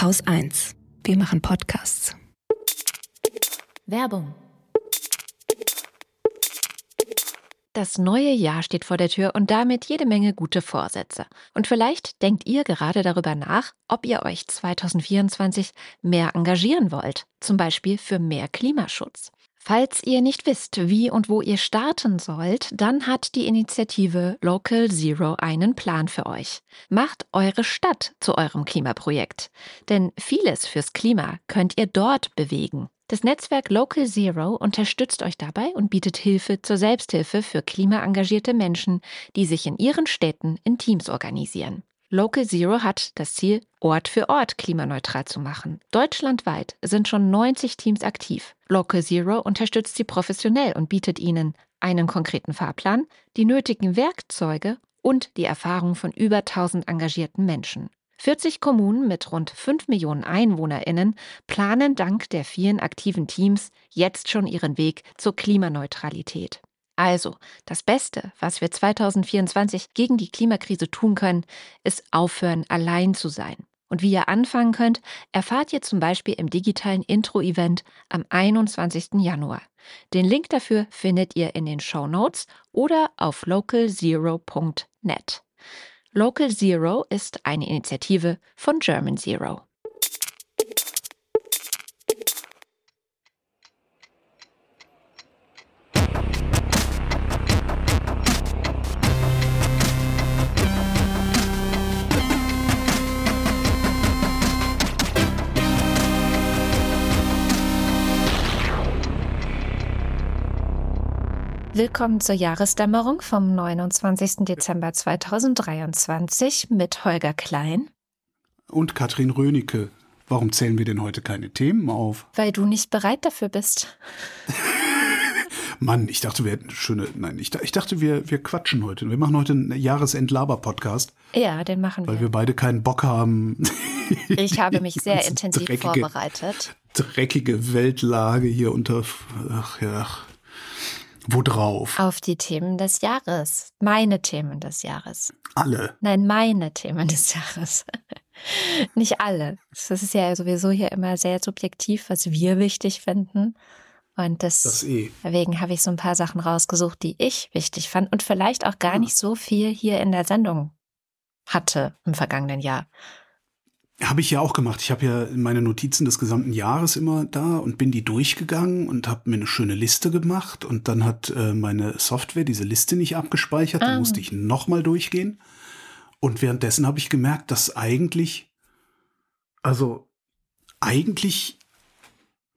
Haus 1. Wir machen Podcasts. Werbung. Das neue Jahr steht vor der Tür und damit jede Menge gute Vorsätze. Und vielleicht denkt ihr gerade darüber nach, ob ihr euch 2024 mehr engagieren wollt, zum Beispiel für mehr Klimaschutz. Falls ihr nicht wisst, wie und wo ihr starten sollt, dann hat die Initiative Local Zero einen Plan für euch. Macht eure Stadt zu eurem Klimaprojekt. Denn vieles fürs Klima könnt ihr dort bewegen. Das Netzwerk Local Zero unterstützt euch dabei und bietet Hilfe zur Selbsthilfe für klimaengagierte Menschen, die sich in ihren Städten in Teams organisieren. Local Zero hat das Ziel, Ort für Ort klimaneutral zu machen. Deutschlandweit sind schon 90 Teams aktiv. Local Zero unterstützt sie professionell und bietet ihnen einen konkreten Fahrplan, die nötigen Werkzeuge und die Erfahrung von über 1000 engagierten Menschen. 40 Kommunen mit rund 5 Millionen EinwohnerInnen planen dank der vielen aktiven Teams jetzt schon ihren Weg zur Klimaneutralität. Also, das Beste, was wir 2024 gegen die Klimakrise tun können, ist aufhören, allein zu sein. Und wie ihr anfangen könnt, erfahrt ihr zum Beispiel im digitalen Intro-Event am 21. Januar. Den Link dafür findet ihr in den Show Notes oder auf localzero.net. Local Zero ist eine Initiative von German Zero. Willkommen zur Jahresdämmerung vom 29. Dezember 2023 mit Holger Klein. Und Katrin Rönecke. Warum zählen wir denn heute keine Themen auf? Weil du nicht bereit dafür bist. Mann, ich dachte, wir hätten schöne. Nein, ich, ich dachte, wir, wir quatschen heute. Wir machen heute einen Jahresendlaber-Podcast. Ja, den machen wir. Weil wir beide keinen Bock haben. Ich habe mich sehr intensiv dreckige, vorbereitet. Dreckige Weltlage hier unter. Ach ja. Wo drauf? Auf die Themen des Jahres. Meine Themen des Jahres. Alle? Nein, meine Themen des Jahres. Nicht alle. Das ist ja sowieso hier immer sehr subjektiv, was wir wichtig finden. Und eh. deswegen habe ich so ein paar Sachen rausgesucht, die ich wichtig fand und vielleicht auch gar nicht so viel hier in der Sendung hatte im vergangenen Jahr. Habe ich ja auch gemacht. Ich habe ja meine Notizen des gesamten Jahres immer da und bin die durchgegangen und habe mir eine schöne Liste gemacht. Und dann hat äh, meine Software diese Liste nicht abgespeichert. Ah. Dann musste ich nochmal durchgehen. Und währenddessen habe ich gemerkt, dass eigentlich, also eigentlich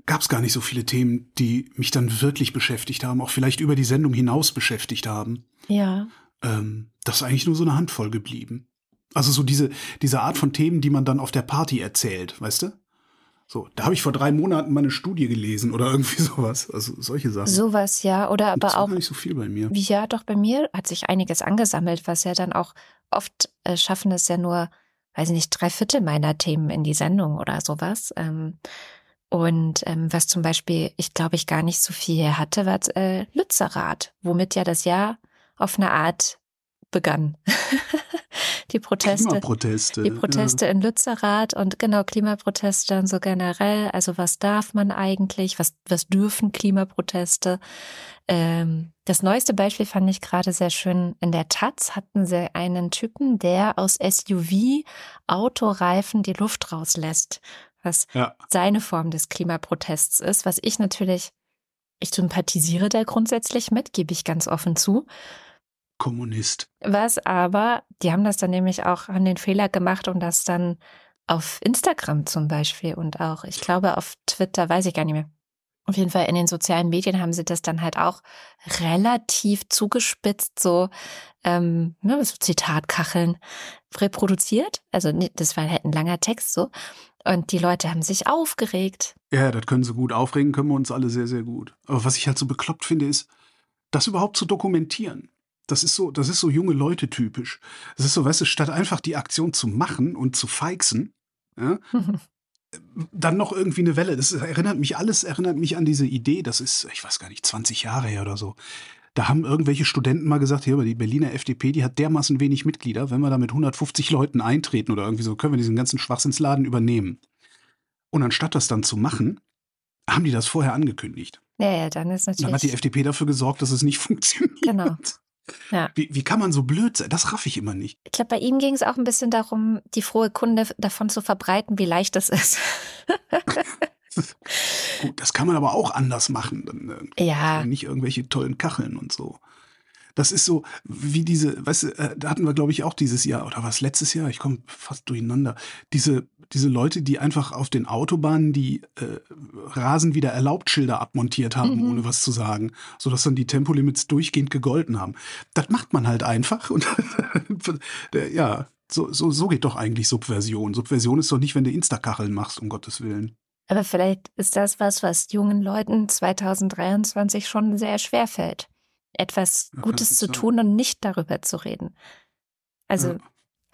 gab es gar nicht so viele Themen, die mich dann wirklich beschäftigt haben, auch vielleicht über die Sendung hinaus beschäftigt haben. Ja. Ähm, das ist eigentlich nur so eine Handvoll geblieben. Also so diese, diese Art von Themen, die man dann auf der Party erzählt, weißt du? So, da habe ich vor drei Monaten mal eine Studie gelesen oder irgendwie sowas. Also solche Sachen. Sowas, ja. Oder aber das auch. Gar nicht so viel bei mir. Ja, doch bei mir hat sich einiges angesammelt, was ja dann auch oft äh, schaffen es ja nur, weiß ich nicht, drei Viertel meiner Themen in die Sendung oder sowas. Ähm, und ähm, was zum Beispiel, ich glaube, ich gar nicht so viel hatte, war äh, Lützerath, womit ja das Jahr auf eine Art begann. die Proteste, Klimaproteste, die Proteste ja. in Lützerath und genau Klimaproteste dann so generell. Also was darf man eigentlich? Was, was dürfen Klimaproteste? Ähm, das neueste Beispiel fand ich gerade sehr schön. In der Taz hatten sie einen Typen, der aus SUV-Autoreifen die Luft rauslässt, was ja. seine Form des Klimaprotests ist, was ich natürlich, ich sympathisiere da grundsätzlich mit, gebe ich ganz offen zu. Kommunist. Was aber, die haben das dann nämlich auch an den Fehler gemacht und das dann auf Instagram zum Beispiel und auch, ich glaube, auf Twitter, weiß ich gar nicht mehr. Auf jeden Fall in den sozialen Medien haben sie das dann halt auch relativ zugespitzt, so, ähm, ne, so Zitatkacheln reproduziert. Also das war halt ein langer Text so. Und die Leute haben sich aufgeregt. Ja, das können sie gut. Aufregen können wir uns alle sehr, sehr gut. Aber was ich halt so bekloppt finde, ist, das überhaupt zu dokumentieren. Das ist so, das ist so junge Leute typisch. Das ist so, weißt du, statt einfach die Aktion zu machen und zu feixen, ja, dann noch irgendwie eine Welle. Das erinnert mich, alles erinnert mich an diese Idee, das ist, ich weiß gar nicht, 20 Jahre her oder so. Da haben irgendwelche Studenten mal gesagt, hier, aber die Berliner FDP, die hat dermaßen wenig Mitglieder, wenn wir da mit 150 Leuten eintreten oder irgendwie so, können wir diesen ganzen Schwachsinnsladen übernehmen. Und anstatt das dann zu machen, haben die das vorher angekündigt. Ja, ja, dann ist natürlich. Dann hat die FDP dafür gesorgt, dass es nicht funktioniert. Genau. Ja. Wie, wie kann man so blöd sein? Das raff ich immer nicht. Ich glaube, bei ihm ging es auch ein bisschen darum, die frohe Kunde davon zu verbreiten, wie leicht das ist. Gut, das kann man aber auch anders machen. Dann, äh, ja. Nicht irgendwelche tollen Kacheln und so. Das ist so wie diese, weißt du, äh, da hatten wir, glaube ich, auch dieses Jahr, oder was letztes Jahr, ich komme fast durcheinander, diese, diese Leute, die einfach auf den Autobahnen die äh, Rasen wieder erlaubt Schilder abmontiert haben, mhm. ohne was zu sagen, sodass dann die Tempolimits durchgehend gegolten haben. Das macht man halt einfach und ja, so, so, so geht doch eigentlich Subversion. Subversion ist doch nicht, wenn du Instakacheln machst, um Gottes Willen. Aber vielleicht ist das was, was jungen Leuten 2023 schon sehr schwer fällt etwas ja, Gutes zu tun und nicht darüber zu reden. Also ja.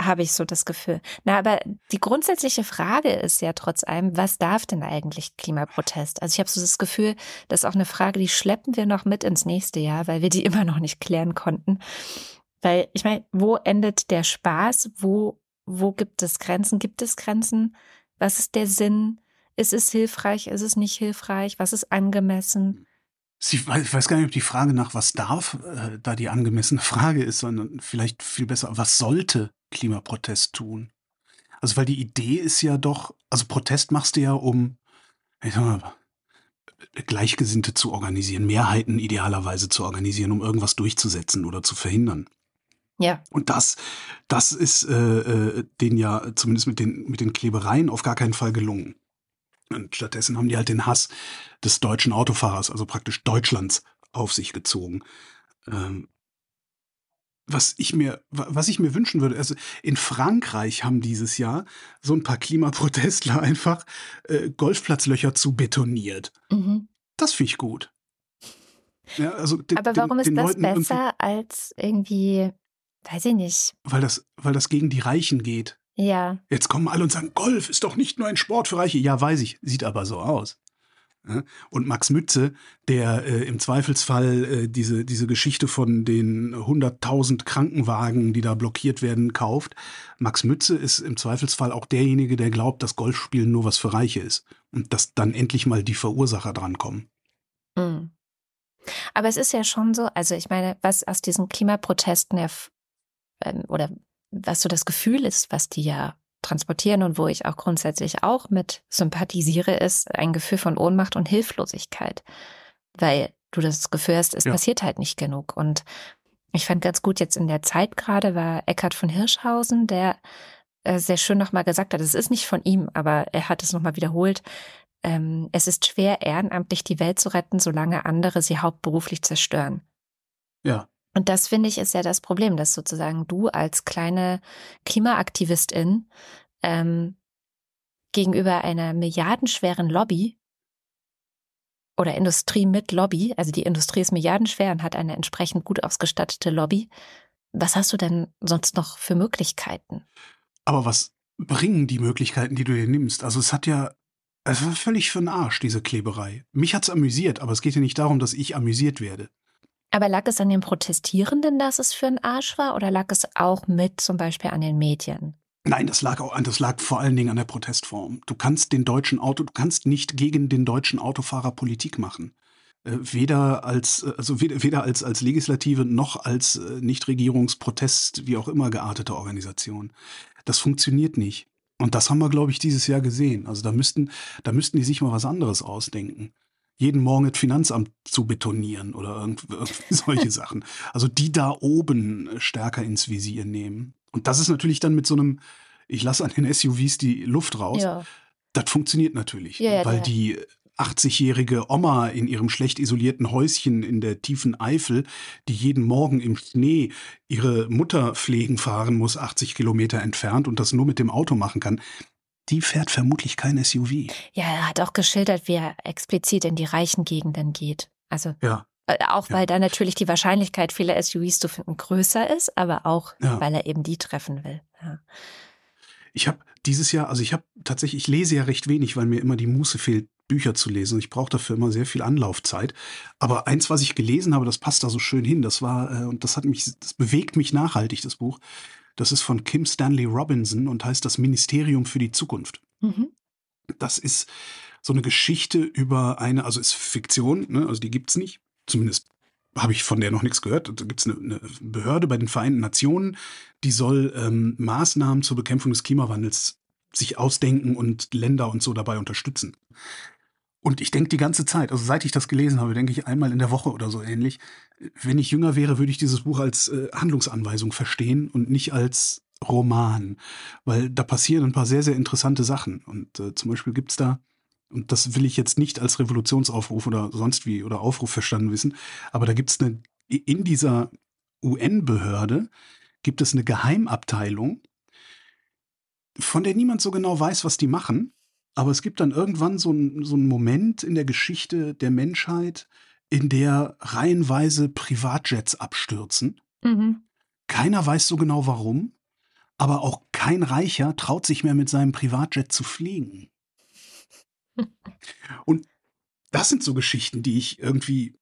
Habe ich so das Gefühl. Na, aber die grundsätzliche Frage ist ja trotz allem, was darf denn eigentlich Klimaprotest? Also ich habe so das Gefühl, das ist auch eine Frage, die schleppen wir noch mit ins nächste Jahr, weil wir die immer noch nicht klären konnten. Weil ich meine, wo endet der Spaß? Wo, wo gibt es Grenzen? Gibt es Grenzen? Was ist der Sinn? Ist es hilfreich? Ist es nicht hilfreich? Was ist angemessen? Ich weiß gar nicht, ob die Frage nach was darf äh, da die angemessene Frage ist, sondern vielleicht viel besser, was sollte Klimaprotest tun? Also, weil die Idee ist ja doch, also Protest machst du ja, um, mal, Gleichgesinnte zu organisieren, Mehrheiten idealerweise zu organisieren, um irgendwas durchzusetzen oder zu verhindern. Ja. Und das, das ist äh, äh, denen ja zumindest mit den, mit den Klebereien auf gar keinen Fall gelungen. Und stattdessen haben die halt den Hass des deutschen Autofahrers, also praktisch Deutschlands, auf sich gezogen. Ähm, was ich mir, was ich mir wünschen würde, also in Frankreich haben dieses Jahr so ein paar Klimaprotestler einfach äh, Golfplatzlöcher zu betoniert. Mhm. Das finde ich gut. Ja, also den, Aber warum den, den ist das Leuten besser als irgendwie, weiß ich nicht. Weil das, weil das gegen die Reichen geht. Ja. Jetzt kommen alle und sagen, Golf ist doch nicht nur ein Sport für Reiche. Ja, weiß ich, sieht aber so aus. Und Max Mütze, der äh, im Zweifelsfall äh, diese, diese Geschichte von den 100.000 Krankenwagen, die da blockiert werden, kauft. Max Mütze ist im Zweifelsfall auch derjenige, der glaubt, dass Golfspielen nur was für Reiche ist. Und dass dann endlich mal die Verursacher drankommen. Mhm. Aber es ist ja schon so, also ich meine, was aus diesen Klimaprotesten ähm, oder was so das Gefühl ist, was die ja transportieren und wo ich auch grundsätzlich auch mit sympathisiere, ist ein Gefühl von Ohnmacht und Hilflosigkeit. Weil du das Gefühl hast, es ja. passiert halt nicht genug. Und ich fand ganz gut jetzt in der Zeit gerade war Eckhard von Hirschhausen, der äh, sehr schön nochmal gesagt hat, es ist nicht von ihm, aber er hat es nochmal wiederholt. Ähm, es ist schwer, ehrenamtlich die Welt zu retten, solange andere sie hauptberuflich zerstören. Ja. Und das finde ich ist ja das Problem, dass sozusagen du als kleine Klimaaktivistin ähm, gegenüber einer milliardenschweren Lobby oder Industrie mit Lobby, also die Industrie ist milliardenschwer und hat eine entsprechend gut ausgestattete Lobby. Was hast du denn sonst noch für Möglichkeiten? Aber was bringen die Möglichkeiten, die du dir nimmst? Also es hat ja, es war völlig für den Arsch, diese Kleberei. Mich hat es amüsiert, aber es geht ja nicht darum, dass ich amüsiert werde. Aber lag es an den Protestierenden, dass es für einen Arsch war, oder lag es auch mit zum Beispiel an den Medien? Nein, das lag auch an, das lag vor allen Dingen an der Protestform. Du kannst den deutschen Auto, du kannst nicht gegen den deutschen Autofahrer Politik machen. Äh, weder als, äh, also weder, als, als Legislative noch als äh, Nichtregierungsprotest, wie auch immer geartete Organisation. Das funktioniert nicht. Und das haben wir, glaube ich, dieses Jahr gesehen. Also da müssten, da müssten die sich mal was anderes ausdenken jeden Morgen das Finanzamt zu betonieren oder irgendwie, solche Sachen. Also die da oben stärker ins Visier nehmen. Und das ist natürlich dann mit so einem, ich lasse an den SUVs die Luft raus. Ja. Das funktioniert natürlich, ja, ja, weil die 80-jährige Oma in ihrem schlecht isolierten Häuschen in der tiefen Eifel, die jeden Morgen im Schnee ihre Mutter pflegen fahren muss, 80 Kilometer entfernt und das nur mit dem Auto machen kann, die fährt vermutlich kein SUV. Ja, er hat auch geschildert, wie er explizit in die reichen Gegenden geht. Also ja. Äh, auch weil ja. da natürlich die Wahrscheinlichkeit, viele SUVs zu finden, größer ist, aber auch, ja. weil er eben die treffen will. Ich habe dieses Jahr, also ich habe tatsächlich, ich lese ja recht wenig, weil mir immer die Muße fehlt, Bücher zu lesen. Ich brauche dafür immer sehr viel Anlaufzeit. Aber eins, was ich gelesen habe, das passt da so schön hin. Das war, äh, und das hat mich, das bewegt mich nachhaltig, das Buch. Das ist von Kim Stanley Robinson und heißt das Ministerium für die Zukunft. Mhm. Das ist so eine Geschichte über eine, also ist Fiktion, ne? also die gibt's nicht. Zumindest habe ich von der noch nichts gehört. Da gibt es eine, eine, Behörde bei den Vereinten Nationen, die soll ähm, Maßnahmen zur Bekämpfung des Klimawandels sich ausdenken und Länder und so dabei unterstützen. Und ich denke die ganze Zeit, also seit ich das gelesen habe, denke ich einmal in der Woche oder so ähnlich, wenn ich jünger wäre, würde ich dieses Buch als äh, Handlungsanweisung verstehen und nicht als Roman, weil da passieren ein paar sehr, sehr interessante Sachen. Und äh, zum Beispiel gibt's da, und das will ich jetzt nicht als Revolutionsaufruf oder sonst wie oder Aufruf verstanden wissen, aber da gibt's eine, in dieser UN-Behörde gibt es eine Geheimabteilung, von der niemand so genau weiß, was die machen. Aber es gibt dann irgendwann so, ein, so einen Moment in der Geschichte der Menschheit, in der reihenweise Privatjets abstürzen. Mhm. Keiner weiß so genau warum, aber auch kein Reicher traut sich mehr mit seinem Privatjet zu fliegen. Und das sind so Geschichten, die ich irgendwie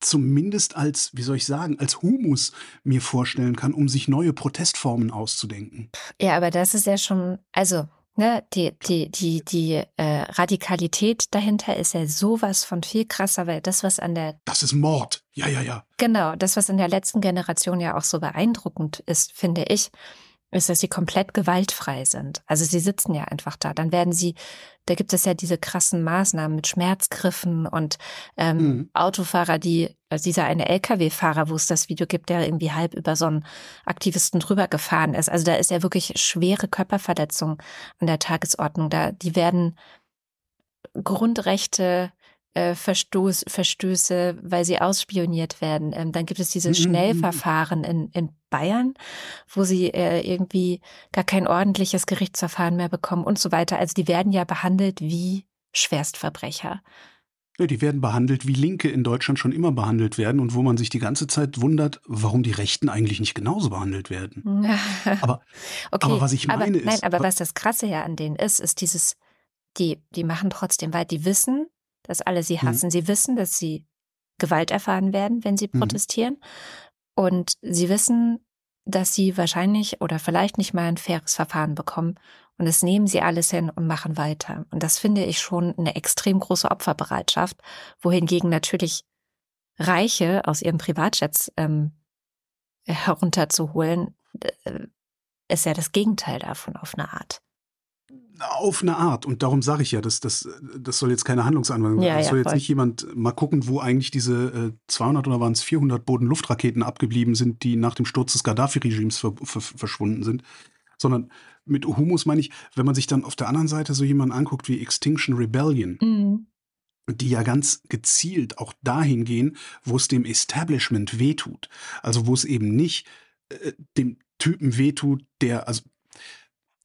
zumindest als, wie soll ich sagen, als Humus mir vorstellen kann, um sich neue Protestformen auszudenken. Ja, aber das ist ja schon, also Ne, die, die, die, die äh, Radikalität dahinter ist ja sowas von viel krasser, weil das, was an der. Das ist Mord. Ja, ja, ja. Genau, das, was in der letzten Generation ja auch so beeindruckend ist, finde ich, ist, dass sie komplett gewaltfrei sind. Also sie sitzen ja einfach da. Dann werden sie, da gibt es ja diese krassen Maßnahmen mit Schmerzgriffen und ähm, mhm. Autofahrer, die, also dieser eine Lkw-Fahrer, wo es das Video gibt, der irgendwie halb über so einen Aktivisten drüber gefahren ist. Also da ist ja wirklich schwere Körperverletzung an der Tagesordnung. Da, die werden Grundrechte äh, Verstoß, Verstöße, weil sie ausspioniert werden. Ähm, dann gibt es diese mhm, mhm, mhm. Schnellverfahren in, in Bayern, wo sie äh, irgendwie gar kein ordentliches Gerichtsverfahren mehr bekommen und so weiter. Also die werden ja behandelt wie Schwerstverbrecher. Ja, die werden behandelt, wie Linke in Deutschland schon immer behandelt werden und wo man sich die ganze Zeit wundert, warum die Rechten eigentlich nicht genauso behandelt werden. aber, okay, aber was ich meine aber, ist. Nein, aber was das Krasse ja an denen ist, ist dieses, die, die machen trotzdem, weil die wissen, dass alle sie mhm. hassen. Mhm. Sie wissen, dass sie Gewalt erfahren werden, wenn sie mhm. protestieren. Und sie wissen, dass sie wahrscheinlich oder vielleicht nicht mal ein faires Verfahren bekommen. Und das nehmen sie alles hin und machen weiter. Und das finde ich schon eine extrem große Opferbereitschaft, wohingegen natürlich Reiche aus ihren Privatjets ähm, herunterzuholen, äh, ist ja das Gegenteil davon auf eine Art auf eine Art. Und darum sage ich ja, das, das, das soll jetzt keine Handlungsanweisung sein. Ja, das soll ja, jetzt nicht jemand mal gucken, wo eigentlich diese äh, 200 oder waren es 400 Bodenluftraketen abgeblieben sind, die nach dem Sturz des Gaddafi-Regimes ver ver verschwunden sind. Sondern mit Humus meine ich, wenn man sich dann auf der anderen Seite so jemanden anguckt wie Extinction Rebellion, mhm. die ja ganz gezielt auch dahin gehen, wo es dem Establishment wehtut. Also wo es eben nicht äh, dem Typen wehtut, der, also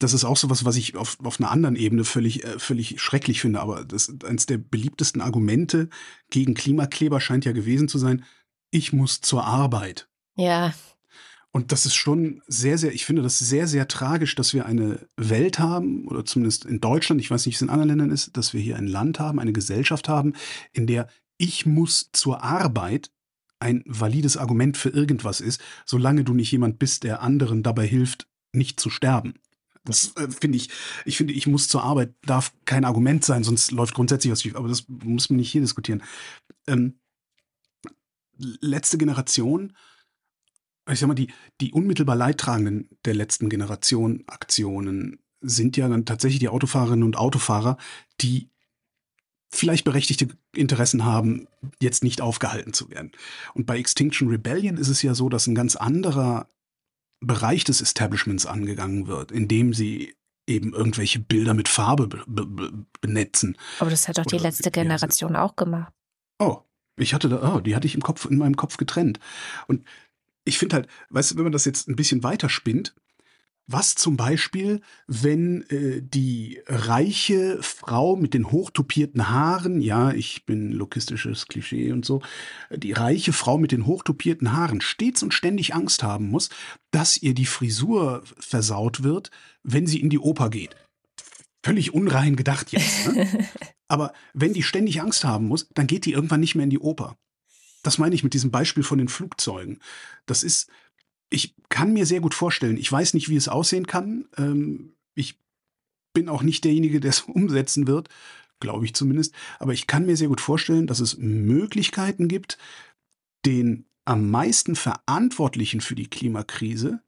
das ist auch so was, was ich auf, auf einer anderen Ebene völlig, äh, völlig schrecklich finde. Aber das eines der beliebtesten Argumente gegen Klimakleber scheint ja gewesen zu sein, ich muss zur Arbeit. Ja. Und das ist schon sehr, sehr, ich finde das sehr, sehr tragisch, dass wir eine Welt haben, oder zumindest in Deutschland, ich weiß nicht, wie es in anderen Ländern ist, dass wir hier ein Land haben, eine Gesellschaft haben, in der ich muss zur Arbeit ein valides Argument für irgendwas ist, solange du nicht jemand bist, der anderen dabei hilft, nicht zu sterben. Das äh, finde ich, ich finde, ich muss zur Arbeit, darf kein Argument sein, sonst läuft grundsätzlich was schief. Aber das muss man nicht hier diskutieren. Ähm, letzte Generation, ich sag mal, die, die unmittelbar Leidtragenden der letzten Generation Aktionen sind ja dann tatsächlich die Autofahrerinnen und Autofahrer, die vielleicht berechtigte Interessen haben, jetzt nicht aufgehalten zu werden. Und bei Extinction Rebellion ist es ja so, dass ein ganz anderer Bereich des Establishments angegangen wird, indem sie eben irgendwelche Bilder mit Farbe be be benetzen. Aber das hat doch die letzte Generation auch gemacht. Oh, ich hatte da, oh, die hatte ich im Kopf, in meinem Kopf getrennt. Und ich finde halt, weißt du, wenn man das jetzt ein bisschen weiter spinnt, was zum Beispiel, wenn äh, die reiche Frau mit den hochtopierten Haaren, ja, ich bin lokistisches Klischee und so, die reiche Frau mit den hochtopierten Haaren stets und ständig Angst haben muss, dass ihr die Frisur versaut wird, wenn sie in die Oper geht. Völlig unrein gedacht jetzt. Ne? Aber wenn die ständig Angst haben muss, dann geht die irgendwann nicht mehr in die Oper. Das meine ich mit diesem Beispiel von den Flugzeugen. Das ist, ich kann mir sehr gut vorstellen, ich weiß nicht, wie es aussehen kann. Ähm, ich bin auch nicht derjenige, der es umsetzen wird, glaube ich zumindest. Aber ich kann mir sehr gut vorstellen, dass es Möglichkeiten gibt, den am meisten Verantwortlichen für die Klimakrise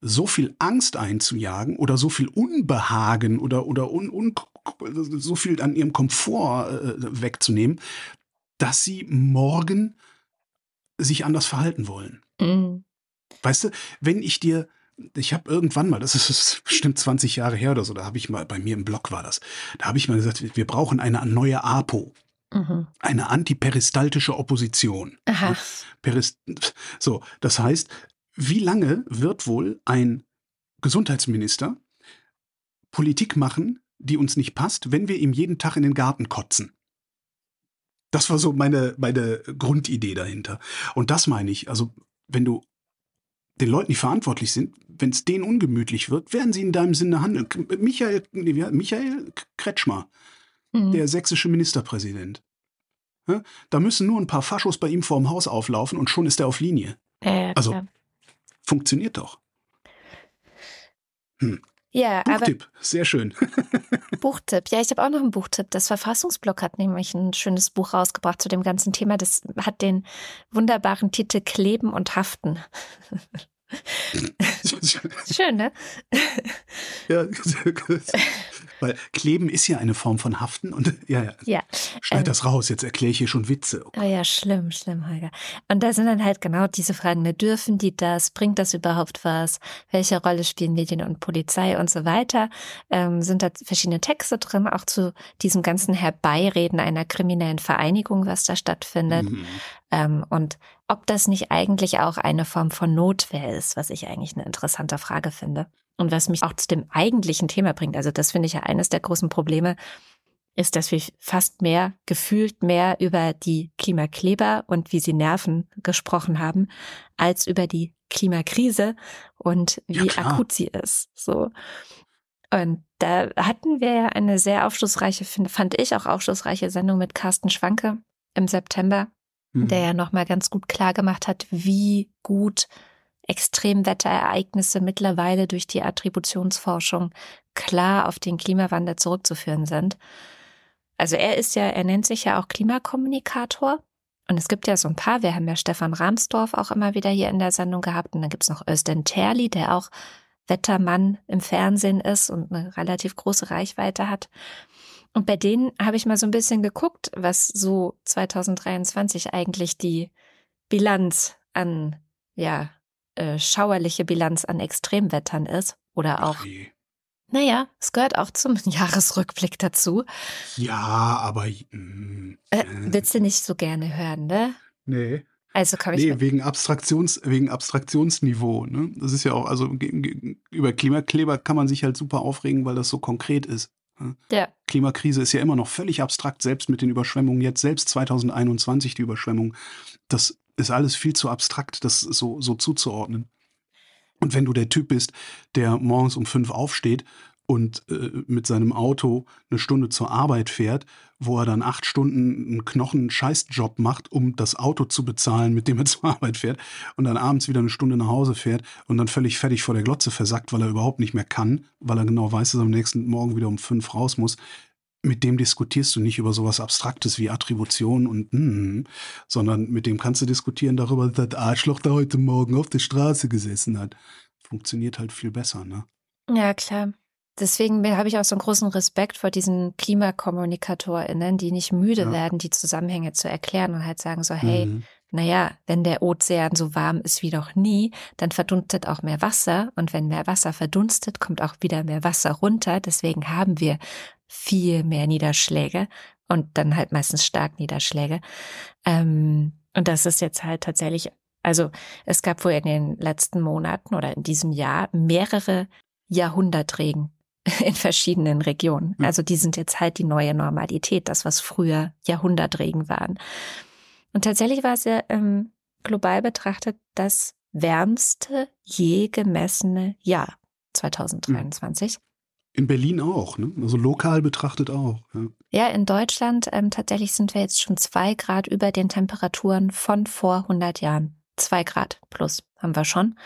so viel Angst einzujagen oder so viel Unbehagen oder, oder un, un, so viel an ihrem Komfort äh, wegzunehmen, dass sie morgen sich anders verhalten wollen. Mhm. Weißt du, wenn ich dir, ich habe irgendwann mal, das ist bestimmt 20 Jahre her oder so, da habe ich mal, bei mir im Blog war das, da habe ich mal gesagt, wir brauchen eine neue APO. Mhm. Eine antiperistaltische Opposition. Aha. Perist so, das heißt, wie lange wird wohl ein Gesundheitsminister Politik machen, die uns nicht passt, wenn wir ihm jeden Tag in den Garten kotzen? Das war so meine, meine Grundidee dahinter. Und das meine ich. Also, wenn du den Leuten, die verantwortlich sind, wenn es denen ungemütlich wird, werden sie in deinem Sinne handeln. Michael, Michael Kretschmer, mhm. der sächsische Ministerpräsident. Ja, da müssen nur ein paar Faschos bei ihm vorm Haus auflaufen und schon ist er auf Linie. Ja, also, funktioniert doch. Hm. Ja, Buchtipp, aber, sehr schön. Buchtipp, ja, ich habe auch noch einen Buchtipp. Das Verfassungsblock hat nämlich ein schönes Buch rausgebracht zu dem ganzen Thema. Das hat den wunderbaren Titel Kleben und Haften. Schön, ne? Ja, weil Kleben ist ja eine Form von Haften und ja, ja. ja Schneid ähm, das raus, jetzt erkläre ich hier schon Witze. Oh, oh ja, schlimm, schlimm, Holger. Und da sind dann halt genau diese Fragen, ne, dürfen die das, bringt das überhaupt was, welche Rolle spielen Medien und Polizei und so weiter. Ähm, sind da verschiedene Texte drin, auch zu diesem ganzen Herbeireden einer kriminellen Vereinigung, was da stattfindet. Mhm. Ähm, und ob das nicht eigentlich auch eine Form von Notwehr ist, was ich eigentlich eine interessante Frage finde. Und was mich auch zu dem eigentlichen Thema bringt, also das finde ich ja eines der großen Probleme, ist, dass wir fast mehr, gefühlt mehr über die Klimakleber und wie sie nerven gesprochen haben, als über die Klimakrise und wie ja, akut sie ist. So. Und da hatten wir ja eine sehr aufschlussreiche, fand ich auch aufschlussreiche Sendung mit Carsten Schwanke im September, mhm. der ja nochmal ganz gut klar gemacht hat, wie gut Extremwetterereignisse mittlerweile durch die Attributionsforschung klar auf den Klimawandel zurückzuführen sind. Also er ist ja, er nennt sich ja auch Klimakommunikator. Und es gibt ja so ein paar, wir haben ja Stefan Rahmsdorf auch immer wieder hier in der Sendung gehabt. Und dann gibt's noch Özden Terli, der auch Wettermann im Fernsehen ist und eine relativ große Reichweite hat. Und bei denen habe ich mal so ein bisschen geguckt, was so 2023 eigentlich die Bilanz an ja, äh, schauerliche Bilanz an Extremwettern ist oder auch. Okay. Naja, es gehört auch zum Jahresrückblick dazu. Ja, aber. Mm, äh, willst du nicht so gerne hören, ne? Nee. Also kann ich. Nee, wegen, Abstraktions, wegen Abstraktionsniveau. Ne? Das ist ja auch, also über Klimakleber kann man sich halt super aufregen, weil das so konkret ist. Ne? Ja. Klimakrise ist ja immer noch völlig abstrakt, selbst mit den Überschwemmungen jetzt, selbst 2021 die Überschwemmung. Das ist alles viel zu abstrakt, das so, so zuzuordnen. Und wenn du der Typ bist, der morgens um fünf aufsteht und äh, mit seinem Auto eine Stunde zur Arbeit fährt, wo er dann acht Stunden einen Knochen-Scheißjob macht, um das Auto zu bezahlen, mit dem er zur Arbeit fährt, und dann abends wieder eine Stunde nach Hause fährt und dann völlig fertig vor der Glotze versackt, weil er überhaupt nicht mehr kann, weil er genau weiß, dass er am nächsten Morgen wieder um fünf raus muss, mit dem diskutierst du nicht über sowas Abstraktes wie Attribution und mm, sondern mit dem kannst du diskutieren darüber, dass das Arschloch da heute Morgen auf der Straße gesessen hat. Funktioniert halt viel besser, ne? Ja, klar. Deswegen habe ich auch so einen großen Respekt vor diesen KlimakommunikatorInnen, die nicht müde ja. werden, die Zusammenhänge zu erklären und halt sagen so, hey, mhm. naja, wenn der Ozean so warm ist wie noch nie, dann verdunstet auch mehr Wasser. Und wenn mehr Wasser verdunstet, kommt auch wieder mehr Wasser runter. Deswegen haben wir viel mehr Niederschläge und dann halt meistens stark Niederschläge. Ähm, und das ist jetzt halt tatsächlich, also es gab wohl in den letzten Monaten oder in diesem Jahr mehrere Jahrhundertregen in verschiedenen Regionen. Also die sind jetzt halt die neue Normalität, das, was früher Jahrhundertregen waren. Und tatsächlich war es ja ähm, global betrachtet das wärmste je gemessene Jahr 2023. In Berlin auch, ne? also lokal betrachtet auch. Ja, ja in Deutschland ähm, tatsächlich sind wir jetzt schon zwei Grad über den Temperaturen von vor 100 Jahren. Zwei Grad plus haben wir schon.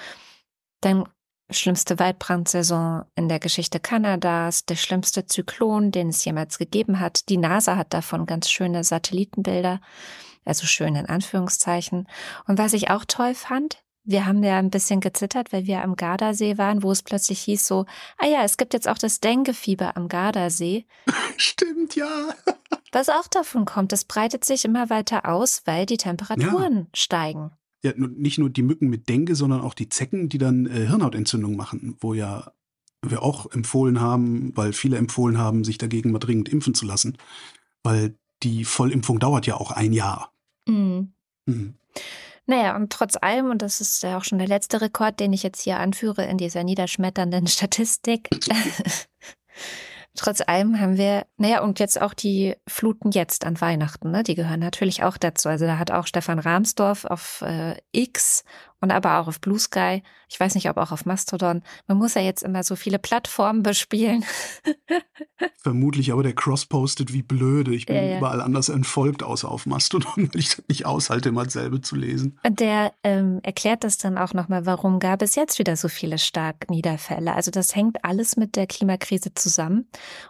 Dann schlimmste Waldbrandsaison in der Geschichte Kanadas, der schlimmste Zyklon, den es jemals gegeben hat. Die NASA hat davon ganz schöne Satellitenbilder, also schön in Anführungszeichen. Und was ich auch toll fand, wir haben ja ein bisschen gezittert, weil wir am Gardasee waren, wo es plötzlich hieß so, ah ja, es gibt jetzt auch das Denkefieber am Gardasee. Stimmt, ja. Was auch davon kommt, es breitet sich immer weiter aus, weil die Temperaturen ja. steigen. Ja, nicht nur die Mücken mit Dengue, sondern auch die Zecken, die dann äh, Hirnhautentzündung machen, wo ja wir auch empfohlen haben, weil viele empfohlen haben, sich dagegen mal dringend impfen zu lassen, weil die Vollimpfung dauert ja auch ein Jahr. Mhm. Mhm. Naja, und trotz allem, und das ist ja auch schon der letzte Rekord, den ich jetzt hier anführe in dieser niederschmetternden Statistik, Trotz allem haben wir, naja, und jetzt auch die Fluten jetzt an Weihnachten, ne? Die gehören natürlich auch dazu. Also da hat auch Stefan Rahmsdorf auf äh, X und aber auch auf Blue Sky. Ich weiß nicht, ob auch auf Mastodon. Man muss ja jetzt immer so viele Plattformen bespielen. Vermutlich, aber der Cross postet wie blöde. Ich bin ja, ja. überall anders entfolgt, außer auf Mastodon, weil ich das nicht aushalte, immer dasselbe zu lesen. Und der ähm, erklärt das dann auch nochmal, warum gab es jetzt wieder so viele Starkniederfälle. Also das hängt alles mit der Klimakrise zusammen.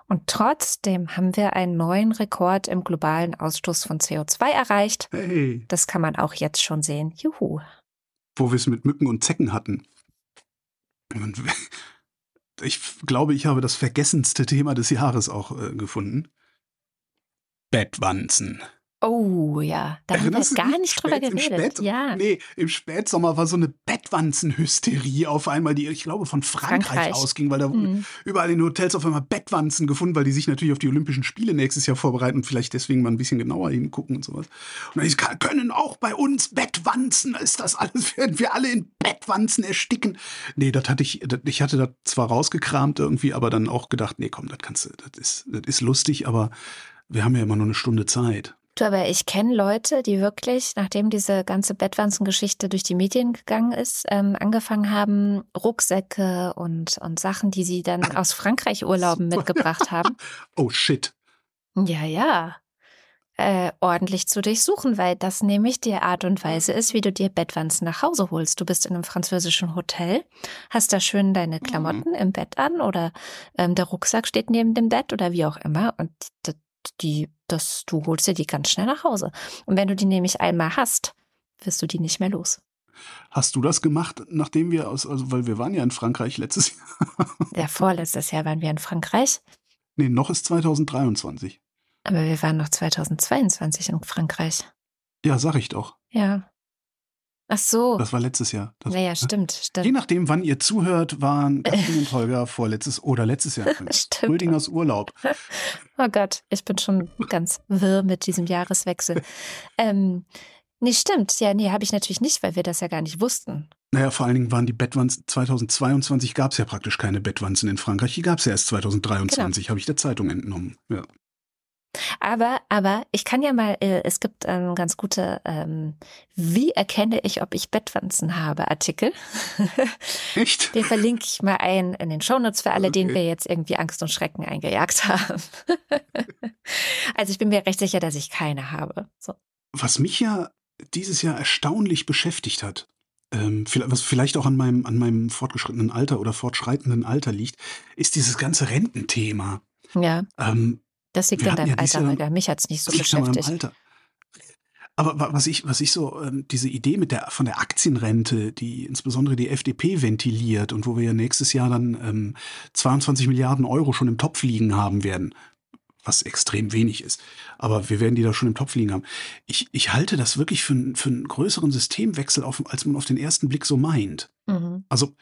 Und trotzdem haben wir einen neuen Rekord im globalen Ausstoß von CO2 erreicht. Hey. Das kann man auch jetzt schon sehen. Juhu wo wir es mit Mücken und Zecken hatten. ich glaube, ich habe das vergessenste Thema des Jahres auch äh, gefunden. Bettwanzen. Oh ja, da haben wir gar nicht drüber geredet. Spät, ja. Nee, im Spätsommer war so eine Bettwanzenhysterie auf einmal, die ich glaube von Frankreich, Frankreich. ausging, weil da mhm. überall in Hotels auf einmal Bettwanzen gefunden, weil die sich natürlich auf die Olympischen Spiele nächstes Jahr vorbereiten und vielleicht deswegen mal ein bisschen genauer hingucken und sowas. Und dann können auch bei uns Bettwanzen, ist das alles, werden wir alle in Bettwanzen ersticken. Nee, das hatte ich, das, ich hatte das zwar rausgekramt irgendwie, aber dann auch gedacht, nee, komm, das kannst du, das ist, das ist lustig, aber wir haben ja immer nur eine Stunde Zeit. Du, aber ich kenne Leute, die wirklich, nachdem diese ganze Bettwanzengeschichte durch die Medien gegangen ist, ähm, angefangen haben, Rucksäcke und, und Sachen, die sie dann aus Frankreich Urlauben mitgebracht haben. Oh shit. Ja, ja. Äh, ordentlich zu durchsuchen, weil das nämlich die Art und Weise ist, wie du dir Bettwanzen nach Hause holst. Du bist in einem französischen Hotel, hast da schön deine mhm. Klamotten mhm. im Bett an oder ähm, der Rucksack steht neben dem Bett oder wie auch immer und die, das, du holst dir die ganz schnell nach Hause. Und wenn du die nämlich einmal hast, wirst du die nicht mehr los. Hast du das gemacht, nachdem wir aus, also weil wir waren ja in Frankreich letztes Jahr. Ja, vorletztes Jahr waren wir in Frankreich. Nee, noch ist 2023. Aber wir waren noch 2022 in Frankreich. Ja, sag ich doch. Ja. Ach so. Das war letztes Jahr. Das, naja, stimmt, stimmt. Je nachdem, wann ihr zuhört, waren Katrin und Holger vorletztes oder letztes Jahr. stimmt. Rödingers Urlaub. Oh Gott, ich bin schon ganz wirr mit diesem Jahreswechsel. ähm, nee, stimmt. Ja, nee, habe ich natürlich nicht, weil wir das ja gar nicht wussten. Naja, vor allen Dingen waren die Bettwanzen, 2022 gab es ja praktisch keine Bettwanzen in Frankreich. Die gab es ja erst 2023, genau. habe ich der Zeitung entnommen. Ja. Aber, aber ich kann ja mal, äh, es gibt ähm, ganz gute, ähm, wie erkenne ich, ob ich Bettwanzen habe, Artikel. Echt? Den verlinke ich mal ein in den Shownotes für alle, okay. denen wir jetzt irgendwie Angst und Schrecken eingejagt haben. also ich bin mir recht sicher, dass ich keine habe. So. Was mich ja dieses Jahr erstaunlich beschäftigt hat, ähm, was vielleicht auch an meinem, an meinem fortgeschrittenen Alter oder fortschreitenden Alter liegt, ist dieses ganze Rententhema. Ja. Ähm, das liegt an deinem ja Alter, Holger. Mich hat es nicht so beschäftigt. Alter. Aber was ich, was ich so, ähm, diese Idee mit der, von der Aktienrente, die insbesondere die FDP ventiliert und wo wir ja nächstes Jahr dann ähm, 22 Milliarden Euro schon im Topf liegen haben werden, was extrem wenig ist. Aber wir werden die da schon im Topf liegen haben. Ich, ich halte das wirklich für, für einen größeren Systemwechsel, auf, als man auf den ersten Blick so meint. Mhm. Also,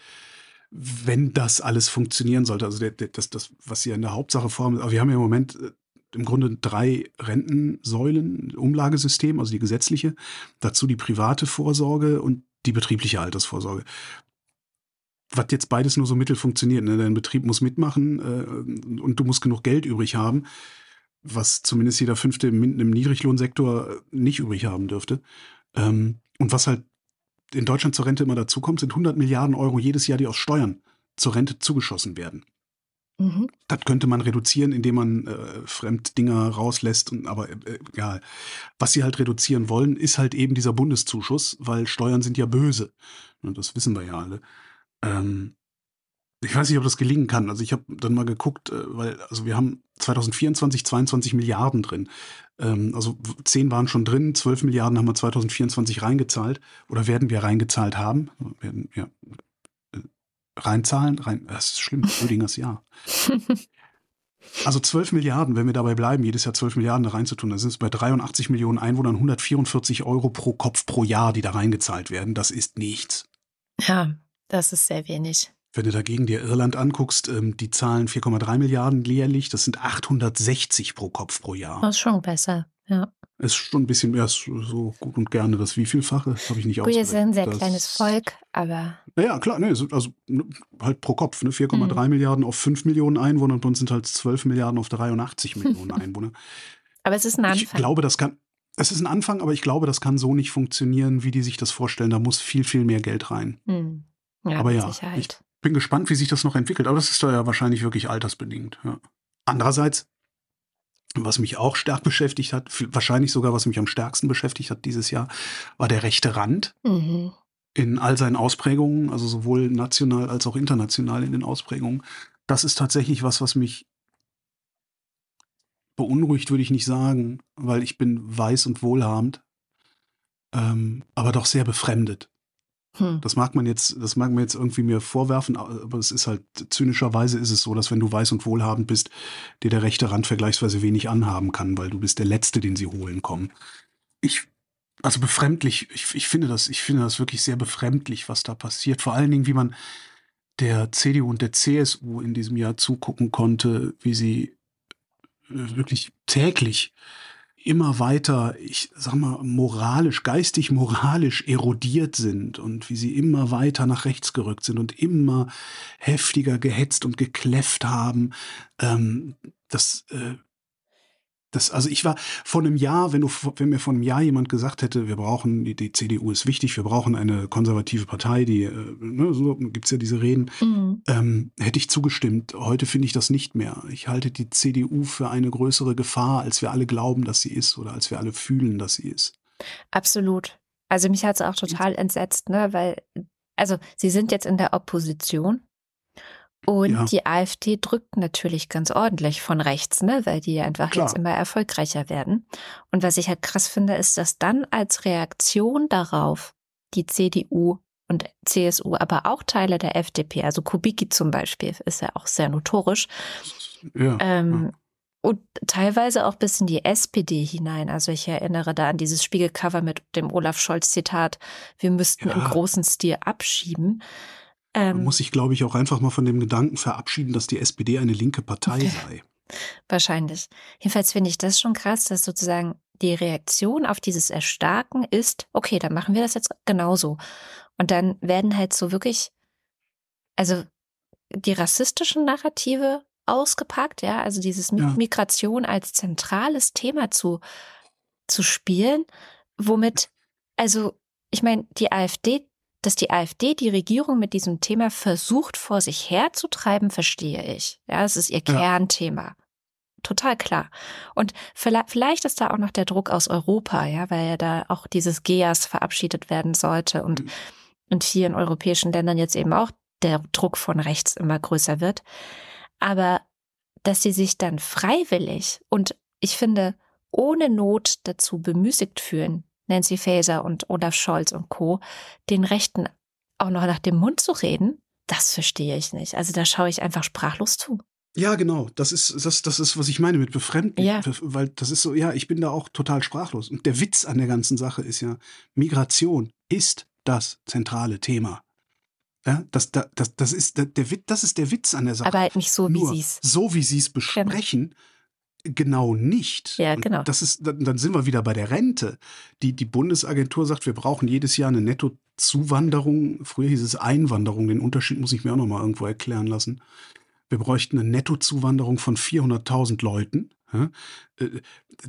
wenn das alles funktionieren sollte. Also der, der, das, das, was hier in der Hauptsache formt, aber wir haben ja im Moment äh, im Grunde drei Rentensäulen, Umlagesystem, also die gesetzliche, dazu die private Vorsorge und die betriebliche Altersvorsorge. Was jetzt beides nur so mittel funktioniert. Ne? Dein Betrieb muss mitmachen äh, und du musst genug Geld übrig haben, was zumindest jeder Fünfte im, im Niedriglohnsektor nicht übrig haben dürfte. Ähm, und was halt in Deutschland zur Rente immer dazukommt, sind 100 Milliarden Euro jedes Jahr, die aus Steuern zur Rente zugeschossen werden. Mhm. Das könnte man reduzieren, indem man äh, Fremddinger rauslässt. Und, aber äh, egal. Was sie halt reduzieren wollen, ist halt eben dieser Bundeszuschuss, weil Steuern sind ja böse. Und das wissen wir ja alle. Ähm, ich weiß nicht, ob das gelingen kann. Also ich habe dann mal geguckt, äh, weil, also wir haben 2024 22 Milliarden drin. Ähm, also 10 waren schon drin, 12 Milliarden haben wir 2024 reingezahlt oder werden wir reingezahlt haben. Werden, ja, äh, reinzahlen, rein, das ist schlimm, Rödingers Jahr. Also 12 Milliarden, wenn wir dabei bleiben, jedes Jahr 12 Milliarden da reinzutun, dann sind es bei 83 Millionen Einwohnern 144 Euro pro Kopf pro Jahr, die da reingezahlt werden. Das ist nichts. Ja, das ist sehr wenig. Wenn du dagegen dir Irland anguckst, ähm, die zahlen 4,3 Milliarden jährlich, das sind 860 pro Kopf pro Jahr. Das ist schon besser, ja. Ist schon ein bisschen mehr so gut und gerne das wievielfache, habe ich nicht Gut, wir sind ein sehr das, kleines Volk, aber. Ja, klar, ne, also ne, halt pro Kopf, ne, 4,3 Mhm. Milliarden auf 5 Millionen Einwohner und bei uns sind halt 12 Milliarden auf 83 Millionen Einwohner. Aber es ist ein Ich Anfang. glaube, das kann, es ist ein Anfang, aber ich glaube, das kann so nicht funktionieren, wie die sich das vorstellen. Da muss viel, viel mehr Geld rein. Hm. Ja, Aber mit ja, Sicherheit. Bin gespannt, wie sich das noch entwickelt, aber das ist da ja wahrscheinlich wirklich altersbedingt. Ja. Andererseits, was mich auch stark beschäftigt hat, wahrscheinlich sogar was mich am stärksten beschäftigt hat dieses Jahr, war der rechte Rand Mhm. in all seinen Ausprägungen, also sowohl national als auch international in den Ausprägungen. Das ist tatsächlich was, was mich beunruhigt, würde ich nicht sagen, weil ich bin weiß und wohlhabend, ähm, aber doch sehr befremdet. Hm. Das mag man jetzt, das mag man jetzt irgendwie mir vorwerfen, aber es ist halt zynischerweise ist es so, dass wenn du weiß und wohlhabend bist, dir der rechte Rand vergleichsweise wenig anhaben kann, weil du bist der Letzte, den sie holen kommen. Ich, also befremdlich, ich, ich finde das, ich finde das wirklich sehr befremdlich, was da passiert. Vor allen Dingen, wie man der CDU und der CSU in diesem Jahr zugucken konnte, wie sie äh, wirklich täglich immer weiter, ich sag mal, moralisch, geistig moralisch erodiert sind und wie sie immer weiter nach rechts gerückt sind und immer heftiger gehetzt und gekläfft haben. Ähm, das, äh, das, also ich war vor einem Jahr, wenn du, wenn mir vor einem Jahr jemand gesagt hätte, wir brauchen, die, die CDU ist wichtig, wir brauchen eine konservative Partei, die, äh, ne, so gibt's ja diese Reden, Mhm. ähm, hätte ich zugestimmt. Heute finde ich das nicht mehr. Ich halte die CDU für eine größere Gefahr, als wir alle glauben, dass sie ist oder als wir alle fühlen, dass sie ist. Absolut. Also mich hat es auch total entsetzt, ne, weil, also sie sind jetzt in der Opposition und Ja. die AfD drückt natürlich ganz ordentlich von rechts, ne, weil die einfach Klar. jetzt immer erfolgreicher werden. Und was ich halt krass finde, ist, dass dann als Reaktion darauf die CDU und CSU, aber auch Teile der FDP, also Kubicki zum Beispiel, ist ja auch sehr notorisch, Ja, ähm, und teilweise auch bis in die SPD hinein. Also ich erinnere da an dieses Spiegelcover mit dem Olaf Scholz-Zitat, wir müssten im Ja. großen Stil abschieben. Man Ähm, muss sich, glaube ich, auch einfach mal von dem Gedanken verabschieden, dass die SPD eine linke Partei sei. wahrscheinlich. Jedenfalls finde ich das schon krass, dass sozusagen die Reaktion auf dieses Erstarken ist, okay, dann machen wir das jetzt genauso. Und dann werden halt so wirklich, also die rassistischen Narrative ausgepackt, ja, also dieses Ja. Migration als zentrales Thema zu, zu spielen, womit, also ich meine, die AfD, dass die AfD die Regierung mit diesem Thema versucht vor sich herzutreiben, verstehe ich. Ja, es ist ihr Ja. Kernthema. Total klar. Und vielleicht, vielleicht ist da auch noch der Druck aus Europa, ja, weil ja da auch dieses GEAS verabschiedet werden sollte und Mhm. in vielen europäischen Ländern jetzt eben auch der Druck von rechts immer größer wird. Aber dass sie sich dann freiwillig und ich finde ohne Not dazu bemüßigt fühlen, Nancy Faeser und Olaf Scholz und Co., den Rechten auch noch nach dem Mund zu reden, das verstehe ich nicht. Also da schaue ich einfach sprachlos zu. Ja, genau. Das ist, das, das ist, was ich meine mit befremden. Ja. Weil das ist so, ja, ich bin da auch total sprachlos. Und der Witz an der ganzen Sache ist ja, Migration ist das zentrale Thema. Ja, das, das, das, ist, der, der, Witz- das ist der Witz an der Sache. Aber halt nicht so, wie Nur, sie es. so wie sie es besprechen, genau nicht. Ja, Und genau. Das ist, dann, dann sind wir wieder bei der Rente. Die, die Bundesagentur sagt, wir brauchen jedes Jahr eine Nettozuwanderung. Früher hieß es Einwanderung. Den Unterschied muss ich mir auch noch mal irgendwo erklären lassen. Wir bräuchten eine Nettozuwanderung von 400.000 Leuten. Äh,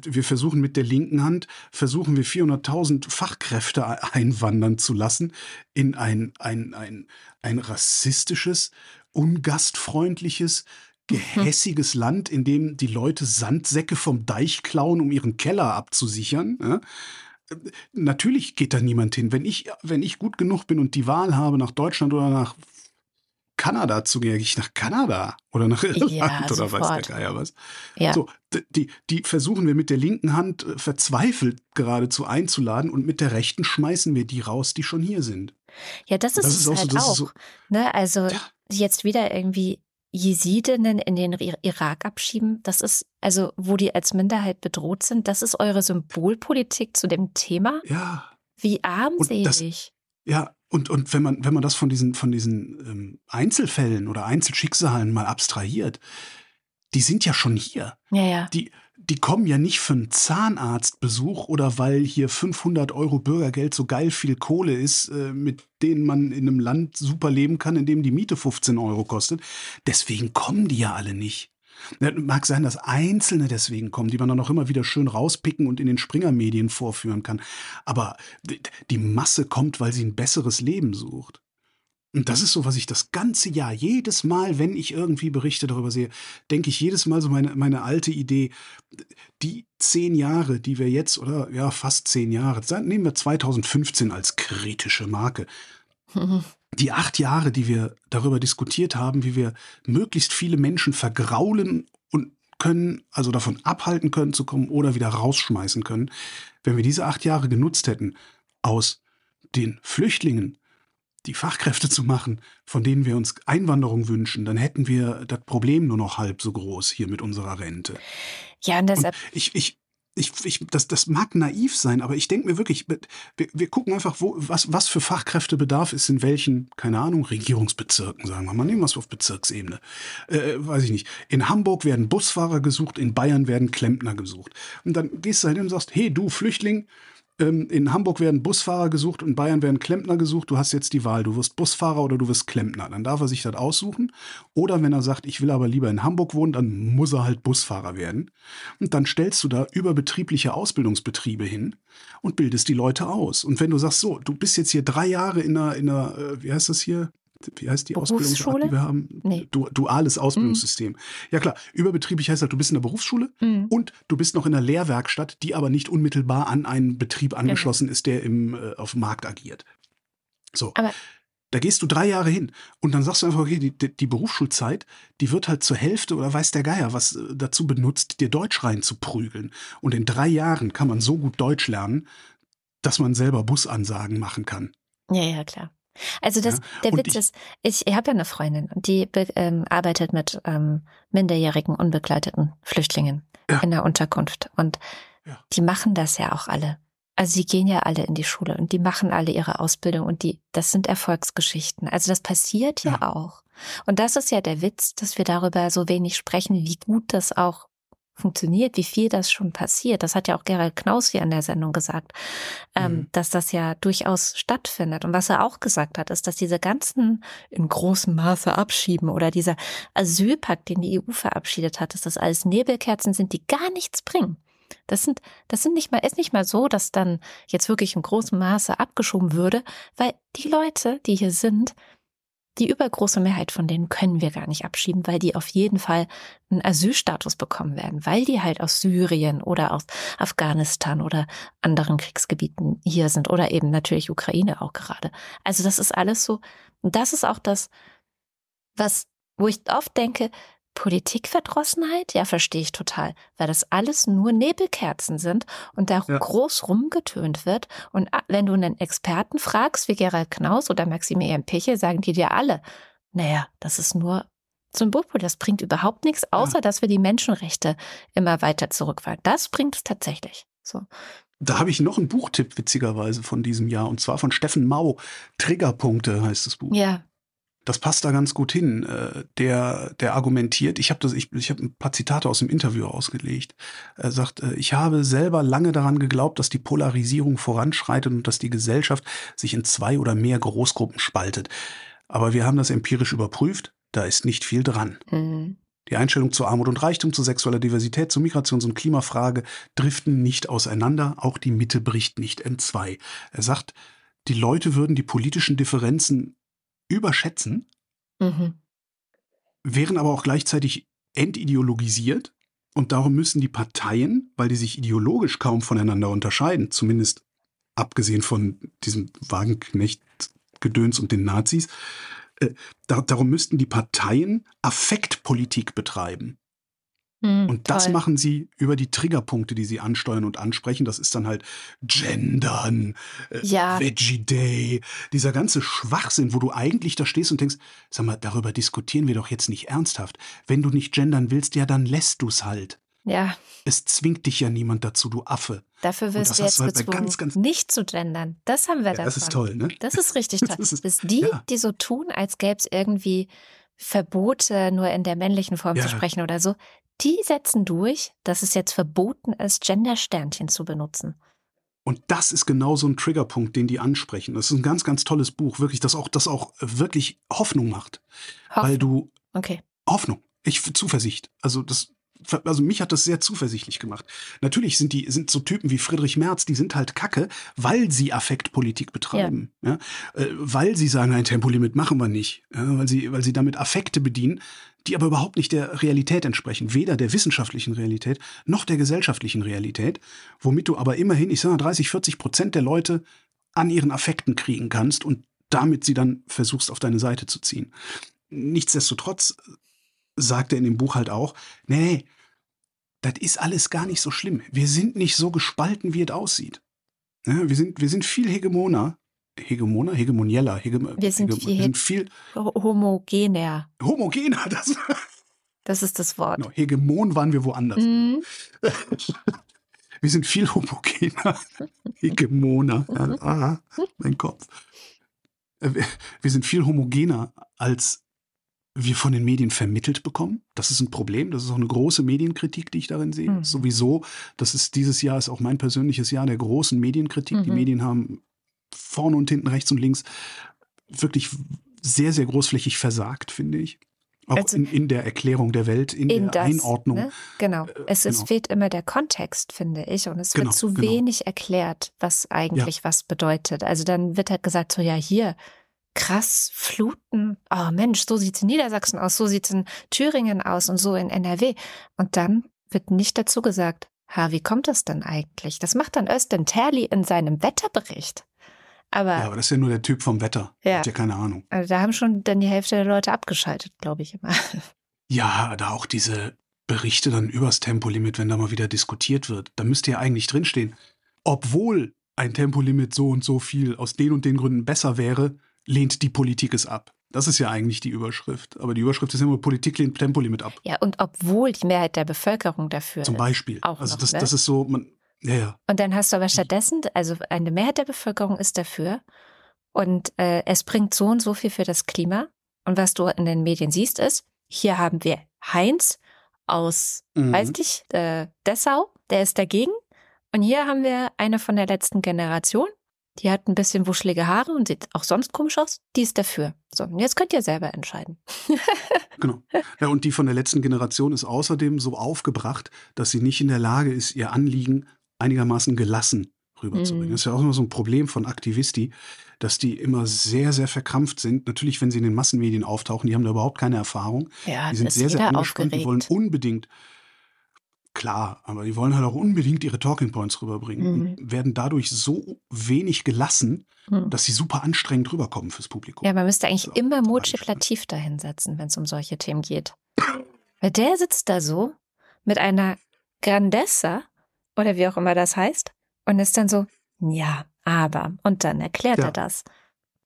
Wir versuchen mit der linken Hand, versuchen wir 400.000 Fachkräfte einwandern zu lassen in ein, ein, ein, ein rassistisches, ungastfreundliches, gehässiges Land, in dem die Leute Sandsäcke vom Deich klauen, um ihren Keller abzusichern. Ja? Natürlich geht da niemand hin. Wenn ich, wenn ich gut genug bin und die Wahl habe nach Deutschland oder nach Kanada zu gehen, gehe ich nach Kanada oder nach Irland Ja, oder weiß sofort. der Geier was. Ja. So, die, die versuchen wir mit der linken Hand äh, verzweifelt geradezu einzuladen und mit der rechten schmeißen wir die raus, die schon hier sind. Ja, das ist Das es ist auch so, halt ist auch. so- ne? Also Ja. jetzt wieder irgendwie Jesidinnen in den Irak abschieben, das ist, also wo die als Minderheit bedroht sind, das ist eure Symbolpolitik zu dem Thema. Ja, Wie armselig. ja. Und, und wenn man, wenn man das von diesen, von diesen ähm, Einzelfällen oder Einzelschicksalen mal abstrahiert, die sind ja schon hier. ja, ja. Die, die kommen ja nicht für einen Zahnarztbesuch oder weil hier 500 Euro Bürgergeld so geil viel Kohle ist, äh, mit denen man in einem Land super leben kann, in dem die Miete 15 Euro kostet. Deswegen kommen die ja alle nicht. Mag sein, dass Einzelne deswegen kommen, die man dann auch immer wieder schön rauspicken und in den Springer-Medien vorführen kann. Aber die Masse kommt, weil sie ein besseres Leben sucht. Und das ist so, was ich das ganze Jahr, jedes Mal, wenn ich irgendwie Berichte darüber sehe, denke ich jedes Mal so meine, meine alte Idee, die zehn Jahre, die wir jetzt, oder ja, fast zehn Jahre, nehmen wir 2015 als kritische Marke, die acht Jahre, die wir darüber diskutiert haben, wie wir möglichst viele Menschen vergraulen und können, also davon abhalten können zu kommen oder wieder rausschmeißen können, wenn wir diese acht Jahre genutzt hätten, aus den Flüchtlingen die Fachkräfte zu machen, von denen wir uns Einwanderung wünschen, dann hätten wir das Problem nur noch halb so groß hier mit unserer Rente. Ja, und Und deshalb, ich, ich, ich, ich, das, das mag naiv sein, aber ich denke mir wirklich, wir, wir gucken einfach, wo, was, was für Fachkräftebedarf ist in welchen, keine Ahnung, Regierungsbezirken, sagen wir mal. Nehmen wir es auf Bezirksebene. Äh, weiß ich nicht. In Hamburg werden Busfahrer gesucht, in Bayern werden Klempner gesucht. Und dann gehst du hin und sagst, hey, du Flüchtling, in Hamburg werden Busfahrer gesucht und in Bayern werden Klempner gesucht. Du hast jetzt die Wahl. Du wirst Busfahrer oder du wirst Klempner. Dann darf er sich das aussuchen. Oder wenn er sagt, ich will aber lieber in Hamburg wohnen, dann muss er halt Busfahrer werden. Und dann stellst du da überbetriebliche Ausbildungsbetriebe hin und bildest die Leute aus. Und wenn du sagst, so, du bist jetzt hier drei Jahre in einer, in einer äh, wie heißt das hier? Wie heißt die Ausbildungsart, Berufsschule? die wir haben? Nee. Du, duales Ausbildungssystem. Ja klar, überbetrieblich heißt halt, du bist in der Berufsschule Mhm. und du bist noch in einer Lehrwerkstatt, die aber nicht unmittelbar an einen Betrieb angeschlossen ist, der im, äh, auf dem Markt agiert. So. Aber- da gehst du drei Jahre hin und dann sagst du einfach, okay, die, die die Berufsschulzeit, die wird halt zur Hälfte oder weiß der Geier was äh, dazu benutzt, dir Deutsch reinzuprügeln. Und in drei Jahren kann man so gut Deutsch lernen, dass man selber Busansagen machen kann. Ja, ja, klar. Also das, Ja, der und Witz ich- ist, ich, ich habe ja eine Freundin und die ähm, arbeitet mit ähm, minderjährigen, unbegleiteten Flüchtlingen Ja. in der Unterkunft. Und Ja. die machen das ja auch alle. Also die gehen ja alle in die Schule und die machen alle ihre Ausbildung und die, das sind Erfolgsgeschichten. Also das passiert Ja. auch. Und das ist ja der Witz, dass wir darüber so wenig sprechen, wie gut das auch funktioniert, wie viel das schon passiert. Das hat ja auch Gerald Knaus hier in der Sendung gesagt, ähm, Mhm. dass das ja durchaus stattfindet. Und was er auch gesagt hat, ist, dass diese ganzen in großem Maße abschieben oder dieser Asylpakt, den die EU verabschiedet hat, dass das alles Nebelkerzen sind, die gar nichts bringen. Das sind, das sind nicht mal, ist nicht mal so, dass dann jetzt wirklich in großem Maße abgeschoben würde, weil die Leute, die hier sind, die übergroße Mehrheit von denen können wir gar nicht abschieben, weil die auf jeden Fall einen Asylstatus bekommen werden, weil die halt aus Syrien oder aus Afghanistan oder anderen Kriegsgebieten hier sind oder eben natürlich Ukraine auch gerade. Also das ist alles so, und das ist auch das, was, wo ich oft denke, Politikverdrossenheit, ja, verstehe ich total, weil das alles nur Nebelkerzen sind und da Ja. groß rumgetönt wird. Und wenn du einen Experten fragst, wie Gerald Knaus oder Maximilian Pichel, sagen die dir alle, naja, das ist nur Symbolpolitik, das bringt überhaupt nichts, außer dass wir die Menschenrechte immer weiter zurückfallen. Das bringt es tatsächlich. So. Da habe ich noch einen Buchtipp, witzigerweise, von diesem Jahr, und zwar von Steffen Mau. Triggerpunkte heißt das Buch. Ja. Das passt da ganz gut hin. Äh, Der, der argumentiert, ich habe das, ich, ich habe ein paar Zitate aus dem Interview ausgelegt. Er sagt, äh, ich habe selber lange daran geglaubt, dass die Polarisierung voranschreitet und dass die Gesellschaft sich in zwei oder mehr Großgruppen spaltet. Aber wir haben das empirisch überprüft, da ist nicht viel dran. Mhm. Die Einstellung zu Armut und Reichtum, zu sexueller Diversität, zu Migrations- und Klimafrage driften nicht auseinander, auch die Mitte bricht nicht entzwei. Er sagt, die Leute würden die politischen Differenzen überschätzen, Mhm. wären aber auch gleichzeitig entideologisiert und darum müssen die Parteien, weil die sich ideologisch kaum voneinander unterscheiden, zumindest abgesehen von diesem Wagenknecht-Gedöns und den Nazis, äh, da, darum müssten die Parteien Affektpolitik betreiben. Hm, Und das toll. machen sie über die Triggerpunkte, die sie ansteuern und ansprechen. Das ist dann halt Gendern, äh, Ja. Veggie Day, dieser ganze Schwachsinn, wo du eigentlich da stehst und denkst, sag mal, darüber diskutieren wir doch jetzt nicht ernsthaft. Wenn du nicht gendern willst, ja, dann lässt du's halt. Ja, Es zwingt dich ja niemand dazu, du Affe. dafür wirst das du jetzt du halt gezwungen, ganz, ganz- nicht zu gendern. Das haben wir Ja, das ist davon. toll, ne? Das ist richtig toll. Das Das, ist- die, ja. die so tun, als gäbe es irgendwie Verbote, nur in der männlichen Form Ja. zu sprechen oder so, die setzen durch, dass es jetzt verboten ist, Gender-Sternchen zu benutzen. Und das ist genau so ein Triggerpunkt, den die ansprechen. Das ist ein ganz, ganz tolles Buch, wirklich, das auch, das auch wirklich Hoffnung macht. Hoff Weil du okay. Hoffnung, ich Zuversicht. Also das, also mich hat das sehr zuversichtlich gemacht. Natürlich sind die sind so Typen wie Friedrich Merz, die sind halt Kacke, weil sie Affektpolitik betreiben, ja, Äh, weil sie sagen, ein Tempolimit machen wir nicht, ja, weil sie weil sie damit Affekte bedienen, die aber überhaupt nicht der Realität entsprechen, weder der wissenschaftlichen Realität noch der gesellschaftlichen Realität, womit du aber immerhin, ich sage mal 30, 40 Prozent der Leute an ihren Affekten kriegen kannst und damit sie dann versuchst auf deine Seite zu ziehen. Nichtsdestotrotz sagt er in dem Buch halt auch, nee, das ist alles gar nicht so schlimm. Wir sind nicht so gespalten, wie es aussieht. Ja, wir, sind, wir sind viel hegemoner. Hegemoner? Hegemonieller. Hegem Wir sind Hegem- viel wir sind viel Ho- Homogener, homogener. Das, das ist das Wort. genau, Hegemon waren wir woanders. Mhm. Wir sind viel homogener. Hegemoner. Ah, mein Kopf. Äh, wir sind viel homogener, als wir von den Medien vermittelt bekommen. Das ist ein Problem. Das ist auch eine große Medienkritik, die ich darin sehe. Mhm. Sowieso, das ist dieses Jahr ist auch mein persönliches Jahr der großen Medienkritik. Die Mhm. Medien haben vorne und hinten, rechts und links wirklich sehr, sehr großflächig versagt, finde ich. Auch Also- in, in der Erklärung der Welt, in, In der das, Einordnung. Ne? Genau. Es, es genau. fehlt immer der Kontext, finde ich. Und es Genau, wird zu genau. wenig erklärt, was eigentlich was bedeutet. Also dann wird halt gesagt, so ja, hier, krass, Fluten. Oh Mensch, so sieht's in Niedersachsen aus, so sieht's in Thüringen aus und so in NRW. Und dann wird nicht dazu gesagt, ha, wie kommt das denn eigentlich? Das macht dann Östen Terli in seinem Wetterbericht. Aber, Ja, aber das ist ja nur der Typ vom Wetter. Ja. Hat ja keine Ahnung. also da haben schon dann die Hälfte der Leute abgeschaltet, glaube ich immer. Ja, da auch diese Berichte dann übers Tempolimit, wenn da mal wieder diskutiert wird. Da müsste ja eigentlich drinstehen, obwohl ein Tempolimit so und so viel aus den und den Gründen besser wäre, lehnt die Politik es ab. Das ist ja eigentlich die Überschrift. Aber die Überschrift ist immer, Politik lehnt Tempolimit ab. Ja, und obwohl die Mehrheit der Bevölkerung dafür Zum. Beispiel. Auch also noch, das, ne? das ist so, man, ja, ja. Und dann hast du aber stattdessen, also eine Mehrheit der Bevölkerung ist dafür und äh, es bringt so und so viel für das Klima. Und was du in den Medien siehst, ist, hier haben wir Heinz aus, Mhm. weiß ich, äh, Dessau, der ist dagegen. Und hier haben wir eine von der letzten Generation, die hat ein bisschen wuschelige Haare und sieht auch sonst komisch aus, die ist dafür. So, und jetzt könnt ihr selber entscheiden. Genau. Ja, und die von der letzten Generation ist außerdem so aufgebracht, dass sie nicht in der Lage ist, ihr Anliegen einigermaßen gelassen rüberzubringen. Mhm. Das ist ja auch immer so ein Problem von Aktivisti, dass die immer sehr, sehr verkrampft sind. Natürlich, wenn sie in den Massenmedien auftauchen, die haben da überhaupt keine Erfahrung. Ja, Die sind sehr, sehr angespannt, die wollen unbedingt, klar, aber die wollen halt auch unbedingt ihre Talking Points rüberbringen Mhm. und werden dadurch so wenig gelassen, Hm. dass sie super anstrengend rüberkommen fürs Publikum. Ja, man müsste eigentlich So, immer spannend. Latif da hinsetzen, wenn es um solche Themen geht. Weil der sitzt da so mit einer Grandessa oder wie auch immer das heißt und ist dann so, ja, aber. Und dann erklärt Ja. er das.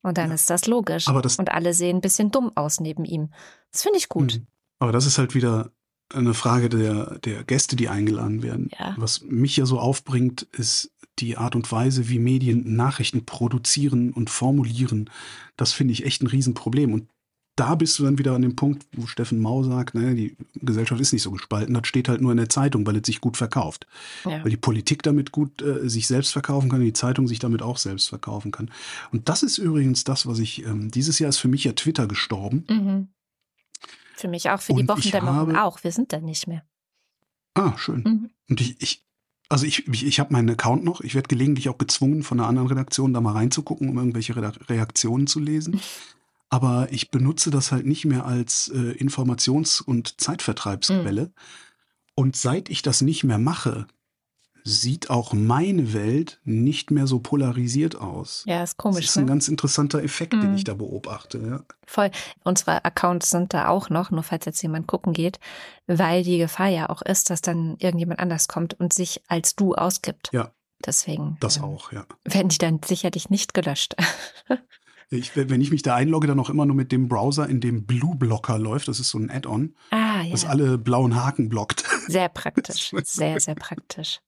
Und dann Ja. ist das logisch. Aber das- und alle sehen ein bisschen dumm aus neben ihm. Das finde ich gut. Mhm. Aber das ist halt wieder eine Frage der, der Gäste, die eingeladen werden. Ja. Was mich ja so aufbringt, ist die Art und Weise, wie Medien Nachrichten produzieren und formulieren. Das finde ich echt ein Riesenproblem. Und da bist du dann wieder an dem Punkt, wo Steffen Mau sagt, ne, die Gesellschaft ist nicht so gespalten, das steht halt nur in der Zeitung, weil es sich gut verkauft. Ja. Weil die Politik damit gut äh, sich selbst verkaufen kann, die Zeitung sich damit auch selbst verkaufen kann. Und das ist übrigens das, was ich, ähm, dieses Jahr ist für mich ja Twitter gestorben. Mhm. Für mich auch, für die Und ich Wochendämmerung habe- auch. Wir sind da nicht mehr. Ah, schön. Mhm. Und ich, ich also ich, ich, ich habe meinen Account noch. Ich werde gelegentlich auch gezwungen, von einer anderen Redaktion da mal reinzugucken, um irgendwelche Reaktionen zu lesen. Aber ich benutze das halt nicht mehr als äh, Informations- und Zeitvertreibsquelle. Und seit ich das nicht mehr mache, sieht auch meine Welt nicht mehr so polarisiert aus. Ja, ist komisch. Das ist ein ne? ganz interessanter Effekt, den Mhm. ich da beobachte. Ja. Voll. Unsere Accounts sind da auch noch, nur falls jetzt jemand gucken geht, weil die Gefahr ja auch ist, dass dann irgendjemand anders kommt und sich als du ausgibt. Ja. Deswegen Das ähm, auch, ja. werden die dann sicherlich nicht gelöscht. Ich, wenn ich mich da einlogge, dann auch immer nur mit dem Browser, in dem Blue Blocker läuft. Das ist so ein Add-on, Ah, ja. das alle blauen Haken blockt. Sehr praktisch. Sehr, sehr praktisch.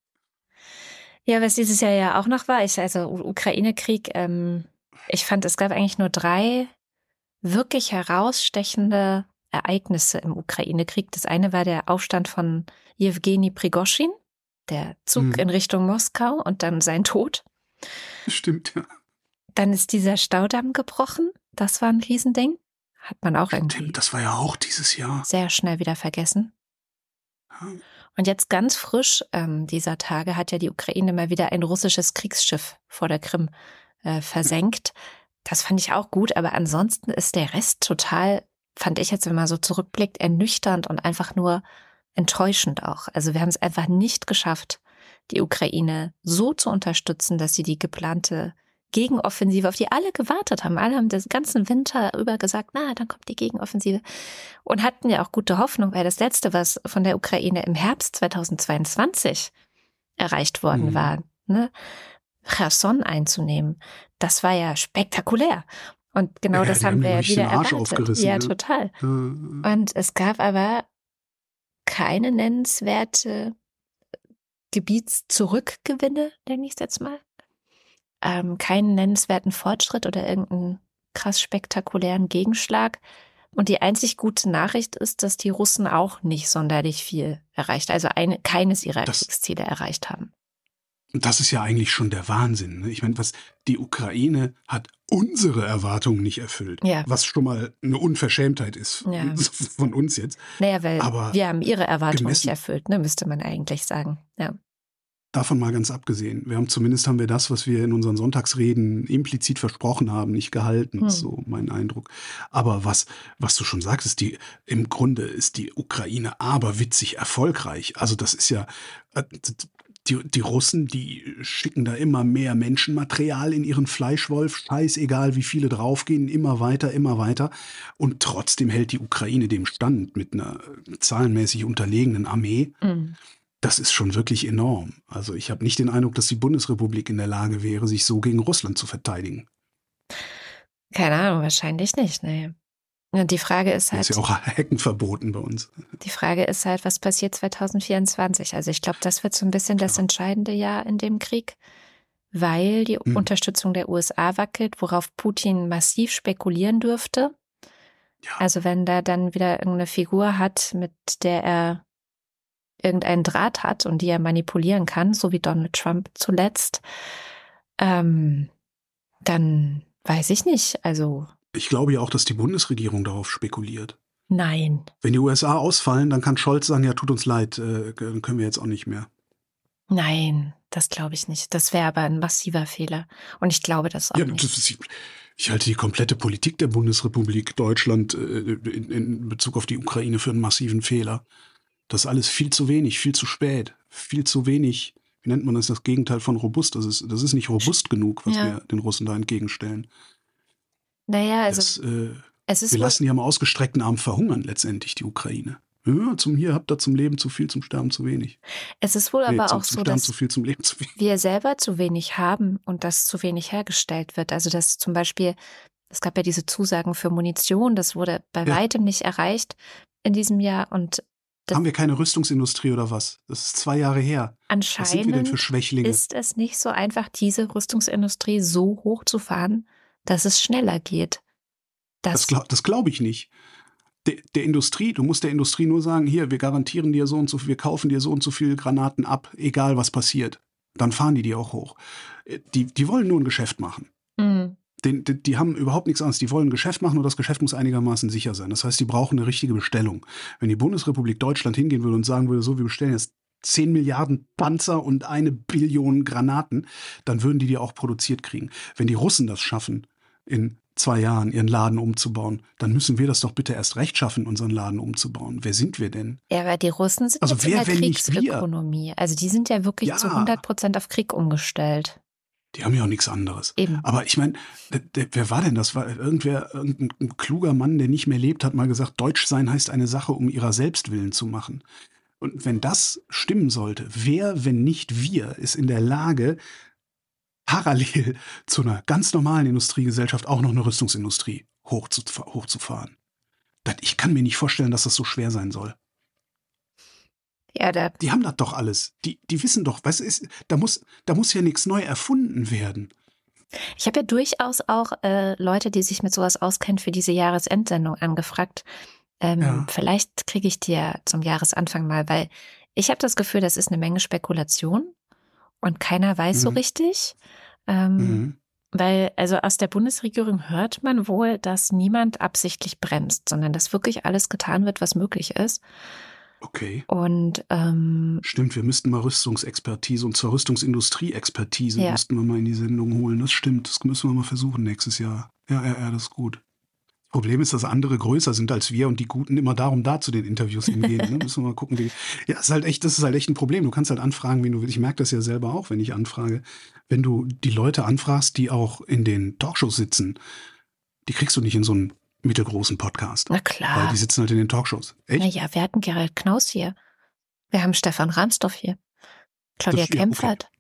Ja, was dieses Jahr ja auch noch war, ich, also Ukraine-Krieg, ähm, ich fand, es gab eigentlich nur drei wirklich herausstechende Ereignisse im Ukraine-Krieg. Das eine war der Aufstand von Jewgeni Prigoschin, der Zug Mhm. in Richtung Moskau und dann sein Tod. Stimmt, ja. Dann ist dieser Staudamm gebrochen. Das war ein Riesending. Hat man auch irgendwie Stimmt, das war ja auch dieses Jahr. sehr schnell wieder vergessen. Ja. Und jetzt ganz frisch ähm, dieser Tage hat ja die Ukraine mal wieder ein russisches Kriegsschiff vor der Krim äh, versenkt. Das fand ich auch gut, aber ansonsten ist der Rest total, fand ich jetzt, wenn man so zurückblickt, ernüchternd und einfach nur enttäuschend auch. Also wir haben es einfach nicht geschafft, die Ukraine so zu unterstützen, dass sie die geplante Gegenoffensive, auf die alle gewartet haben. Alle haben den ganzen Winter über gesagt, na, dann kommt die Gegenoffensive. Und hatten ja auch gute Hoffnung, weil das Letzte, was von der Ukraine im Herbst 2022 erreicht worden Mhm. war, ne, Cherson einzunehmen, das war ja spektakulär. Und genau Ja, das haben wir ja wieder erwartet. aufgerissen, Ja, ja. total. Und es gab aber keine nennenswerte Gebietszurückgewinne, nenne ich es jetzt mal. Ähm, keinen nennenswerten Fortschritt oder irgendeinen krass spektakulären Gegenschlag. Und die einzig gute Nachricht ist, dass die Russen auch nicht sonderlich viel erreicht, also eine, keines ihrer Das- Kriegsziele erreicht haben. Das ist ja eigentlich schon der Wahnsinn. Ne? Ich meine, was die Ukraine hat unsere Erwartungen nicht erfüllt. Ja. Was schon mal eine Unverschämtheit ist Ja. von uns jetzt. Naja, weil Aber wir haben ihre Erwartungen nicht gemessen- erfüllt, ne, müsste man eigentlich sagen. Ja. Davon mal ganz abgesehen. Wir haben zumindest haben wir das, was wir in unseren Sonntagsreden implizit versprochen haben, nicht gehalten. Hm. So mein Eindruck. Aber was, was du schon sagst, ist die, im Grunde ist die Ukraine aberwitzig erfolgreich. Also das ist ja, äh, die, die Russen, die schicken da immer mehr Menschenmaterial in ihren Fleischwolf, scheißegal wie viele draufgehen, immer weiter, immer weiter. Und trotzdem hält die Ukraine dem Stand mit einer zahlenmäßig unterlegenen Armee. Mhm. Das ist schon wirklich enorm. Also ich habe nicht den Eindruck, dass die Bundesrepublik in der Lage wäre, sich so gegen Russland zu verteidigen. Keine Ahnung, wahrscheinlich nicht. Nee. Und die Frage ist Das halt, ist ja auch Hacken verboten bei uns. die Frage ist halt, was passiert 2024? Also ich glaube, das wird so ein bisschen das entscheidende Jahr in dem Krieg, weil die Hm. Unterstützung der USA wackelt, worauf Putin massiv spekulieren dürfte. Ja. Also wenn da dann wieder irgendeine Figur hat, mit der er irgendeinen Draht hat und die er manipulieren kann, so wie Donald Trump zuletzt, ähm, dann weiß ich nicht. Also Ich glaube ja auch, dass die Bundesregierung darauf spekuliert. nein. Wenn die USA ausfallen, dann kann Scholz sagen, ja, tut uns leid, äh, dann können wir jetzt auch nicht mehr. Nein, das glaube ich nicht. Das wäre aber ein massiver Fehler. Und ich glaube das auch Ja, nicht. das ist, ich halte die komplette Politik der Bundesrepublik Deutschland äh, in, in Bezug auf die Ukraine für einen massiven Fehler. Das ist alles viel zu wenig, viel zu spät, viel zu wenig. Wie nennt man das? Das Gegenteil von robust. Das ist, das ist nicht robust genug, was Ja. wir den Russen da entgegenstellen. naja, also das, äh, es ist wir lassen die am ausgestreckten Arm verhungern, letztendlich, die Ukraine. Ja, zum hier habt ihr zum Leben zu viel, zum Sterben zu wenig. es ist wohl Nee, aber zum, auch so, Sterben dass zu viel, zum Leben zu wenig. wir selber zu wenig haben und dass zu wenig hergestellt wird. Also dass zum Beispiel, es gab ja diese Zusagen für Munition, das wurde bei Ja. weitem nicht erreicht in diesem Jahr und Das- Haben wir keine Rüstungsindustrie oder was? Das ist zwei Jahre her. Was sind wir denn für anscheinend Schwächlinge? ist es nicht so einfach, diese Rüstungsindustrie so hoch zu fahren, dass es schneller geht. Das, Das, glaub, glaube ich nicht. Der, der Industrie, du musst der Industrie nur sagen, hier, wir garantieren dir so und so, wir kaufen dir so und so viele Granaten ab, egal was passiert. Dann fahren die die auch hoch. Äh, Die, die wollen nur ein Geschäft machen. Mm, Den, die, die haben überhaupt nichts anderes. Die wollen ein Geschäft machen und das Geschäft muss einigermaßen sicher sein. Das heißt, die brauchen eine richtige Bestellung. Wenn die Bundesrepublik Deutschland hingehen würde und sagen würde, so, wir bestellen jetzt 10 Milliarden Panzer und eine Billion Granaten, dann würden die die auch produziert kriegen. Wenn die Russen das schaffen, in zwei Jahren ihren Laden umzubauen, dann müssen wir das doch bitte erst recht schaffen, unseren Laden umzubauen. Wer sind wir denn? Ja, aber die Russen sind Also jetzt wer, in der? Kriegsökonomie. Also die sind ja wirklich Ja. zu 100 Prozent auf Krieg umgestellt. Die haben ja auch nichts anderes. Eben. Aber ich meine, wer war denn das? War irgendwer, irgendein ein kluger Mann, der nicht mehr lebt, hat mal gesagt, Deutsch sein heißt eine Sache, um ihrer selbst willen zu machen. Und wenn das stimmen sollte, wer, wenn nicht wir, ist in der Lage, parallel zu einer ganz normalen Industriegesellschaft auch noch eine Rüstungsindustrie hochzu, hochzufahren? Das, ich kann mir nicht vorstellen, dass das so schwer sein soll. Da, Die haben das doch alles. Die, die wissen doch, was ist, da muss, da muss ja nichts neu erfunden werden. ich habe ja durchaus auch äh, Leute, die sich mit sowas auskennen, für diese Jahresendsendung angefragt. Ähm, Ja. Vielleicht kriege ich die ja zum Jahresanfang mal, weil ich habe das Gefühl, das ist eine Menge Spekulation und keiner weiß so Mhm. richtig. Ähm, Mhm. Weil, also aus der Bundesregierung hört man wohl, dass niemand absichtlich bremst, sondern dass wirklich alles getan wird, was möglich ist. Okay. Und ähm, Stimmt, wir müssten mal Rüstungsexpertise und zur Rüstungsindustrie-Expertise Ja. müssten wir mal in die Sendung holen. Das stimmt, das müssen wir mal versuchen nächstes Jahr. Ja, ja, ja, das ist gut. Problem ist, dass andere größer sind als wir und die Guten immer darum da zu den Interviews hingehen. Ne? Müssen wir mal gucken. Die, ja, ist halt echt, das ist halt echt ein Problem. Du kannst halt anfragen, wen du willst. Ich merke das ja selber auch, wenn ich anfrage. Wenn du die Leute anfragst, die auch in den Talkshows sitzen, die kriegst du nicht in so einen mittelgroßen Podcast. na Weil klar. die sitzen halt in den Talkshows. Echt? Naja, wir hatten Gerald Knaus hier. Wir haben Stefan Rahmsdorf hier. Claudia Das- ja, okay. Kempfert.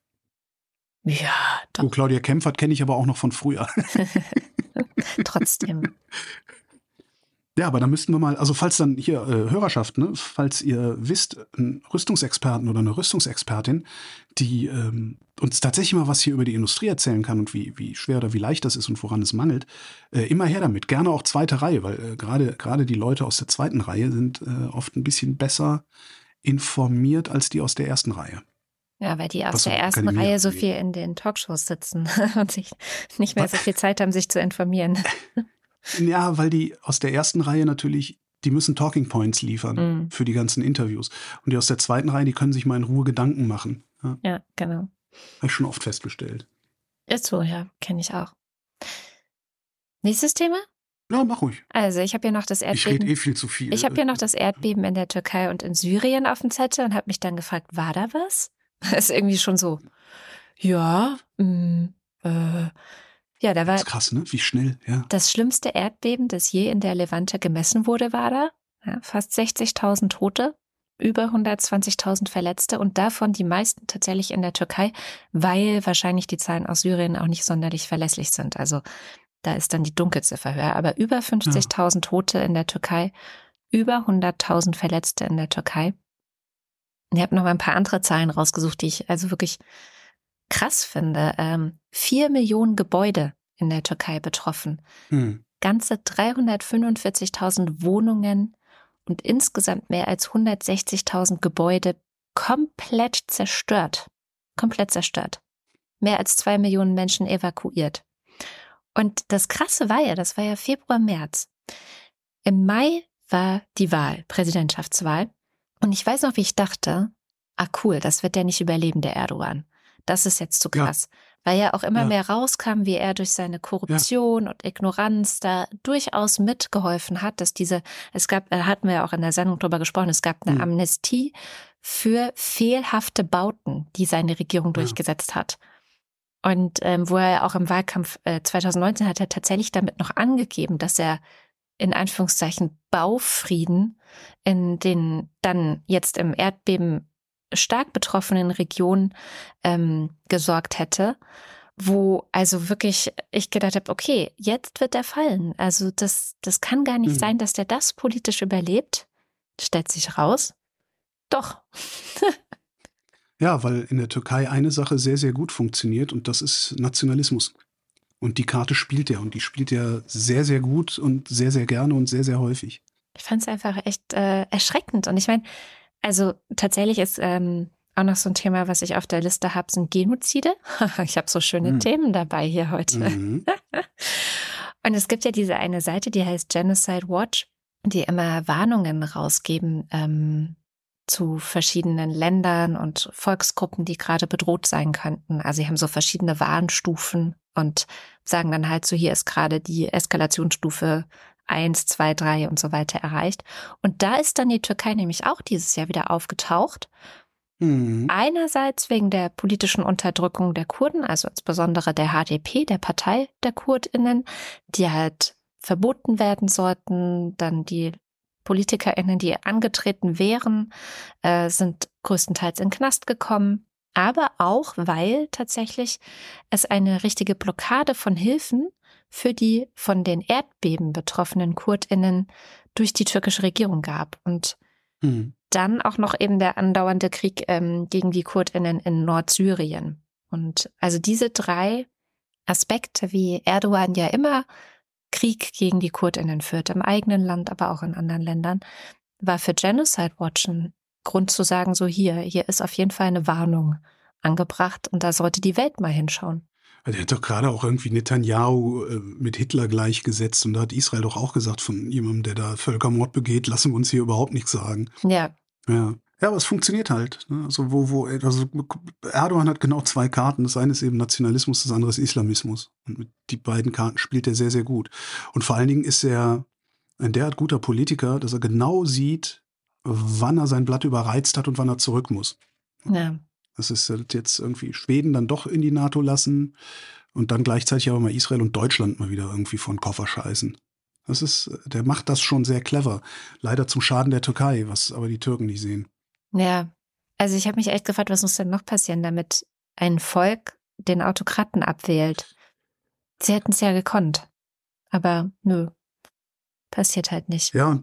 Ja, Oh, doch, Claudia Kempfert kenne ich aber auch noch von früher. trotzdem. Ja, aber da müssten wir mal, also falls dann hier äh, Hörerschaft, ne, falls ihr wisst, einen Rüstungsexperten oder eine Rüstungsexpertin, die ähm, uns tatsächlich mal was hier über die Industrie erzählen kann und wie, wie schwer oder wie leicht das ist und woran es mangelt, äh, immer her damit. Gerne auch zweite Reihe, weil äh, gerade gerade die Leute aus der zweiten Reihe sind äh, oft ein bisschen besser informiert als die aus der ersten Reihe. Ja, weil die aus Was der ersten Reihe so viel in den Talkshows sitzen und sich nicht mehr so viel Zeit haben, sich zu informieren. Ja, weil die aus der ersten Reihe natürlich, die müssen Talking Points liefern Mhm. für die ganzen Interviews. Und die aus der zweiten Reihe, die können sich mal in Ruhe Gedanken machen. Ja, Ja, genau. Habe ich schon oft festgestellt. Ist so, ja, kenne ich auch. Nächstes Thema? Ja, mach ruhig. Also, ich habe hier noch das Ich rede Erdbeben. eh viel zu viel. Ich habe hier noch das Erdbeben in der Türkei und in Syrien auf dem Zettel und habe mich dann gefragt, war da was? Das ist irgendwie schon so, ja, mh, äh, ja, da war Das ist krass, ne? Wie schnell, ja. das schlimmste Erdbeben, das je in der Levante gemessen wurde, war da. Ja, fast 60.000 Tote, über 120.000 Verletzte und davon die meisten tatsächlich in der Türkei, weil wahrscheinlich die Zahlen aus Syrien auch nicht sonderlich verlässlich sind. Also da ist dann die Dunkelziffer höher. Aber über 50.000 Tote in der Türkei, über 100.000 Verletzte in der Türkei. Ich habe noch mal ein paar andere Zahlen rausgesucht, die ich also wirklich krass finde. Ähm, vier Millionen Gebäude in der Türkei betroffen Hm. ganze 345.000 Wohnungen und insgesamt mehr als 160.000 Gebäude komplett zerstört. Komplett zerstört. Mehr als zwei Millionen Menschen evakuiert. Und das Krasse war ja, das war ja Februar, März. Im Mai war die Wahl, Präsidentschaftswahl. Und ich weiß noch, wie ich dachte, ah cool, das wird der nicht überleben, der Erdogan. Das ist jetzt zu Ja. Weil ja auch immer Ja. mehr rauskam, wie er durch seine Korruption und Ignoranz da durchaus mitgeholfen hat, dass diese, es gab, da hatten wir ja auch in der Sendung drüber gesprochen, es gab eine Mhm. Amnestie für fehlhafte Bauten, die seine Regierung Ja. durchgesetzt hat. Und ähm, wo er auch im Wahlkampf äh, 2019 hat er tatsächlich damit noch angegeben, dass er in Anführungszeichen Baufrieden in den dann jetzt im Erdbeben stark betroffenen Regionen ähm, gesorgt hätte, wo also wirklich ich gedacht habe, okay, jetzt wird er fallen. Also das, das kann gar nicht Mhm. sein, dass der das politisch überlebt. Stellt sich raus. Doch. Ja, weil in der Türkei eine Sache sehr, sehr gut funktioniert und das ist Nationalismus. Und die Karte spielt er und die spielt er sehr, sehr gut und sehr, sehr gerne und sehr, sehr häufig. Ich fand es einfach echt äh, erschreckend. Und ich meine, also tatsächlich ist ähm, auch noch so ein Thema, was ich auf der Liste habe, sind Genozide. ich habe so schöne Hm. Themen dabei hier heute. Mhm. Und es gibt ja diese eine Seite, die heißt Genocide Watch, die immer Warnungen rausgeben ähm, zu verschiedenen Ländern und Volksgruppen, die gerade bedroht sein könnten. Also sie haben so verschiedene Warnstufen und sagen dann halt so, hier ist gerade die Eskalationsstufe eins, zwei, drei und so weiter erreicht. Und da ist dann die Türkei nämlich auch dieses Jahr wieder aufgetaucht. Mhm. Einerseits wegen der politischen Unterdrückung der Kurden, also insbesondere der HDP, der Partei der Kurdinnen, die halt verboten werden sollten. Dann die PolitikerInnen, die angetreten wären, äh, sind größtenteils in Knast gekommen. Aber auch, weil tatsächlich es eine richtige Blockade von Hilfen für die von den Erdbeben betroffenen KurdInnen durch die türkische Regierung gab. Und mhm. dann auch noch eben der andauernde Krieg ähm, gegen die KurdInnen in Nordsyrien. Und also diese drei Aspekte, wie Erdogan ja immer Krieg gegen die KurdInnen führt, im eigenen Land, aber auch in anderen Ländern, war für Genocide Watch ein Grund zu sagen, so hier, hier ist auf jeden Fall eine Warnung angebracht und da sollte die Welt mal hinschauen. Der hat doch gerade auch irgendwie Netanyahu äh, mit Hitler gleichgesetzt und da hat Israel doch auch gesagt von jemandem, der da Völkermord begeht, lassen wir uns hier überhaupt nichts sagen. Ja. Ja. Ja, aber es funktioniert halt. Ne? Also, wo, wo, also Erdogan hat genau zwei Karten. Das eine ist eben Nationalismus, das andere ist Islamismus. Und mit die beiden Karten spielt er sehr, sehr gut. Und vor allen Dingen ist er ein derart guter Politiker, dass er genau sieht, wann er sein Blatt überreizt hat und wann er zurück muss. Ja. Das ist jetzt irgendwie Schweden dann doch in die NATO lassen und dann gleichzeitig aber mal Israel und Deutschland mal wieder irgendwie von Koffer scheißen. Das ist, der macht das schon sehr clever. Leider zum Schaden der Türkei, was aber die Türken nicht sehen. Ja, also ich habe mich echt gefragt, was muss denn noch passieren, damit ein Volk den Autokraten abwählt. Sie hätten es ja gekonnt. Aber nö, passiert halt nicht. Ja,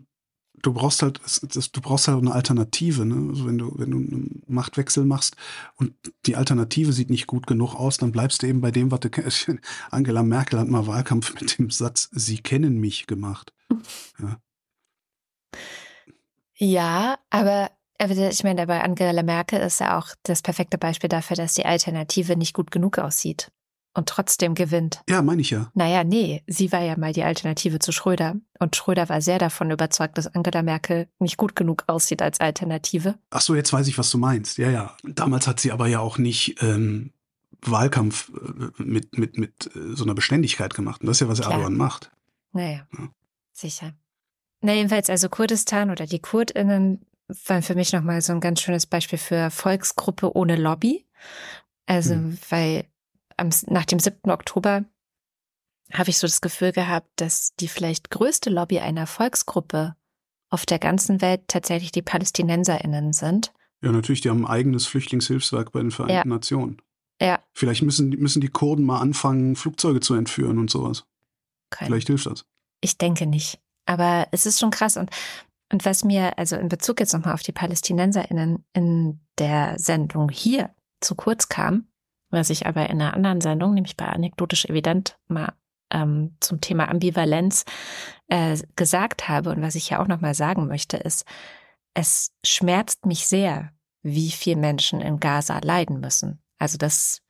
du brauchst halt, du brauchst halt eine Alternative, ne? Also wenn du, wenn du einen Machtwechsel machst und die Alternative sieht nicht gut genug aus, dann bleibst du eben bei dem, was du kennst. Angela Merkel hat mal Wahlkampf mit dem Satz, Sie kennen mich gemacht. Ja, ja aber ich meine, bei Angela Merkel ist ja auch das perfekte Beispiel dafür, dass die Alternative nicht gut genug aussieht und trotzdem gewinnt. Ja, meine ich ja. Naja, nee, sie war ja mal die Alternative zu Schröder und Schröder war sehr davon überzeugt, dass Angela Merkel nicht gut genug aussieht als Alternative. Ach so, jetzt weiß ich, was du meinst. Ja, ja. Damals hat sie aber ja auch nicht ähm, Wahlkampf äh, mit, mit, mit äh, so einer Beständigkeit gemacht. Und das ist ja, was Klar. Erdogan macht. Naja, ja. sicher. Na, jedenfalls also Kurdistan oder die KurdInnen war für mich nochmal so ein ganz schönes Beispiel für Volksgruppe ohne Lobby. Also, hm. weil am, nach dem 7. Oktober habe ich so das Gefühl gehabt, dass die vielleicht größte Lobby einer Volksgruppe auf der ganzen Welt tatsächlich die PalästinenserInnen sind. Ja, natürlich, die haben ein eigenes Flüchtlingshilfswerk bei den Vereinten ja. Nationen. Ja. Vielleicht müssen, müssen die Kurden mal anfangen, Flugzeuge zu entführen und sowas. Kein. Vielleicht hilft das. Ich denke nicht. Aber es ist schon krass. Und und was mir also in Bezug jetzt nochmal auf die PalästinenserInnen in der Sendung hier zu kurz kam, was ich aber in einer anderen Sendung, nämlich bei Anekdotisch Evident, mal ähm, zum Thema Ambivalenz äh, gesagt habe und was ich ja auch nochmal sagen möchte, ist, es schmerzt mich sehr, wie viele Menschen in Gaza leiden müssen. Also das,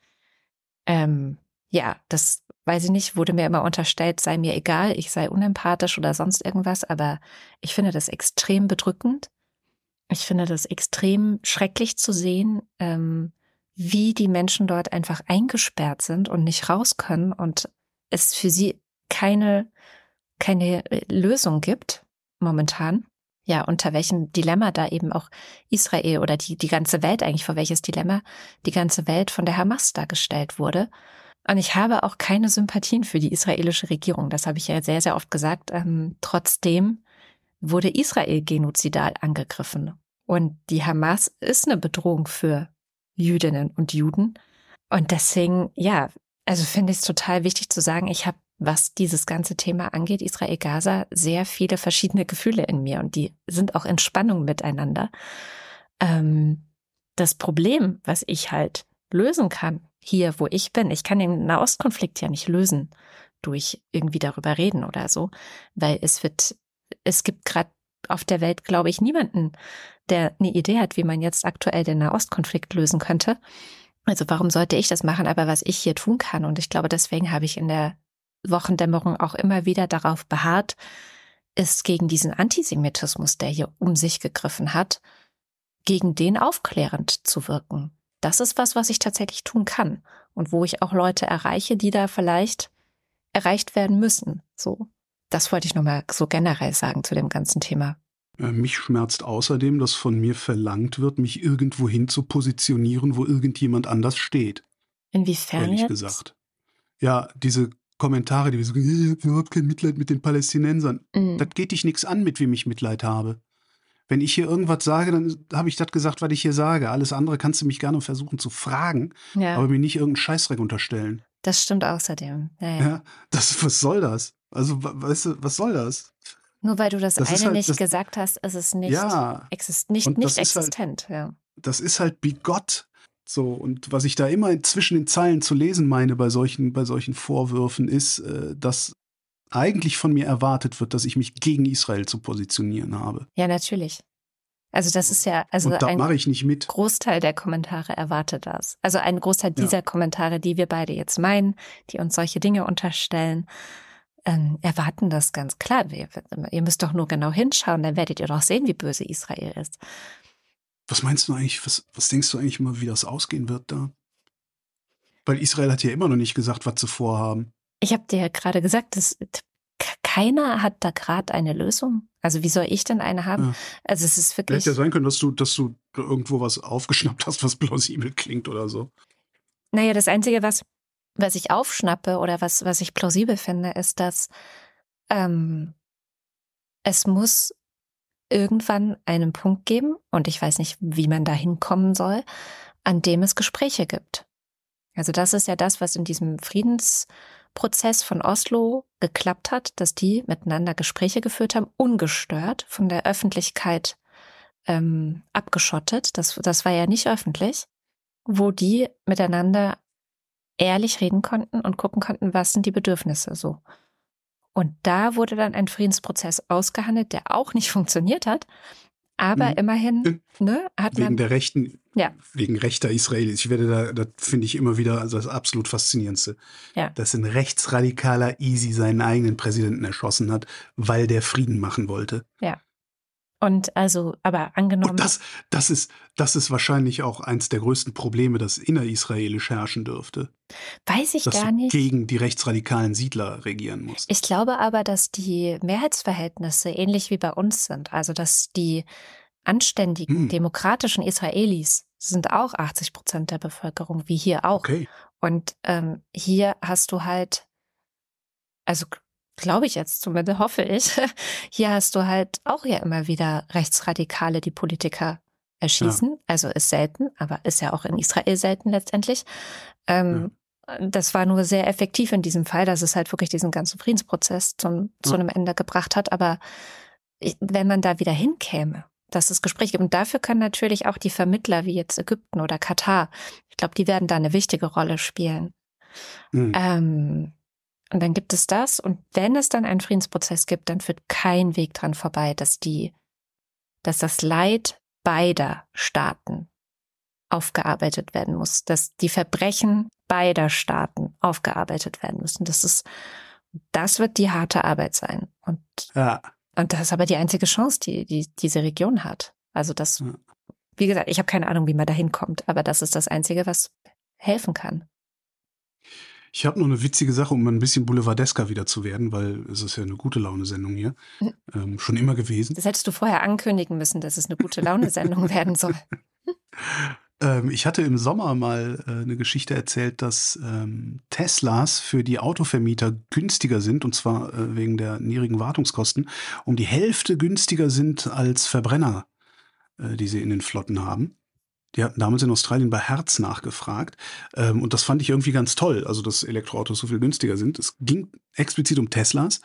ähm, ja, das weiß ich nicht, wurde mir immer unterstellt, sei mir egal, ich sei unempathisch oder sonst irgendwas, aber ich finde das extrem bedrückend. Ich finde das extrem schrecklich zu sehen, ähm, wie die Menschen dort einfach eingesperrt sind und nicht raus können und es für sie keine, keine äh, Lösung gibt momentan. Ja, unter welchem Dilemma da eben auch Israel oder die, die ganze Welt eigentlich, vor welches Dilemma die ganze Welt von der Hamas dargestellt wurde. Und ich habe auch keine Sympathien für die israelische Regierung. Das habe ich ja sehr, sehr oft gesagt. Ähm, trotzdem wurde Israel genozidal angegriffen. Und die Hamas ist eine Bedrohung für Jüdinnen und Juden. Und deswegen, ja, also finde ich es total wichtig zu sagen, ich habe, was dieses ganze Thema angeht, Israel-Gaza, sehr viele verschiedene Gefühle in mir und die sind auch in Spannung miteinander. Ähm, das Problem, was ich halt lösen kann, hier, wo ich bin. Ich kann den Nahostkonflikt ja nicht lösen durch irgendwie darüber reden oder so, weil es wird, es gibt gerade auf der Welt, glaube ich, niemanden, der eine Idee hat, wie man jetzt aktuell den Nahostkonflikt lösen könnte. Also warum sollte ich das machen? Aber was ich hier tun kann, und ich glaube, deswegen habe ich in der Wochendämmerung auch immer wieder darauf beharrt, ist gegen diesen Antisemitismus, der hier um sich gegriffen hat, gegen den aufklärend zu wirken das ist was, was ich tatsächlich tun kann und wo ich auch Leute erreiche, die da vielleicht erreicht werden müssen. So, das wollte ich nochmal so generell sagen zu dem ganzen Thema. Äh, mich schmerzt außerdem, dass von mir verlangt wird, mich irgendwohin zu positionieren, wo irgendjemand anders steht. Inwiefern? Ehrlich jetzt? gesagt. Ja, diese Kommentare, die so, ich habe überhaupt kein Mitleid mit den Palästinensern. Mhm. Das geht dich nichts an, mit wem ich Mitleid habe. Wenn ich hier irgendwas sage, dann habe ich das gesagt, was ich hier sage. Alles andere kannst du mich gerne versuchen zu fragen, Ja, aber mir nicht irgendeinen Scheißdreck unterstellen. das stimmt außerdem. Ja, ja. Ja, das, was soll das? Also, weißt du, was soll das? Nur weil du das, Das eine halt- nicht das- gesagt hast, ist es nicht, Ja, exist nicht, nicht halt- existent. ja. das ist halt bigott. So, und was ich da immer zwischen den Zeilen zu lesen meine bei solchen, bei solchen Vorwürfen ist, äh, dass eigentlich von mir erwartet wird, dass ich mich gegen Israel zu positionieren habe. ja, natürlich. Also das ist ja, also und da ein mache ich nicht mit. Großteil der Kommentare erwartet das. Also ein Großteil Ja. dieser Kommentare, die wir beide jetzt meinen, die uns solche Dinge unterstellen, ähm, erwarten das ganz klar. Ihr müsst doch nur genau hinschauen, dann werdet ihr doch sehen, wie böse Israel ist. Was meinst du eigentlich, was, was denkst du eigentlich immer, wie das ausgehen wird da? Weil Israel hat ja immer noch nicht gesagt, was sie vorhaben. Ich habe dir ja gerade gesagt, dass keiner hat da gerade eine Lösung. Also wie soll ich denn eine haben? Ja. Also es ist wirklich. Hätte ja sein können, dass du, dass du irgendwo was aufgeschnappt hast, was plausibel klingt oder so. Naja, das Einzige, was, was ich aufschnappe oder was, was ich plausibel finde, ist, dass ähm, es muss irgendwann einen Punkt geben, und ich weiß nicht, wie man da hinkommen soll, an dem es Gespräche gibt. Also das ist ja das, was in diesem Friedensprozess von Oslo geklappt hat, dass die miteinander Gespräche geführt haben, ungestört von der Öffentlichkeit ähm, abgeschottet. Das, das war ja nicht öffentlich wo die miteinander ehrlich reden konnten und gucken konnten, was sind die Bedürfnisse so. Und da wurde dann ein Friedensprozess ausgehandelt, der auch nicht funktioniert hat, aber Mhm. immerhin ne, hat Wegen man der rechten, Ja. wegen rechter Israelis. Ich werde da, das finde ich immer wieder also das absolut faszinierendste. Ja. Dass ein rechtsradikaler Easy seinen eigenen Präsidenten erschossen hat, weil der Frieden machen wollte. und also, aber angenommen, Und das, das ist, das ist wahrscheinlich auch eins der größten Probleme, das innerisraelisch herrschen dürfte. weiß ich Dass gar du nicht. gegen die rechtsradikalen Siedler regieren musst. Ich glaube aber, dass die Mehrheitsverhältnisse ähnlich wie bei uns sind. Also, dass die anständigen, Hm. demokratischen Israelis sind auch 80 Prozent der Bevölkerung, wie hier auch. Okay. Und ähm, hier hast du halt, also glaube ich jetzt zumindest, hoffe ich, hier hast du halt auch ja immer wieder Rechtsradikale, die Politiker erschießen. Also ist selten, aber ist ja auch in Israel selten letztendlich. Ähm, Das war nur sehr effektiv in diesem Fall, dass es halt wirklich diesen ganzen Friedensprozess zum, zu Ja. einem Ende gebracht hat. Aber ich, wenn man da wieder hinkäme, dass es Gespräche gibt. Und dafür können natürlich auch die Vermittler wie jetzt Ägypten oder Katar, ich glaube, die werden da eine wichtige Rolle spielen. Hm. Ähm, und dann gibt es das. Und wenn es dann einen Friedensprozess gibt, dann führt kein Weg dran vorbei, dass die, dass das Leid beider Staaten aufgearbeitet werden muss, dass die Verbrechen beider Staaten aufgearbeitet werden müssen. Das ist, das wird die harte Arbeit sein. Und, Ja. und das ist aber die einzige Chance, die, die diese Region hat. Also das, wie gesagt, ich habe keine Ahnung, wie man da hinkommt, aber das ist das Einzige, was helfen kann. Ich habe noch eine witzige Sache, um ein bisschen boulevardesker wieder zu werden, weil es ist ja eine gute Laune-Sendung hier. Mhm. Ähm, schon immer gewesen. Das hättest du vorher ankündigen müssen, dass es eine gute Laune-Sendung werden soll. Ähm, ich hatte im Sommer mal äh, eine Geschichte erzählt, dass ähm, Teslas für die Autovermieter günstiger sind, und zwar äh, wegen der niedrigen Wartungskosten, um die Hälfte günstiger sind als Verbrenner, äh, die sie in den Flotten haben. Die hatten damals in Australien bei Hertz nachgefragt. Ähm, und das fand ich irgendwie ganz toll, also dass Elektroautos so viel günstiger sind. Es ging explizit um Teslas.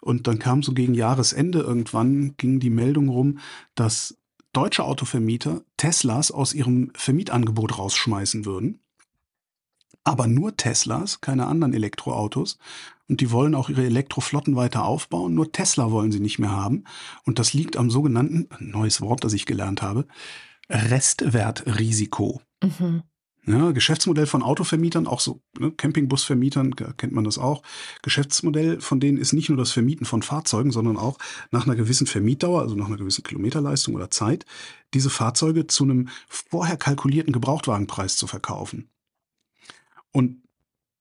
Und dann kam so gegen Jahresende irgendwann, ging die Meldung rum, dass deutsche Autovermieter Teslas aus ihrem Vermietangebot rausschmeißen würden. Aber nur Teslas, keine anderen Elektroautos. Und die wollen auch ihre Elektroflotten weiter aufbauen. Nur Tesla wollen sie nicht mehr haben. Und das liegt am sogenannten, ein neues Wort, das ich gelernt habe, Restwertrisiko. Mhm. Ja, Geschäftsmodell von Autovermietern, auch so ne, Campingbusvermietern, kennt man das auch. Geschäftsmodell von denen ist nicht nur das Vermieten von Fahrzeugen, sondern auch nach einer gewissen Vermietdauer, also nach einer gewissen Kilometerleistung oder Zeit, diese Fahrzeuge zu einem vorher kalkulierten Gebrauchtwagenpreis zu verkaufen. Und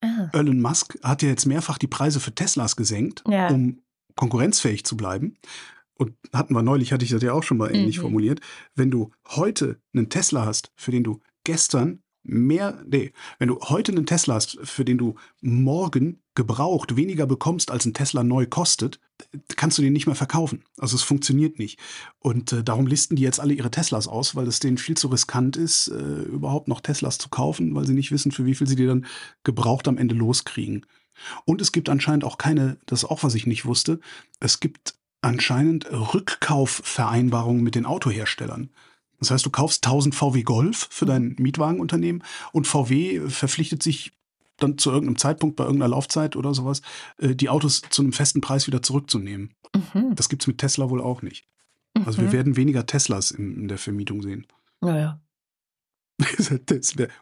ah. Elon Musk hat ja jetzt mehrfach die Preise für Teslas gesenkt, ja. um konkurrenzfähig zu bleiben. Und hatten wir neulich, hatte ich das ja auch schon mal ähnlich mhm. formuliert. Wenn du heute einen Tesla hast, für den du gestern mehr, nee, wenn du heute einen Tesla hast, für den du morgen gebraucht weniger bekommst, als ein Tesla neu kostet, kannst du den nicht mehr verkaufen. Also es funktioniert nicht. Und äh, darum listen die jetzt alle ihre Teslas aus, weil es denen viel zu riskant ist, äh, überhaupt noch Teslas zu kaufen, weil sie nicht wissen, für wie viel sie die dann gebraucht am Ende loskriegen. Und es gibt anscheinend auch keine, das ist auch was ich nicht wusste, es gibt anscheinend Rückkaufvereinbarungen mit den Autoherstellern. Das heißt, du kaufst 1000 VW Golf für dein mhm. Mietwagenunternehmen und VW verpflichtet sich dann zu irgendeinem Zeitpunkt bei irgendeiner Laufzeit oder sowas, äh, die Autos zu einem festen Preis wieder zurückzunehmen. Mhm. Das gibt es mit Tesla wohl auch nicht. Mhm. Also wir mhm. werden weniger Teslas in, in der Vermietung sehen. Naja.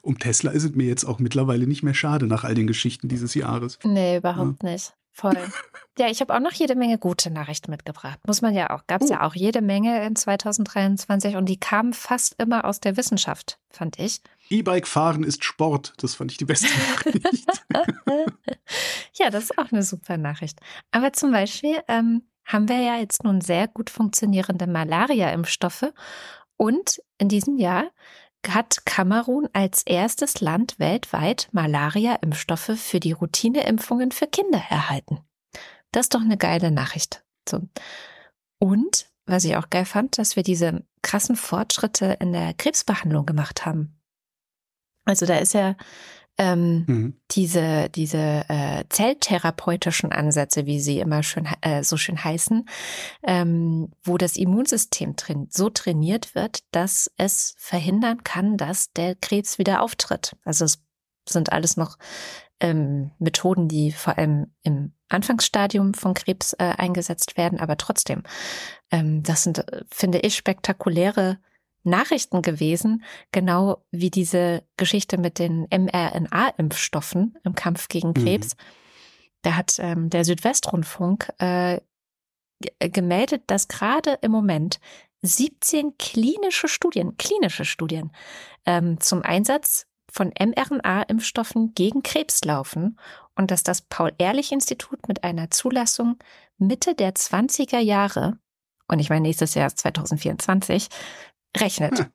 um Tesla ist es mir jetzt auch mittlerweile nicht mehr schade nach all den Geschichten dieses Jahres. Nee, überhaupt ja. nicht. Voll. Ja, ich habe auch noch jede Menge gute Nachrichten mitgebracht. Muss man ja auch. Gab es uh. ja auch jede Menge in 2023 und die kamen fast immer aus der Wissenschaft, fand ich. E-Bike fahren ist Sport. Das fand ich die beste Nachricht. ja, das ist auch eine super Nachricht. Aber zum Beispiel ähm, haben wir ja jetzt nun sehr gut funktionierende Malaria-Impfstoffe und in diesem Jahr hat Kamerun als erstes Land weltweit Malaria-Impfstoffe für die Routineimpfungen für Kinder erhalten. Das ist doch eine geile Nachricht. So. Und was ich auch geil fand, dass wir diese krassen Fortschritte in der Krebsbehandlung gemacht haben. Also da ist ja ähm, mhm. diese, diese äh, zelltherapeutischen Ansätze, wie sie immer schön, äh, so schön heißen, ähm, wo das Immunsystem train so trainiert wird, dass es verhindern kann, dass der Krebs wieder auftritt. Also es sind alles noch ähm, Methoden, die vor allem im Anfangsstadium von Krebs äh, eingesetzt werden, aber trotzdem, ähm, das sind, äh, finde ich, spektakuläre Nachrichten gewesen, genau wie diese Geschichte mit den mRNA-Impfstoffen im Kampf gegen mhm. Krebs. Mhm. Da hat ähm, der Südwestrundfunk äh, gemeldet, dass gerade im Moment 17 klinische Studien, klinische Studien ähm, zum Einsatz von mRNA-Impfstoffen gegen Krebs laufen und dass das Paul-Ehrlich-Institut mit einer Zulassung Mitte der 20er Jahre, und ich meine nächstes Jahr ist 2024, rechnet. Hm.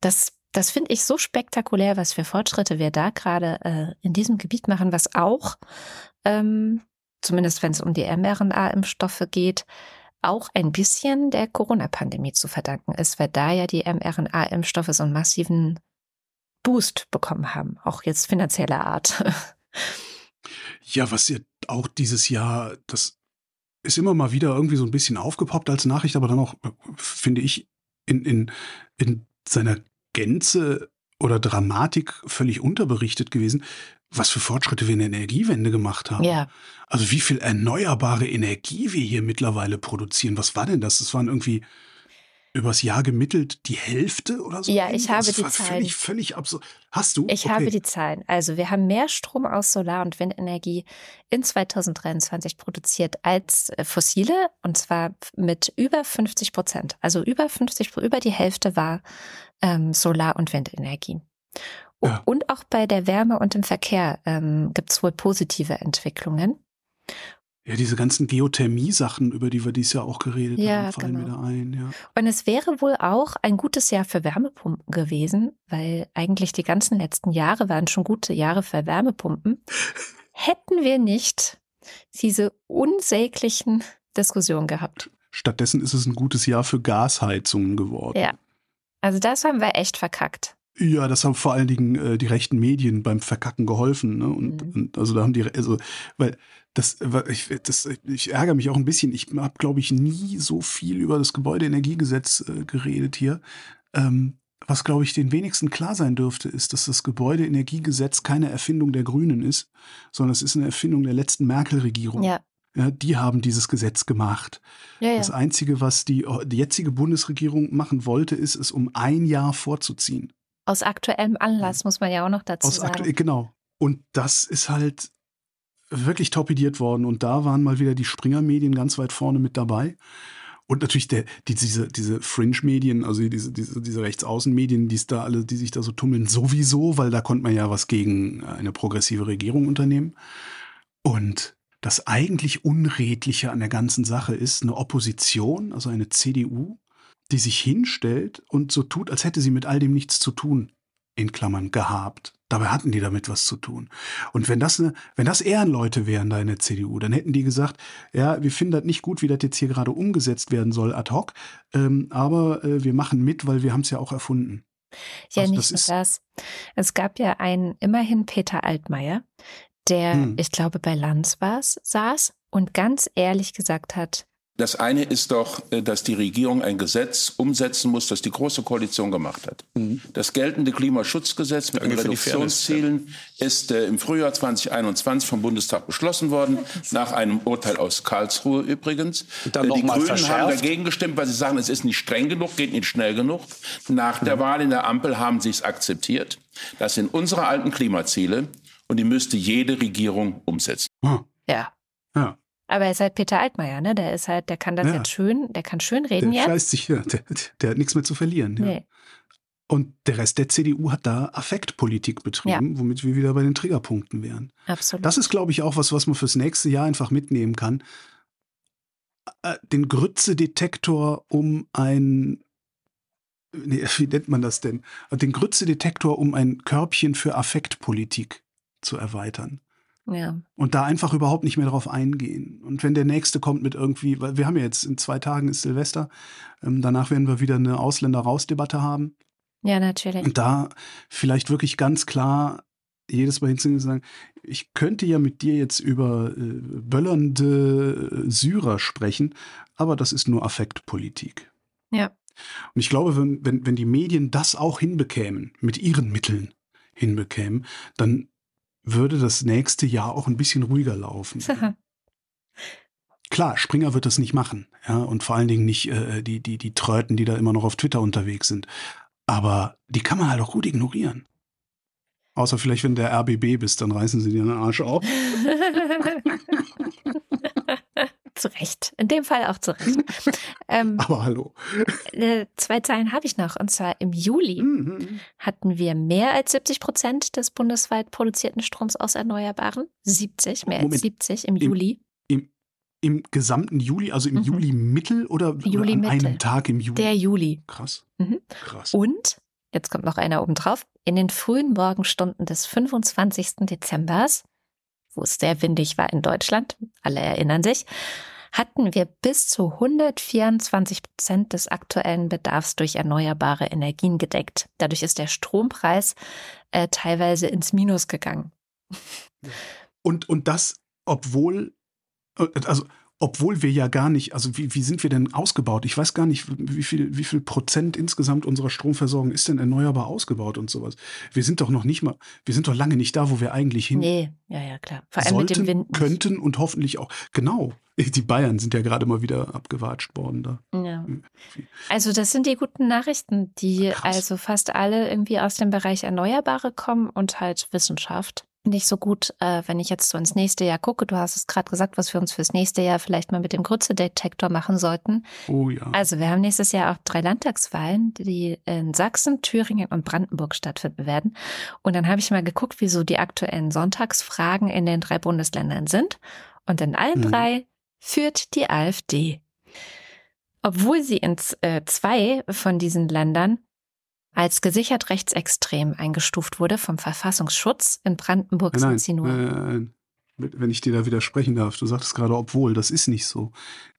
Das, das finde ich so spektakulär, was für Fortschritte wir da gerade äh, in diesem Gebiet machen, was auch, ähm, zumindest wenn es um die mRNA-Impfstoffe geht, auch ein bisschen der Corona-Pandemie zu verdanken ist, weil da ja die mRNA-Impfstoffe so einen massiven Boost bekommen haben, auch jetzt finanzieller Art. Ja, was ja auch dieses Jahr, das ist immer mal wieder irgendwie so ein bisschen aufgepoppt als Nachricht, aber dann auch, finde ich, in, in, in seiner Gänze oder Dramatik völlig unterberichtet gewesen, was für Fortschritte wir in der Energiewende gemacht haben. Ja. Also wie viel erneuerbare Energie wir hier mittlerweile produzieren. Was war denn das? Das waren irgendwie übers Jahr gemittelt die Hälfte oder so? Ja, ich habe das die Zahlen. Völlig, völlig absurd. Hast du? Ich okay. habe die Zahlen. Also wir haben mehr Strom aus Solar- und Windenergie in 2023 produziert als äh, fossile und zwar mit über 50 Prozent. Also über 50%, über die Hälfte war ähm, Solar- und Windenergie. Ja. Und auch bei der Wärme und im Verkehr ähm, gibt es wohl positive Entwicklungen. Ja, diese ganzen Geothermie-Sachen, über die wir dieses Jahr auch geredet ja, haben, fallen genau. mir da ein. Ja. Und es wäre wohl auch ein gutes Jahr für Wärmepumpen gewesen, weil eigentlich die ganzen letzten Jahre waren schon gute Jahre für Wärmepumpen. Hätten wir nicht diese unsäglichen Diskussionen gehabt. Stattdessen ist es ein gutes Jahr für Gasheizungen geworden. Ja. Also das haben wir echt verkackt. Ja, das haben vor allen Dingen äh, die rechten Medien beim Verkacken geholfen. Ne? Und, mhm. und, also da haben die, also, weil das, ich, das, ich ärgere mich auch ein bisschen. Ich habe, glaube ich, nie so viel über das Gebäudeenergiegesetz äh, geredet hier. Ähm, was, glaube ich, den wenigsten klar sein dürfte, ist, dass das Gebäudeenergiegesetz keine Erfindung der Grünen ist, sondern es ist eine Erfindung der letzten Merkel-Regierung. Ja. Ja, die haben dieses Gesetz gemacht. Ja, ja. Das Einzige, was die, die jetzige Bundesregierung machen wollte, ist, es um ein Jahr vorzuziehen. Aus aktuellem Anlass, muss man ja auch noch dazu Aus sagen. genau. Und das ist halt wirklich torpediert worden. Und da waren mal wieder die Springer-Medien ganz weit vorne mit dabei. Und natürlich der, die, diese, diese Fringe-Medien, also diese, diese, diese Rechtsaußen-Medien, die da alle, die sich da so tummeln, sowieso, weil da konnte man ja was gegen eine progressive Regierung unternehmen. Und das eigentlich Unredliche an der ganzen Sache ist eine Opposition, also eine CDU, die sich hinstellt und so tut, als hätte sie mit all dem nichts zu tun, in Klammern gehabt. Dabei hatten die damit was zu tun. Und wenn das, eine, wenn das Ehrenleute wären da in der CDU, dann hätten die gesagt, ja, wir finden das nicht gut, wie das jetzt hier gerade umgesetzt werden soll ad hoc, ähm, aber äh, wir machen mit, weil wir haben es ja auch erfunden. Ja, Also nicht das nur das. Es gab ja einen, immerhin Peter Altmaier, der, Hm. ich glaube, bei Lanz war's, saß und ganz ehrlich gesagt hat, Das eine ist doch, äh, dass die Regierung ein Gesetz umsetzen muss, das die Große Koalition gemacht hat. Das geltende Klimaschutzgesetz mit den Danke Fairness, Reduktionszielen ist äh, im Frühjahr 2021 vom Bundestag beschlossen worden, nach einem Urteil aus Karlsruhe übrigens. Dann Äh, die Grünen haben verschärft. dagegen gestimmt, weil sie sagen, es ist nicht streng genug, geht nicht schnell genug. Nach der Wahl in der Ampel haben sie es akzeptiert. Das sind unsere alten Klimaziele und die müsste jede Regierung umsetzen. Ah, ja. ja, Aber er ist halt Peter Altmaier, ne? Der ist halt, der kann das Ja. jetzt schön, der kann schön der reden jetzt. scheißt sich, ja, der, der hat nichts mehr zu verlieren. Ja. Nee. Und der Rest der CDU hat da Affektpolitik betrieben, womit wir wieder bei den Triggerpunkten wären. Absolut. Das ist, glaube ich, auch was, was man fürs nächste Jahr einfach mitnehmen kann. Äh, Den Grütze-Detektor um ein, nee, wie nennt man das denn? Den Grütze-Detektor um ein Körbchen für Affektpolitik zu erweitern. Ja. Und da einfach überhaupt nicht mehr drauf eingehen. Und wenn der nächste kommt mit irgendwie, weil wir haben ja jetzt in zwei Tagen ist Silvester, ähm, danach werden wir wieder eine Ausländer-Raus-Debatte haben. ja, natürlich. Und da vielleicht wirklich ganz klar jedes Mal hinzugehen und sagen, ich könnte ja mit dir jetzt über äh, böllernde Syrer sprechen, aber das ist nur Affektpolitik. Ja. Und ich glaube, wenn, wenn, wenn die Medien das auch hinbekämen, mit ihren Mitteln hinbekämen, dann würde das nächste Jahr auch ein bisschen ruhiger laufen. Klar, Springer wird das nicht machen, ja, und vor allen Dingen nicht äh, die, die, die Tröten, die da immer noch auf Twitter unterwegs sind. Aber die kann man halt auch gut ignorieren. Außer vielleicht, wenn der RBB bist, dann reißen sie dir den Arsch auf. zu Recht. In dem Fall auch zu Recht. ähm, Aber hallo. äh, zwei Zahlen habe ich noch. Und zwar im Juli Mhm. hatten wir mehr als 70 Prozent des bundesweit produzierten Stroms aus Erneuerbaren. 70, mehr als Moment. 70 im Im- Juli. Im gesamten Juli, also im Mhm. Juli Mittel oder, oder Juli an Mitte. einem Tag im Juli? Der Juli. Krass. Mhm. Krass. Und, jetzt kommt noch einer oben drauf, in den frühen Morgenstunden des 25. Dezembers, wo es sehr windig war in Deutschland, alle erinnern sich, hatten wir bis zu 124 Prozent des aktuellen Bedarfs durch erneuerbare Energien gedeckt. Dadurch ist der Strompreis äh, teilweise ins Minus gegangen. Und, und das, obwohl, äh, also obwohl wir ja gar nicht, also wie, wie sind wir denn ausgebaut? Ich weiß gar nicht, wie viel, wie viel Prozent insgesamt unserer Stromversorgung ist denn erneuerbar ausgebaut und sowas. Wir sind doch noch nicht mal, wir sind doch lange nicht da, wo wir eigentlich hin Nee, ja, ja, klar. Vor allem sollten, mit dem Wind. könnten und hoffentlich auch. Genau. Die Bayern sind ja gerade mal wieder abgewatscht worden da. Ja. Also das sind die guten Nachrichten, die Krass. also fast alle irgendwie aus dem Bereich Erneuerbare kommen und halt Wissenschaft. Nicht so gut, äh, wenn ich jetzt so ins nächste Jahr gucke. Du hast es gerade gesagt, was wir uns fürs nächste Jahr vielleicht mal mit dem Grütze-Detektor machen sollten. Oh ja. Also wir haben nächstes Jahr auch drei Landtagswahlen, die in Sachsen, Thüringen und Brandenburg stattfinden werden. Und dann habe ich mal geguckt, wie so die aktuellen Sonntagsfragen in den drei Bundesländern sind. Und in allen Mhm. drei führt die AfD. Obwohl sie in äh, zwei von diesen Ländern als gesichert rechtsextrem eingestuft wurde vom Verfassungsschutz. In Brandenburg nein, sind sie nur. nein, nein. wenn ich dir da widersprechen darf, du sagtest gerade, obwohl, das ist nicht so.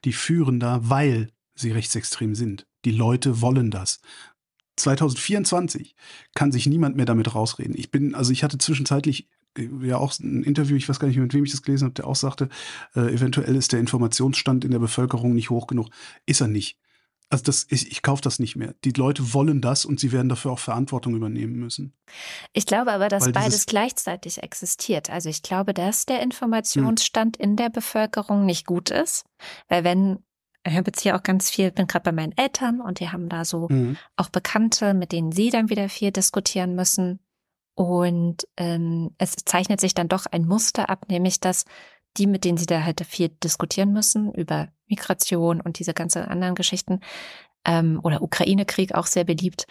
Die führen da, weil sie rechtsextrem sind. Die Leute wollen das. 2024 kann sich niemand mehr damit rausreden. Ich bin, also ich hatte zwischenzeitlich äh, ja auch ein Interview, ich weiß gar nicht, mit wem ich das gelesen habe, der auch sagte, äh, eventuell ist der Informationsstand in der Bevölkerung nicht hoch genug. Ist er nicht. Also das, ich, ich kaufe das nicht mehr. Die Leute wollen das und sie werden dafür auch Verantwortung übernehmen müssen. Ich glaube aber, dass Weil beides gleichzeitig existiert. Also ich glaube, dass der Hm. Informationsstand in der Bevölkerung nicht gut ist, weil wenn Ich habe jetzt hier auch ganz viel, bin gerade bei meinen Eltern und die haben da so Mhm. auch Bekannte, mit denen sie dann wieder viel diskutieren müssen. Und ähm, es zeichnet sich dann doch ein Muster ab, nämlich dass die, mit denen sie da halt viel diskutieren müssen, über Migration und diese ganzen anderen Geschichten, ähm, oder Ukraine-Krieg auch sehr beliebt,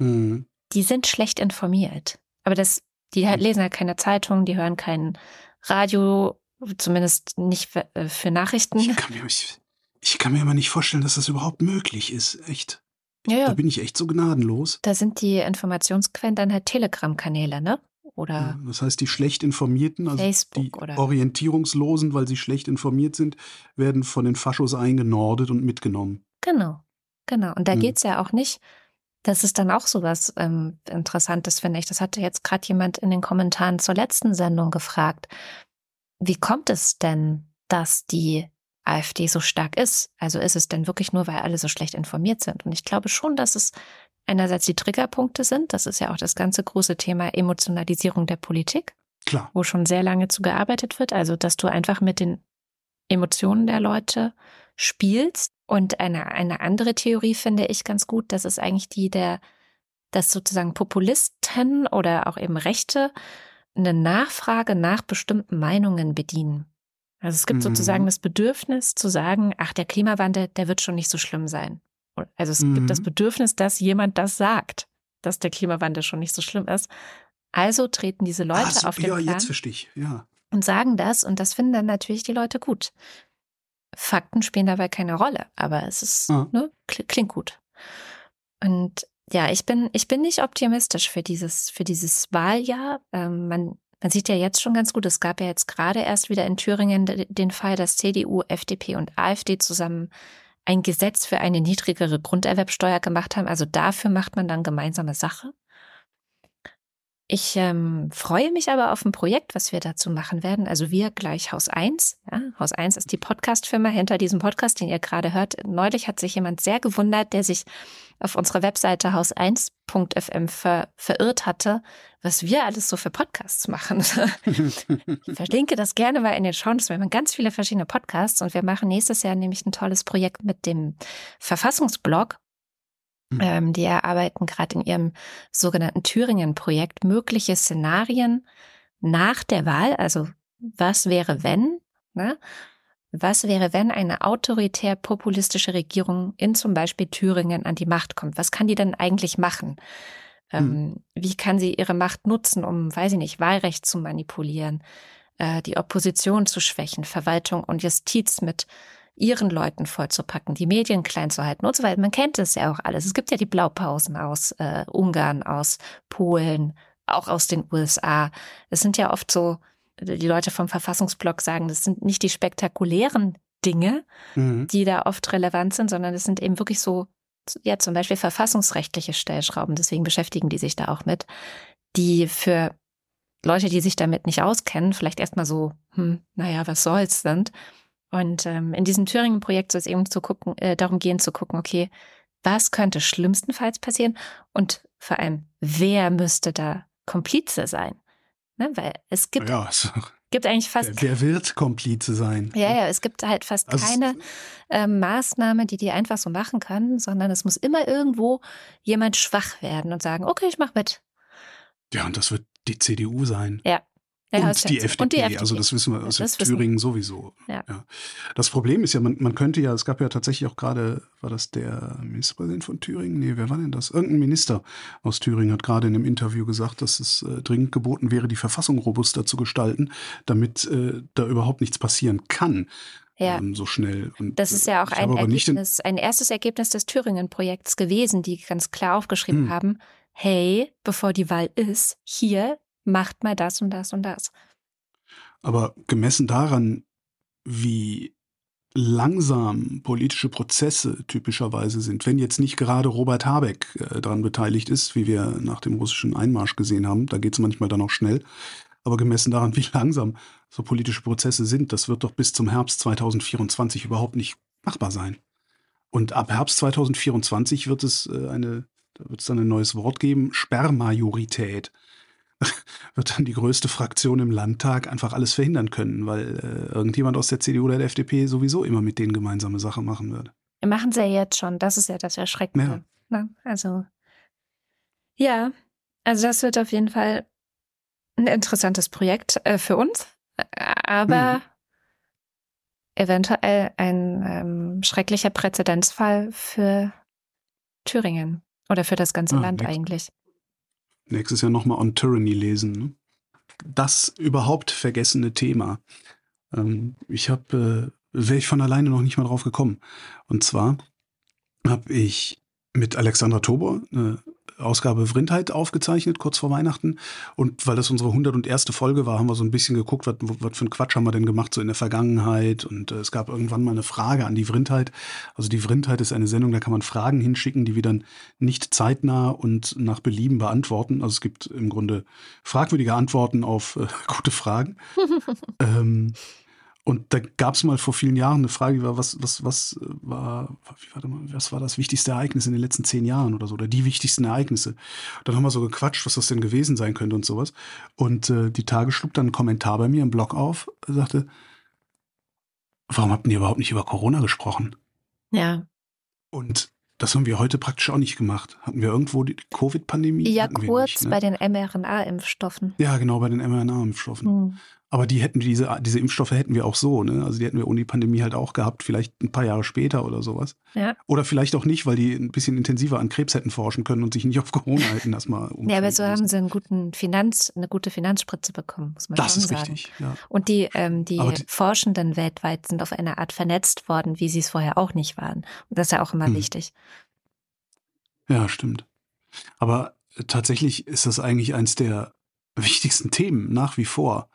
Mhm. die sind schlecht informiert. Aber das, die halt lesen halt keine Zeitung, die hören kein Radio, zumindest nicht für, äh, für Nachrichten. Ich kann, mir, ich, ich kann mir immer nicht vorstellen, dass das überhaupt möglich ist. Echt. Ja, ja. Da bin ich echt so gnadenlos. Da sind die Informationsquellen dann halt Telegram-Kanäle, ne? Oder das heißt, die schlecht informierten, also Facebook die oder- Orientierungslosen, weil sie schlecht informiert sind, werden von den Faschos eingenordet und mitgenommen. Genau, genau. Und da Hm. geht's ja auch nicht. Das ist dann auch so was ähm, Interessantes, finde ich. Das hatte jetzt gerade jemand in den Kommentaren zur letzten Sendung gefragt. Wie kommt es denn, dass die AfD so stark ist? Also ist es denn wirklich nur, weil alle so schlecht informiert sind? Und ich glaube schon, dass es einerseits die Triggerpunkte sind. Das ist ja auch das ganze große Thema Emotionalisierung der Politik. Klar. wo schon sehr lange zu gearbeitet wird. Also, dass du einfach mit den Emotionen der Leute spielst. Und eine, eine andere Theorie finde ich ganz gut, das ist eigentlich die der, dass sozusagen Populisten oder auch eben Rechte eine Nachfrage nach bestimmten Meinungen bedienen. Also es gibt Mhm. sozusagen das Bedürfnis zu sagen, ach, der Klimawandel, der wird schon nicht so schlimm sein. Also es Mhm. gibt das Bedürfnis, dass jemand das sagt, dass der Klimawandel schon nicht so schlimm ist. Also treten diese Leute Ah, so, auf den ja, Plan jetzt verstehe ich. Ja. und sagen das und das finden dann natürlich die Leute gut. Fakten spielen dabei keine Rolle, aber es ist, Ah. ne, kli- klingt gut. Und ja, ich bin, ich bin nicht optimistisch für dieses, für dieses Wahljahr. Ähm, man, man sieht ja jetzt schon ganz gut, es gab ja jetzt gerade erst wieder in Thüringen de- den Fall, dass CDU, FDP und AfD zusammen ein Gesetz für eine niedrigere Grunderwerbsteuer gemacht haben. Also dafür macht man dann gemeinsame Sache. Ich ähm, freue mich aber auf ein Projekt, was wir dazu machen werden. Also wir gleich Haus 1. Ja, Haus 1 ist die Podcast-Firma hinter diesem Podcast, den ihr gerade hört. Neulich hat sich jemand sehr gewundert, der sich auf unserer Webseite haus1.fm ver verirrt hatte, was wir alles so für Podcasts machen. Ich verlinke das gerne mal in den Shownotes. Wir haben ganz viele verschiedene Podcasts und wir machen nächstes Jahr nämlich ein tolles Projekt mit dem Verfassungsblog. Mhm. Ähm, die erarbeiten gerade in ihrem sogenannten Thüringen-Projekt mögliche Szenarien nach der Wahl. Also was wäre, wenn? Ne? Was wäre, wenn eine autoritär-populistische Regierung in zum Beispiel Thüringen an die Macht kommt? Was kann die denn eigentlich machen? Ähm, Wie kann sie ihre Macht nutzen, um, weiß ich nicht, Wahlrecht zu manipulieren, äh, die Opposition zu schwächen, Verwaltung und Justiz mit ihren Leuten vollzupacken, die Medien klein zu halten und so weiter. Man kennt es ja auch alles. Es gibt ja die Blaupausen aus äh, Ungarn, aus Polen, auch aus den USA. Es sind ja oft so, die Leute vom Verfassungsblock sagen, das sind nicht die spektakulären Dinge, Mhm. die da oft relevant sind, sondern es sind eben wirklich so, ja, zum Beispiel verfassungsrechtliche Stellschrauben. Deswegen beschäftigen die sich da auch mit, die für Leute, die sich damit nicht auskennen, vielleicht erstmal so, hm, naja, was soll's sind. Und ähm, in diesem Thüringen-Projekt soll es eben zu gucken, äh, darum gehen zu gucken, okay, was könnte schlimmstenfalls passieren und vor allem, wer müsste da Komplize sein? Ne? Weil es gibt, Ja, es, gibt eigentlich fast wer, wer wird Komplize sein? ja, ja, es gibt halt fast Also keine ähm, Maßnahme, die die einfach so machen können, sondern es muss immer irgendwo jemand schwach werden und sagen, okay, ich mach mit. Ja, und das wird die CDU sein. Ja. Ja, und, die ja- FDP, und die FDP. also das wissen wir aus Das wissen wir. Thüringen sowieso. Ja. Das Problem ist ja, man, man könnte ja, es gab ja tatsächlich auch gerade, war das der Ministerpräsident von Thüringen? Nee, wer war denn das? Irgendein Minister aus Thüringen hat gerade in einem Interview gesagt, dass es äh, dringend geboten wäre, die Verfassung robuster zu gestalten, damit äh, da überhaupt nichts passieren kann. Ja. Ähm, so schnell. Und, Das ist ja auch ich ein Ergebnis, ein erstes Ergebnis des Thüringen-Projekts gewesen, die ganz klar aufgeschrieben Hm. haben, hey, bevor die Wahl ist, hier macht mal das und das und das. Aber gemessen daran, wie langsam politische Prozesse typischerweise sind, wenn jetzt nicht gerade Robert Habeck äh, daran beteiligt ist, wie wir nach dem russischen Einmarsch gesehen haben, da geht es manchmal dann auch schnell, aber gemessen daran, wie langsam so politische Prozesse sind, das wird doch bis zum Herbst 2024 überhaupt nicht machbar sein. Und ab Herbst 2024 wird es äh, eine, da wird es dann ein neues Wort geben, Sperrmajorität. wird dann die größte Fraktion im Landtag einfach alles verhindern können, weil äh, irgendjemand aus der CDU oder der FDP sowieso immer mit denen gemeinsame Sache machen wird. Machen sie ja jetzt schon. Das ist ja das Erschreckende. Ja. Ne? Also, ja, also das wird auf jeden Fall ein interessantes Projekt äh, für uns, aber mhm. eventuell ein ähm, schrecklicher Präzedenzfall für Thüringen oder für das ganze ah, Land nächstes, eigentlich. Nächstes Jahr nochmal On Tyranny lesen. Ne? Das überhaupt vergessene Thema. Ähm, ich habe, äh, wäre ich von alleine noch nicht mal drauf gekommen. Und zwar habe ich mit Alexandra Tobor eine Ausgabe Vrindheit aufgezeichnet, kurz vor Weihnachten. Und weil das unsere 101. Folge war, haben wir so ein bisschen geguckt, was, was für ein Quatsch haben wir denn gemacht, so in der Vergangenheit. Und äh, es gab irgendwann mal eine Frage an die Vrindheit. Also die Vrindheit ist eine Sendung, da kann man Fragen hinschicken, die wir dann nicht zeitnah und nach Belieben beantworten. Also es gibt im Grunde fragwürdige Antworten auf äh, gute Fragen. ähm, und da gab es mal vor vielen Jahren eine Frage, was, was, was war, warte mal, was war das wichtigste Ereignis in den letzten zehn Jahren oder so, oder die wichtigsten Ereignisse. Dann haben wir so gequatscht, was das denn gewesen sein könnte und sowas. Und äh, die Tage schlug dann einen Kommentar bei mir im Blog auf, sagte, warum habt ihr überhaupt nicht über Corona gesprochen? Ja. Und das haben wir heute praktisch auch nicht gemacht. Hatten wir irgendwo die Covid-Pandemie? Ja, kurz nicht, ne? bei den mRNA-Impfstoffen. Ja, genau, bei den mRNA-Impfstoffen. Hm. Aber die hätten diese, diese Impfstoffe hätten wir auch so, ne? Also die hätten wir ohne die Pandemie halt auch gehabt, vielleicht ein paar Jahre später oder sowas. Ja. Oder vielleicht auch nicht, weil die ein bisschen intensiver an Krebs hätten forschen können und sich nicht auf Corona hätten erstmal um. Ja, aber so haben sie einen guten Finanz, eine gute Finanzspritze bekommen, muss man das schon sagen. Das ist richtig, ja. Und die, ähm, die, die, Forschenden weltweit sind auf eine Art vernetzt worden, wie sie es vorher auch nicht waren. Und das ist ja auch immer hm. wichtig. Ja, stimmt. Aber tatsächlich ist das eigentlich eins der wichtigsten Themen nach wie vor.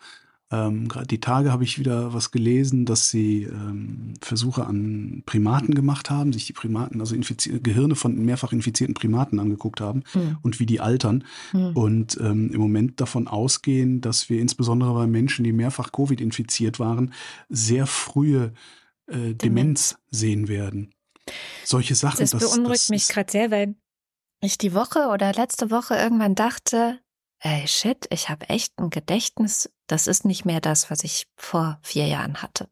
Ähm, Gerade die Tage habe ich wieder was gelesen, dass sie ähm, Versuche an Primaten gemacht haben, sich die Primaten, also Gehirne von mehrfach infizierten Primaten angeguckt haben mhm. und wie die altern. Mhm. Und ähm, im Moment davon ausgehen, dass wir insbesondere bei Menschen, die mehrfach Covid infiziert waren, sehr frühe äh, Demenz. Demenz sehen werden. Solche Sachen. Das beunruhigt das mich gerade sehr, weil ich die Woche oder letzte Woche irgendwann dachte, ey, shit, ich habe echt ein Gedächtnis, das ist nicht mehr das, was ich vor vier Jahren hatte.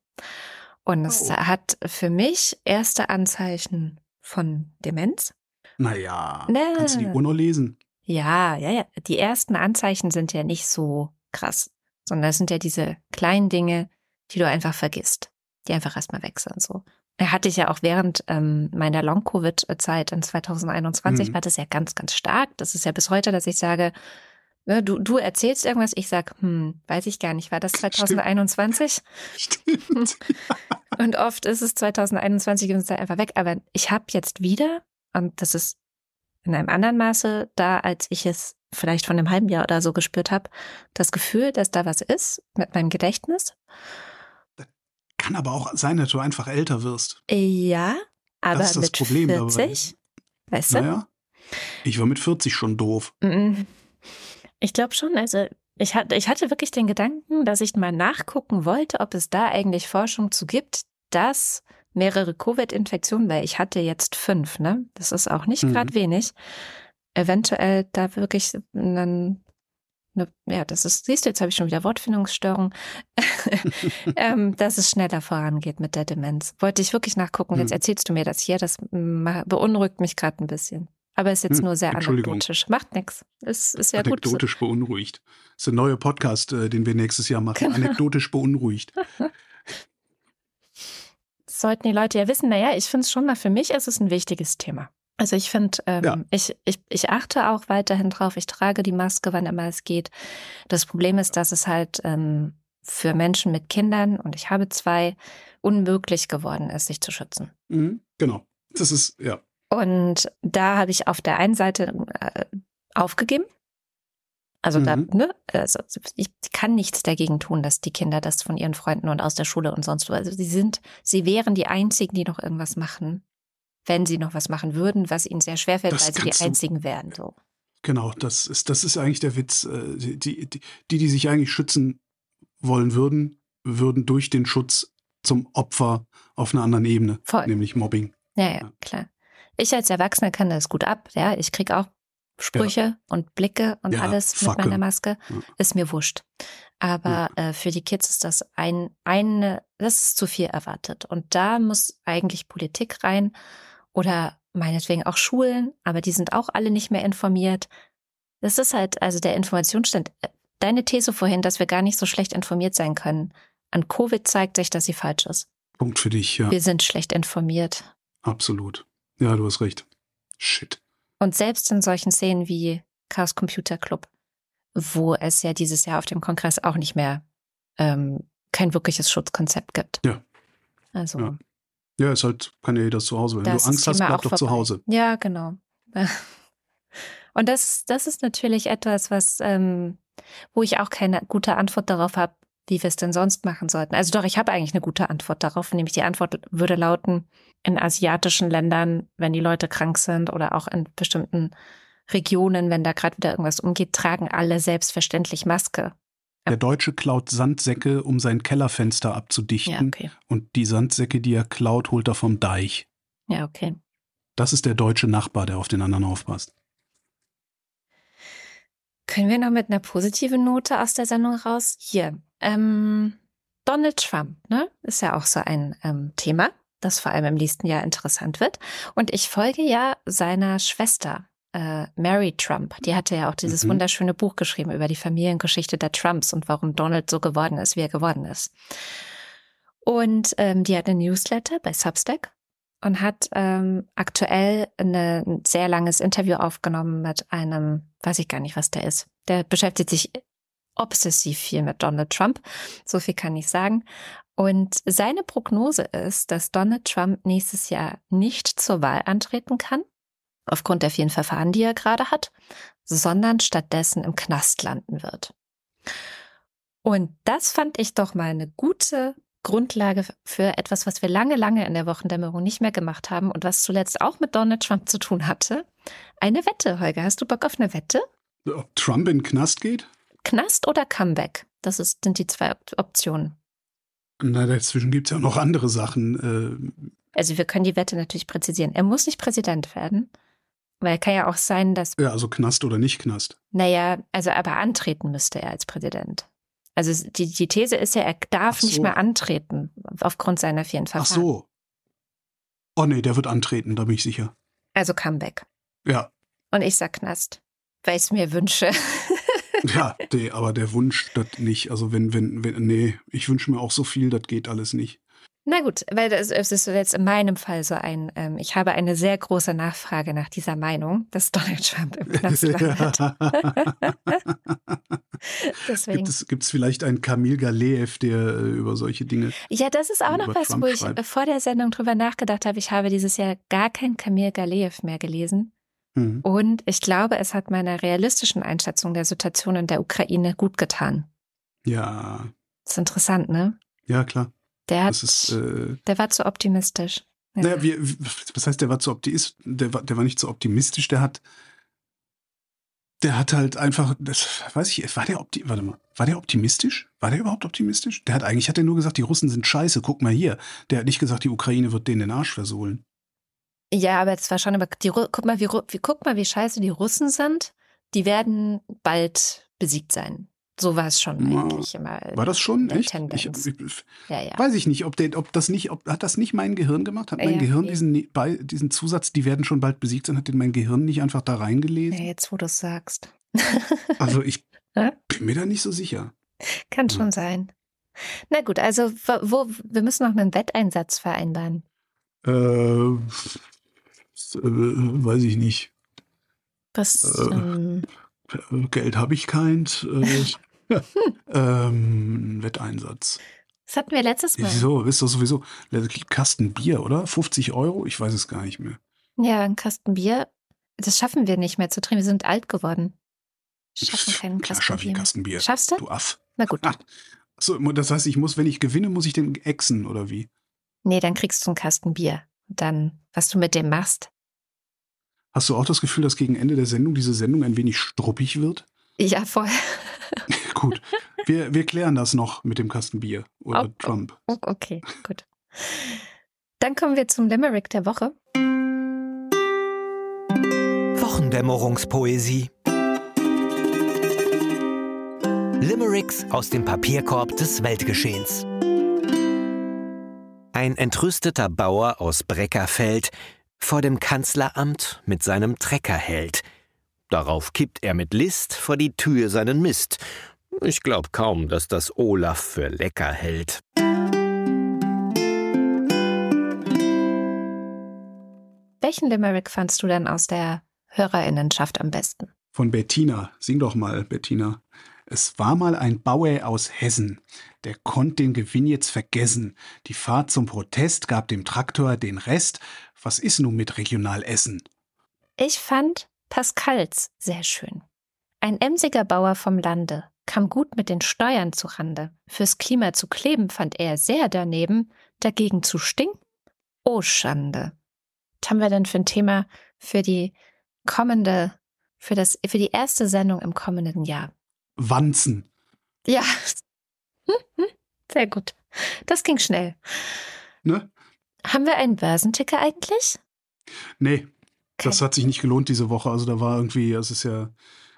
Und es oh. hat für mich erste Anzeichen von Demenz. Naja, ne. kannst du die Uhr noch lesen? Ja, ja, ja. Die ersten Anzeichen sind ja nicht so krass, sondern es sind ja diese kleinen Dinge, die du einfach vergisst, die einfach erstmal weg sind. So. Hatte ich ja auch während ähm, meiner Long-Covid-Zeit in 2021, mhm. war das ja ganz, ganz stark. Das ist ja bis heute, dass ich sage, du, du erzählst irgendwas, ich sag, hm, weiß ich gar nicht, war das 2021? Stimmt. Und oft ist es 2021 und ist einfach weg. Aber ich habe jetzt wieder, und das ist in einem anderen Maße da, als ich es vielleicht von einem halben Jahr oder so gespürt habe, das Gefühl, dass da was ist mit meinem Gedächtnis. Kann aber auch sein, dass du einfach älter wirst. Ja, aber das ist das mit Problem 40, dabei. weißt du? Naja, ich war mit 40 schon doof. Mm ich glaube schon. Also ich hatte, ich hatte wirklich den Gedanken, dass ich mal nachgucken wollte, ob es da eigentlich Forschung zu gibt, dass mehrere Covid-Infektionen, weil ich hatte jetzt fünf, ne? Das ist auch nicht gerade mhm. wenig. Eventuell da wirklich dann Ne, ja, das ist, siehst du, jetzt habe ich schon wieder Wortfindungsstörung, ähm, dass es schneller vorangeht mit der Demenz. Wollte ich wirklich nachgucken, jetzt mhm. erzählst du mir das hier, das beunruhigt mich gerade ein bisschen. Aber ist jetzt hm, nur sehr anekdotisch. Macht nichts. Ist, ist ja Anekdotisch gut. beunruhigt. Das ist ein neuer Podcast, äh, den wir nächstes Jahr machen. Genau. Anekdotisch beunruhigt. Das sollten die Leute ja wissen. Naja, ich finde es schon mal, für mich ist es ein wichtiges Thema. Also ich finde, ähm, ja. ich, ich, ich achte auch weiterhin drauf. Ich trage die Maske, wann immer es geht. Das Problem ist, dass es halt ähm, für Menschen mit Kindern, und ich habe zwei, unmöglich geworden ist, sich zu schützen. Mhm, genau. Das ist, ja, und da habe ich auf der einen Seite äh, aufgegeben. Also mhm. da, ne, also ich kann nichts dagegen tun, dass die Kinder das von ihren Freunden und aus der Schule und sonst wo. Also sie sind, sie wären die einzigen, die noch irgendwas machen, wenn sie noch was machen würden, was ihnen sehr schwer fällt, weil sie die einzigen wären. So. Genau, das ist, das ist eigentlich der Witz. Äh, die, die, die, die sich eigentlich schützen wollen würden, würden durch den Schutz zum Opfer auf einer anderen Ebene, Voll. nämlich Mobbing. Ja, ja, klar. Ich als Erwachsener kann das gut ab. Ja, ich krieg auch Sprüche und Blicke und Ja, alles Facke. mit meiner Maske, Ja. ist mir wurscht. Aber äh, für die Kids ist das ein, eine, das ist zu viel erwartet. Und da muss eigentlich Politik rein oder meinetwegen auch Schulen, aber die sind auch alle nicht mehr informiert. Das ist halt, also der Informationsstand, äh, deine These vorhin, dass wir gar nicht so schlecht informiert sein können. An Covid zeigt sich, dass sie falsch ist. Punkt für dich, ja. Wir sind schlecht informiert. Absolut. Ja, du hast recht. Shit. Und selbst in solchen Szenen wie Chaos Computer Club, wo es ja dieses Jahr auf dem Kongress auch nicht mehr ähm, kein wirkliches Schutzkonzept gibt. Ja. Also Ja. Ja, ist halt, kann ja jeder zu Hause. Wenn du Angst hast, bleib doch zu vorbei. Hause. Ja, genau. Und das, das ist natürlich etwas, was, ähm, wo ich auch keine gute Antwort darauf habe, wie wir es denn sonst machen sollten. Also doch, ich habe eigentlich eine gute Antwort darauf, nämlich die Antwort würde lauten, in asiatischen Ländern, wenn die Leute krank sind oder auch in bestimmten Regionen, wenn da gerade wieder irgendwas umgeht, tragen alle selbstverständlich Maske. Der Deutsche klaut Sandsäcke, um sein Kellerfenster abzudichten. Ja, okay. Und die Sandsäcke, die er klaut, holt er vom Deich. Ja, okay. Das ist der deutsche Nachbar, der auf den anderen aufpasst. Können wir noch mit einer positiven Note aus der Sendung raus? Hier. Ähm, Donald Trump, ne? Ist ja auch so ein ähm, Thema, das vor allem im nächsten Jahr interessant wird. Und ich folge ja seiner Schwester, äh, Mary Trump. Die hatte ja auch dieses Mhm. wunderschöne Buch geschrieben über die Familiengeschichte der Trumps und warum Donald so geworden ist, wie er geworden ist. Und ähm, die hat eine Newsletter bei Substack und hat ähm, aktuell eine, ein sehr langes Interview aufgenommen mit einem, weiß ich gar nicht, was der ist. Der beschäftigt sich obsessiv viel mit Donald Trump. So viel kann ich sagen. Und seine Prognose ist, dass Donald Trump nächstes Jahr nicht zur Wahl antreten kann, aufgrund der vielen Verfahren, die er gerade hat, sondern stattdessen im Knast landen wird. Und das fand ich doch mal eine gute Grundlage für etwas, was wir lange, lange in der Wochendämmerung nicht mehr gemacht haben und was zuletzt auch mit Donald Trump zu tun hatte. Eine Wette, Holger. Hast du Bock auf eine Wette? Ob Trump in den Knast geht? Knast oder Comeback? Das ist, sind die zwei Op- Optionen. Na, dazwischen gibt es ja noch andere Sachen. Also wir können die Wette natürlich präzisieren. Er muss nicht Präsident werden, weil kann ja auch sein, dass, Äh, ja, also Knast oder nicht Knast. naja, also aber antreten müsste er als Präsident. Also die, die These ist ja, er darf Ach so. nicht mehr antreten aufgrund seiner vielen Ach Verfahren. so. Oh nee, der wird antreten, da bin ich sicher. Also Comeback. Ja, Und ich sag Knast, weil ich es mir wünsche. ja, nee, aber der Wunsch, das nicht. Also wenn, wenn, wenn, nee, ich wünsche mir auch so viel, das geht alles nicht. Na gut, weil das, ist jetzt in meinem Fall so ein, ähm, ich habe eine sehr große Nachfrage nach dieser Meinung, dass Donald Trump im Knast landet. Deswegen. Gibt es vielleicht einen Kamil Galeev, der äh, über solche Dinge. Ja, das ist auch noch was, Trump wo ich schreibt. äh, vor der Sendung drüber nachgedacht habe. Ich habe dieses Jahr gar kein Kamil Galeev mehr gelesen. Hm. Und ich glaube, es hat meiner realistischen Einschätzung der Situation in der Ukraine gut getan. Ja, Das ist interessant, ne? ja, klar. Der hat, ist, äh, der war zu optimistisch. Ja. naja, wir, was heißt, der war zu optimistisch, der war, der war nicht zu optimistisch, der hat, der hat halt einfach, das weiß ich, war der opti warte mal, war der optimistisch? War der überhaupt optimistisch? Der hat eigentlich, hat er nur gesagt, die Russen sind scheiße, guck mal hier. Der hat nicht gesagt, die Ukraine wird denen den Arsch versohlen. Ja, aber es war schon, aber die, guck mal, wie, guck mal, wie scheiße die Russen sind. Die werden bald besiegt sein. So war es schon Ja. eigentlich immer. War das schon? Echt? Ich, ich, ja, ja. Weiß ich nicht, ob, der, ob das nicht, ob, hat das nicht mein Gehirn gemacht? Hat mein Ja, Gehirn diesen, Ne- bei, diesen Zusatz, die werden schon bald besiegt sein, hat den mein Gehirn nicht einfach da ja, reingelesen? jetzt, wo du es sagst. Also ich bin mir da nicht so sicher. Kann Ja. schon sein. Na gut, also wo, wir müssen noch einen Wetteinsatz vereinbaren. Äh, äh, weiß ich nicht. Was, Äh. ähm, Äh, Geld habe ich keins. Äh, ähm, Wetteinsatz. das hatten wir letztes Mal. Wieso? Ist doch sowieso Kasten Bier, oder? 50 Euro? Ich weiß es gar nicht mehr. Ja, ein Kasten Bier. Das schaffen wir nicht mehr zu trinken. Wir sind alt geworden. Wir Schaffen keinen Kasten schaffe ich Bier. einen mehr. Kasten Bier. Schaffst du? Du Aff. Na gut. Ah. So, das heißt, ich muss, wenn ich gewinne, muss ich den exen, oder wie? Nee, dann kriegst du einen Kasten Bier. Und Dann, was du mit dem machst. Hast du auch das Gefühl, dass gegen Ende der Sendung diese Sendung ein wenig struppig wird? Ja, voll. Gut, wir, wir klären das noch mit dem Kasten Bier oder Oh, oh. Trump. Oh, Okay, gut. Dann kommen wir zum Limerick der Woche. Wochendämmerungspoesie. Limericks aus dem Papierkorb des Weltgeschehens. Ein entrüsteter Bauer aus Breckerfeld vor dem Kanzleramt mit seinem Trecker hält. Darauf kippt er mit List vor die Tür seinen Mist. Ich glaub kaum, dass das Olaf für lecker hält. Welchen Limerick fandst du denn aus der Hörerinnenschaft am besten? Von Bettina. Sing doch mal, Bettina. Es war mal ein Bauer aus Hessen, der konnt den Gewinn jetzt vergessen. Die Fahrt zum Protest gab dem Traktor den Rest. Was ist nun mit Regionalessen? Ich fand Pascals sehr schön. Ein emsiger Bauer vom Lande kam gut mit den Steuern zu Rande. Fürs Klima zu kleben fand er sehr daneben, dagegen zu stinken? Oh Schande. Was haben wir denn für ein Thema für die kommende, für das, für die erste Sendung im kommenden Jahr? Wanzen. Ja. Sehr gut. Das ging schnell. Ne? Haben wir einen Börsenticker eigentlich? Nee, das hat sich nicht gelohnt diese Woche. Also da war irgendwie, es ist ja,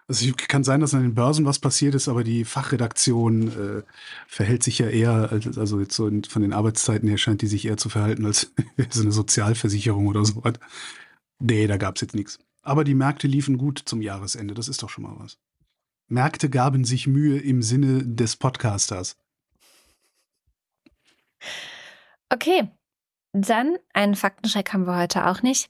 also es kann sein, dass an den Börsen was passiert ist, aber die Fachredaktion äh, verhält sich ja eher, als- also jetzt so in, von den Arbeitszeiten her scheint die sich eher zu verhalten als so eine Sozialversicherung oder so was. Nee, da gab's jetzt nichts. Aber die Märkte liefen gut zum Jahresende, das ist doch schon mal was. Märkte gaben sich Mühe im Sinne des Podcasters. Okay. Dann einen Faktencheck haben wir heute auch nicht.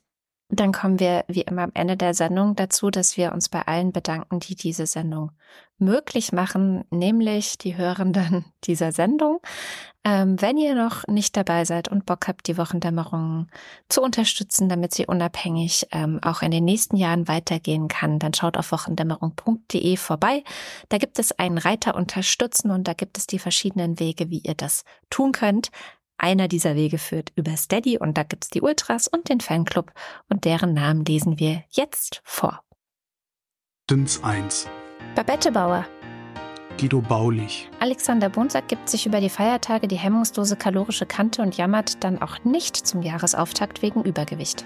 Dann kommen wir wie immer am Ende der Sendung dazu, dass wir uns bei allen bedanken, die diese Sendung möglich machen, nämlich die Hörenden dieser Sendung. Ähm, wenn ihr noch nicht dabei seid und Bock habt, die Wochendämmerung zu unterstützen, damit sie unabhängig ähm, auch in den nächsten Jahren weitergehen kann, dann schaut auf wochendämmerung.de vorbei. Da gibt es einen Reiter unterstützen und da gibt es die verschiedenen Wege, wie ihr das tun könnt. Einer dieser Wege führt über Steady und da gibt's die Ultras und den Fanclub und deren Namen lesen wir jetzt vor. Dins 1. Babette Bauer. Guido Baulich. Alexander Bonsack gibt sich über die Feiertage die hemmungslose kalorische Kante und jammert dann auch nicht zum Jahresauftakt wegen Übergewicht.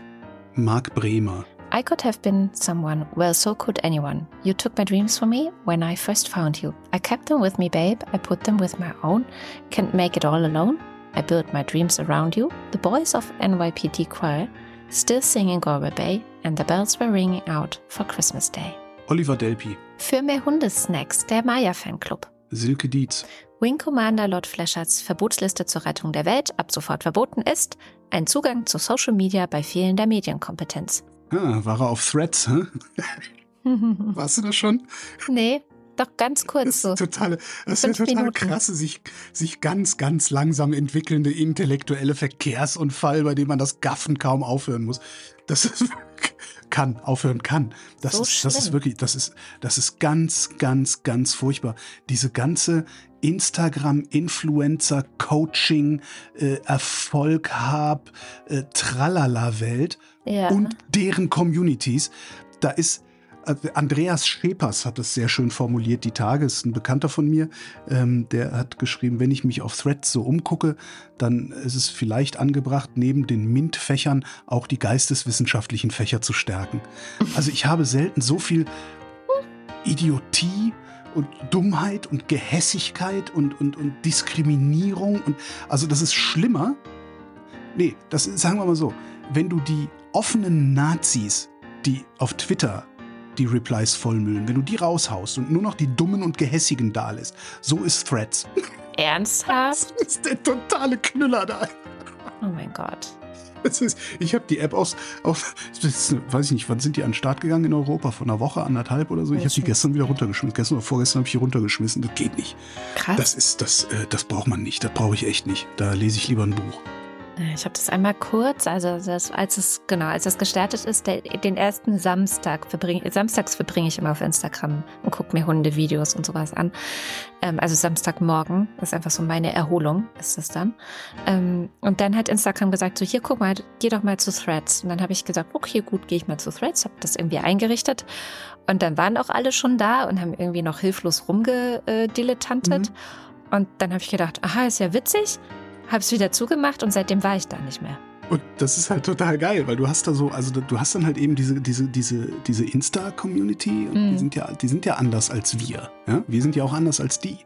Marc Bremer. I could have been someone, well, so could anyone. You took my dreams from me when I first found you. I kept them with me, babe. I put them with my own. Can't make it all alone. I built my dreams around you. The boys of NYPD choir still singing Galway Bay, and the bells were ringing out for Christmas Day. Oliver Delpi. Für mehr Hundesnacks, der Maya Fanclub. Silke Dietz. Wing Commander Lord Fleschards Verbotsliste zur Rettung der Welt ab sofort verboten ist, ein Zugang zu Social Media bei fehlender Medienkompetenz. Ah, war er auf Threads, hä? Warst du das schon? nee, doch ganz kurz Das so. ist totale, das ist eine total krasse, sich, sich ganz, ganz langsam entwickelnde intellektuelle Verkehrsunfall, bei dem man das Gaffen kaum aufhören muss. Das ist, kann, aufhören kann. Das So ist, das ist wirklich, das ist, das ist ganz, ganz, ganz furchtbar. Diese ganze Instagram-Influencer, Coaching, äh, Erfolg hab, äh, Tralala-Welt Ja. und deren Communities. Da ist Andreas Schepers hat das sehr schön formuliert, die Tage, ist ein Bekannter von mir, ähm, der hat geschrieben, wenn ich mich auf Threads so umgucke, dann ist es vielleicht angebracht, neben den MINT-Fächern auch die geisteswissenschaftlichen Fächer zu stärken. Also ich habe selten so viel Idiotie und Dummheit und Gehässigkeit und, und, und Diskriminierung und also das ist schlimmer. Nee, das sagen wir mal so, wenn du die offenen Nazis, die auf Twitter die Replies vollmüllen, wenn du die raushaust und nur noch die Dummen und Gehässigen da lässt, so ist Threads. Ernsthaft? Das ist der totale Knüller da. Oh mein Gott. Das ist, ich habe die App aus, auf, das ist, weiß ich nicht, wann sind die an den Start gegangen in Europa? Vor einer Woche, anderthalb oder so? Ich habe die gestern wieder runtergeschmissen. Gestern oder vorgestern habe ich die runtergeschmissen. Das geht nicht. Krass. Das ist, das, äh, das braucht man nicht. Das brauche ich echt nicht. Da lese ich lieber ein Buch. Ich habe das einmal kurz, also das, als es genau, als das gestartet ist, der, den ersten Samstag verbringe, samstags verbringe ich immer auf Instagram und gucke mir Hundevideos und sowas an. Ähm, also Samstagmorgen ist einfach so meine Erholung, ist das dann. Ähm, und dann hat Instagram gesagt so, hier guck mal, geh doch mal zu Threads. Und dann habe ich gesagt, okay, gut, gehe ich mal zu Threads, habe das irgendwie eingerichtet. Und dann waren auch alle schon da und haben irgendwie noch hilflos rumgedilettantet. Und dann habe ich gedacht, aha, ist ja witzig. Habe es wieder zugemacht und seitdem war ich da nicht mehr. Und das ist halt total geil, weil du hast da so, also du hast dann halt eben diese, diese, diese, diese Insta-Community und die Mhm. sind ja, die sind ja anders als wir. Ja? Wir sind ja auch anders als die.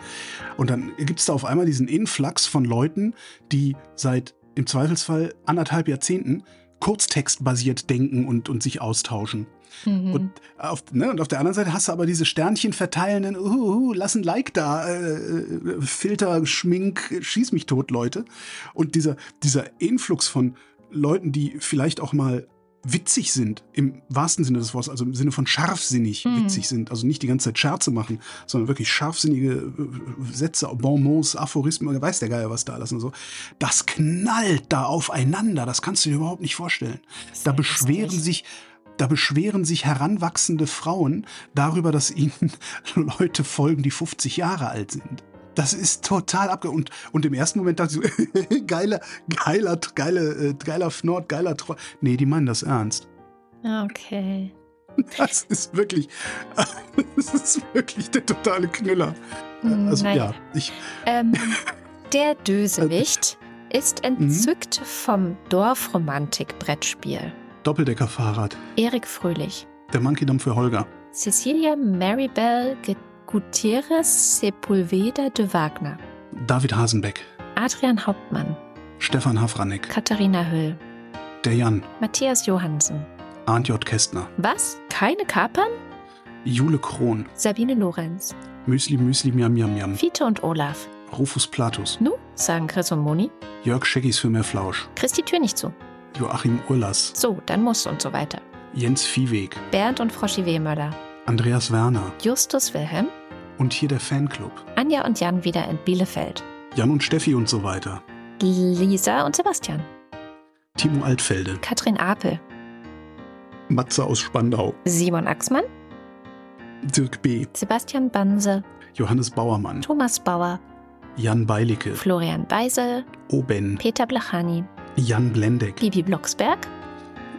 Und dann gibt es da auf einmal diesen Influx von Leuten, die seit im Zweifelsfall anderthalb Jahrzehnten kurztextbasiert denken und, und sich austauschen. Mhm. Und auf, ne, und auf der anderen Seite hast du aber diese Sternchen verteilenden, uh, uh, lass ein Like da, äh, äh, Filter, Schmink, schieß mich tot, Leute. Und dieser, dieser Influx von Leuten, die vielleicht auch mal witzig sind, im wahrsten Sinne des Wortes, also im Sinne von scharfsinnig Mhm. witzig sind, also nicht die ganze Zeit Scherze machen, sondern wirklich scharfsinnige äh, Sätze, Bonmots, Aphorismen, weiß der Geier was da lassen und so. Das knallt da aufeinander, das kannst du dir überhaupt nicht vorstellen. Da beschweren sich, da beschweren sich heranwachsende Frauen darüber, dass ihnen Leute folgen, die 50 Jahre alt sind. Das ist total abge... Und, und im ersten Moment dachte ich so, geiler, geiler, geile, äh, geiler Fnord, geiler Troll. Nee, die meinen das ernst. Ah, Okay. Das ist wirklich, das ist wirklich der totale Knüller. Hm, Also naja. ja, ich, Ähm, der Dösewicht ist entzückt vom Dorfromantik-Brettspiel. Doppeldeckerfahrrad. Erik Fröhlich. Der Monkey für Holger. Cecilia Maribel Gutierrez Sepulveda de Wagner. David Hasenbeck. Adrian Hauptmann. Stefan Hafranek. Katharina Höll. Der Jan. Matthias Johansen. Arndt J. Kästner. Was? Keine Kapern? Jule Krohn. Sabine Lorenz. Müsli Müsli Miam Miam Miam. Fiete und Olaf. Rufus Platus. Nu, sagen Chris und Moni. Jörg Scheggis für mehr Flausch. Die Tür nicht zu. Joachim Urlas. So, dann muss und so weiter. Jens Viehweg. Bernd und Froschi Wehmöller. Andreas Werner. Justus Wilhelm. Und hier der Fanclub. Anja und Jan wieder in Bielefeld. Jan und Steffi und so weiter. Lisa und Sebastian. Timo Altfelde. Katrin Apel. Matze aus Spandau. Simon Axmann. Dirk B. Sebastian Banse. Johannes Bauermann. Thomas Bauer. Jan Beilicke. Florian Beisel. Oben. Peter Blachani. Jan Blendeck. Bibi Blocksberg.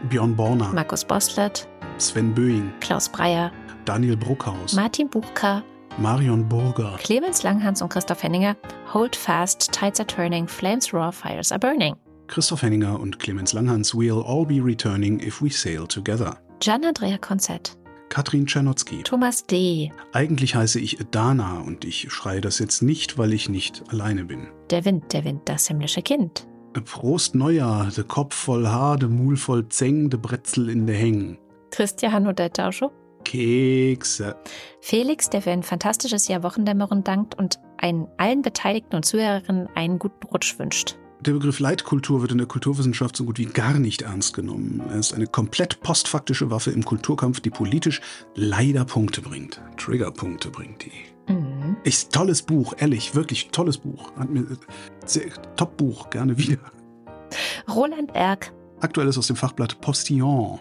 Björn Borner. Markus Boslett. Sven Böing. Klaus Breyer. Daniel Bruckhaus. Martin Buchka. Marion Burger. Clemens Langhans und Christoph Henninger. Hold fast, tides are turning, flames roar, fires are burning. Christoph Henninger und Clemens Langhans We'll all be returning if we sail together. Gian Andrea Konzett. Katrin Czernotzki. Thomas D. Eigentlich heiße ich Dana und ich schreie das jetzt nicht, weil ich nicht alleine bin. Der Wind, der Wind, das himmlische Kind. Prost Neujahr, de Kopf voll Haar, de Mul voll Zeng, de Bretzel in de Hängen. Christian oder Tauscho. Kekse. Felix, der für ein fantastisches Jahr Wochendämmerung dankt und allen Beteiligten und Zuhörerinnen einen guten Rutsch wünscht. Der Begriff Leitkultur wird in der Kulturwissenschaft so gut wie gar nicht ernst genommen. Er ist eine komplett postfaktische Waffe im Kulturkampf, die politisch leider Punkte bringt. Triggerpunkte bringt die. Mhm. Ist tolles Buch, ehrlich, wirklich tolles Buch. Hat mir sehr, Top Buch, gerne wieder. Roland Erck. Aktuelles aus dem Fachblatt Postillon.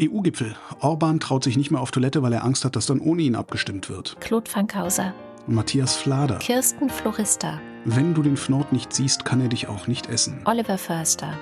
EU-Gipfel. Orban traut sich nicht mehr auf Toilette, weil er Angst hat, dass dann ohne ihn abgestimmt wird. Claude Fankhauser. Matthias Flader. Kirsten Florista. Wenn du den Fnord nicht siehst, kann er dich auch nicht essen. Oliver Förster.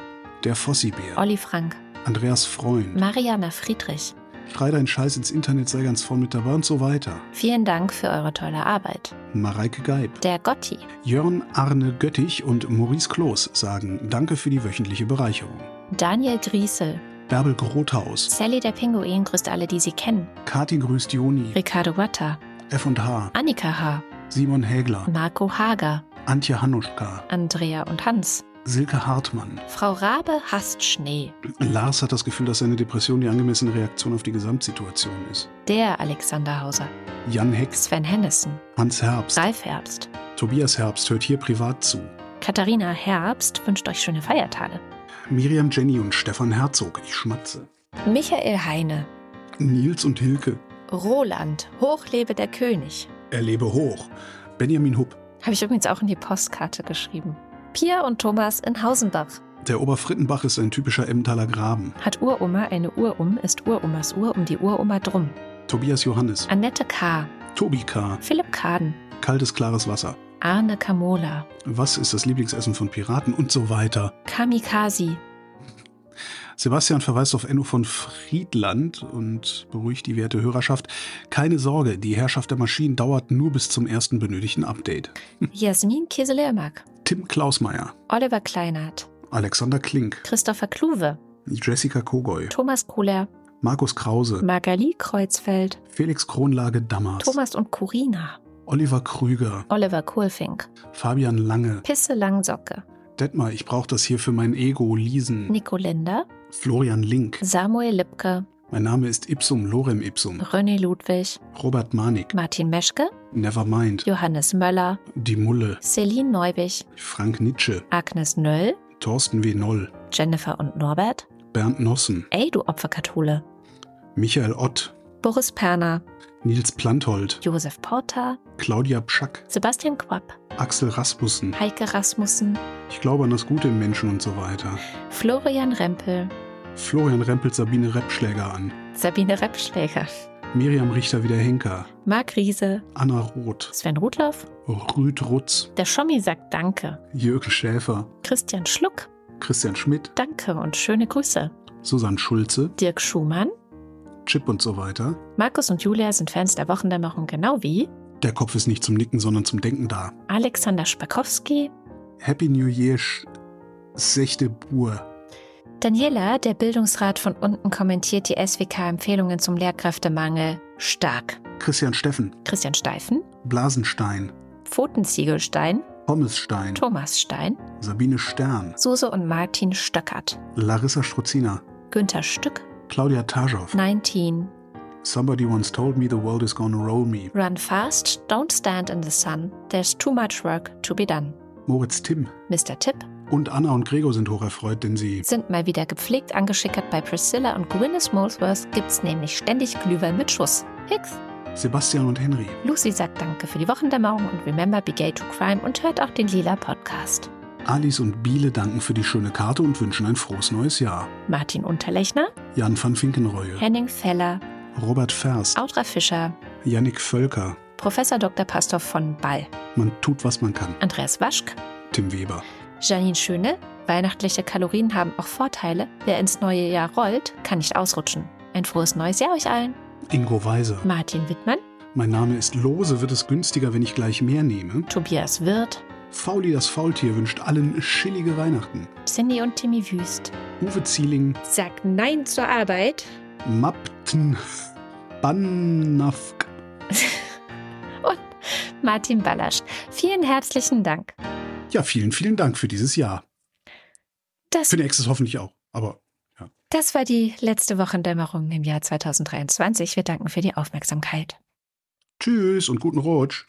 Der Fossibär. Olli Frank. Andreas Freund. Mariana Friedrich. Schrei deinen Scheiß ins Internet, sei ganz voll mit dabei und so weiter. Vielen Dank für eure tolle Arbeit. Mareike Geib. Der Gotti. Jörn Arne Göttich und Maurice Kloß sagen Danke für die wöchentliche Bereicherung. Daniel Griesel. Bärbel Grothaus. Sally der Pinguin grüßt alle, die sie kennen. Kati grüßt Joni. Ricardo Watta. F&H. Annika H. Simon Hägler. Marco Hager. Antje Hanuschka. Andrea und Hans. Silke Hartmann. Frau Rabe hasst Schnee. Lars hat das Gefühl, dass seine Depression die angemessene Reaktion auf die Gesamtsituation ist. Der Alexander Hauser. Jan Hex. Sven Hennissen. Hans Herbst. Ralf Herbst. Tobias Herbst hört hier privat zu. Katharina Herbst wünscht euch schöne Feiertage. Miriam Jenny und Stefan Herzog. Ich schmatze. Michael Heine. Nils und Hilke. Roland. Hochlebe der König. Er lebe hoch. Benjamin Hupp. Habe ich übrigens auch in die Postkarte geschrieben. Pia und Thomas in Hausenbach. Der Oberfrittenbach ist ein typischer Emmentaler Graben. Hat Uroma eine Urum, ist Uromas Uhr um die Uroma drum. Tobias Johannes. Annette K., Tobi K. Philipp Kaden, Kaltes, klares Wasser. Arne Kamola, Was ist das Lieblingsessen von Piraten und so weiter. Kamikazi, Sebastian verweist auf Enno von Friedland und beruhigt die werte Hörerschaft. Keine Sorge, die Herrschaft der Maschinen dauert nur bis zum ersten benötigten Update. Jasmin Kieselermack, Tim Klausmeier. Oliver Kleinert, Alexander Klink, Christopher Kluwe, Jessica Kogoy, Thomas Kohler, Markus Krause, Magali Kreuzfeld, Felix Kronlage Dammers, Thomas und Corina, Oliver Krüger, Oliver Kohlfink, Fabian Lange, Pisse Langsocke, Detmar, ich brauche das hier für mein Ego, Liesen, Nico Linder, Florian Link, Samuel Lipke, mein Name ist Ipsum Lorem Ipsum, René Ludwig, Robert Manik, Martin Meschke, Nevermind, Johannes Möller, Die Mulle, Celine Neubich, Frank Nitsche, Agnes Nöll, Thorsten W. Noll, Jennifer und Norbert, Bernd Nossen, Ey, du Opferkathole, Michael Ott, Boris Perner, Nils Planthold, Josef Porter, Claudia Pschack, Sebastian Quapp, Axel Rasmussen, Heike Rasmussen, ich glaube an das Gute im Menschen und so weiter. Florian Rempel, Florian rempelt Sabine Reppschläger an, Sabine Reppschläger, Miriam Richter wieder Henker, Marc Riese, Anna Roth, Sven Rudloff, Rüd Rutz, der Schommi sagt Danke, Jürgen Schäfer, Christian Schluck, Christian Schmidt, Danke und schöne Grüße, Susanne Schulze, Dirk Schumann, Chip und so weiter. Markus und Julia sind Fans der Wochendämmerung genau wie Der Kopf ist nicht zum Nicken, sondern zum Denken da. Alexander Spakowski, Happy New Year, Sechte Bur. Daniela, der Bildungsrat von unten, kommentiert die SWK-Empfehlungen zum Lehrkräftemangel stark. Christian Steffen, Christian Steifen, Blasenstein, Pfotenziegelstein, Pommesstein, Thomas Stein, Sabine Stern, Suse und Martin Stöckert, Larissa Struzina, Günther Stück, Claudia Taschow. 19, Somebody once told me the world is gonna roll me. Run fast, don't stand in the sun, there's too much work to be done. Moritz Timm. Mr. Tipp und Anna und Gregor sind hocherfreut, denn sie sind mal wieder gepflegt angeschickert. Bei Priscilla und Gwyneth Molesworth gibt's nämlich ständig Glühwein mit Schuss. Hicks. Sebastian und Henry. Lucy sagt Danke für die Wochendämmerung und remember be gay to crime und hört auch den Lila Podcast. Alice und Biele danken für die schöne Karte und wünschen ein frohes neues Jahr. Martin Unterlechner, Jan van Finkenreue, Henning Feller, Robert Ferst, Audra Fischer, Yannick Völker. Professor Dr. Pastor von Ball, Man tut, was man kann. Andreas Waschk, Tim Weber. Janine Schöne, weihnachtliche Kalorien haben auch Vorteile. Wer ins neue Jahr rollt, kann nicht ausrutschen. Ein frohes neues Jahr euch allen. Ingo Weiser. Martin Wittmann, Mein Name ist Lose, wird es günstiger, wenn ich gleich mehr nehme. Tobias Wirth, Fauli das Faultier wünscht allen chillige Weihnachten. Cindy und Timmy Wüst. Uwe Zieling, Sagt Nein zur Arbeit. Mapten, Bannafk. Und Martin Ballasch. Vielen herzlichen Dank. Ja, vielen, vielen Dank für dieses Jahr. Das, Für nächstes hoffentlich auch. Aber das war die letzte Wochendämmerung im Jahr 2023. Wir danken für die Aufmerksamkeit. tschüss und guten Rutsch.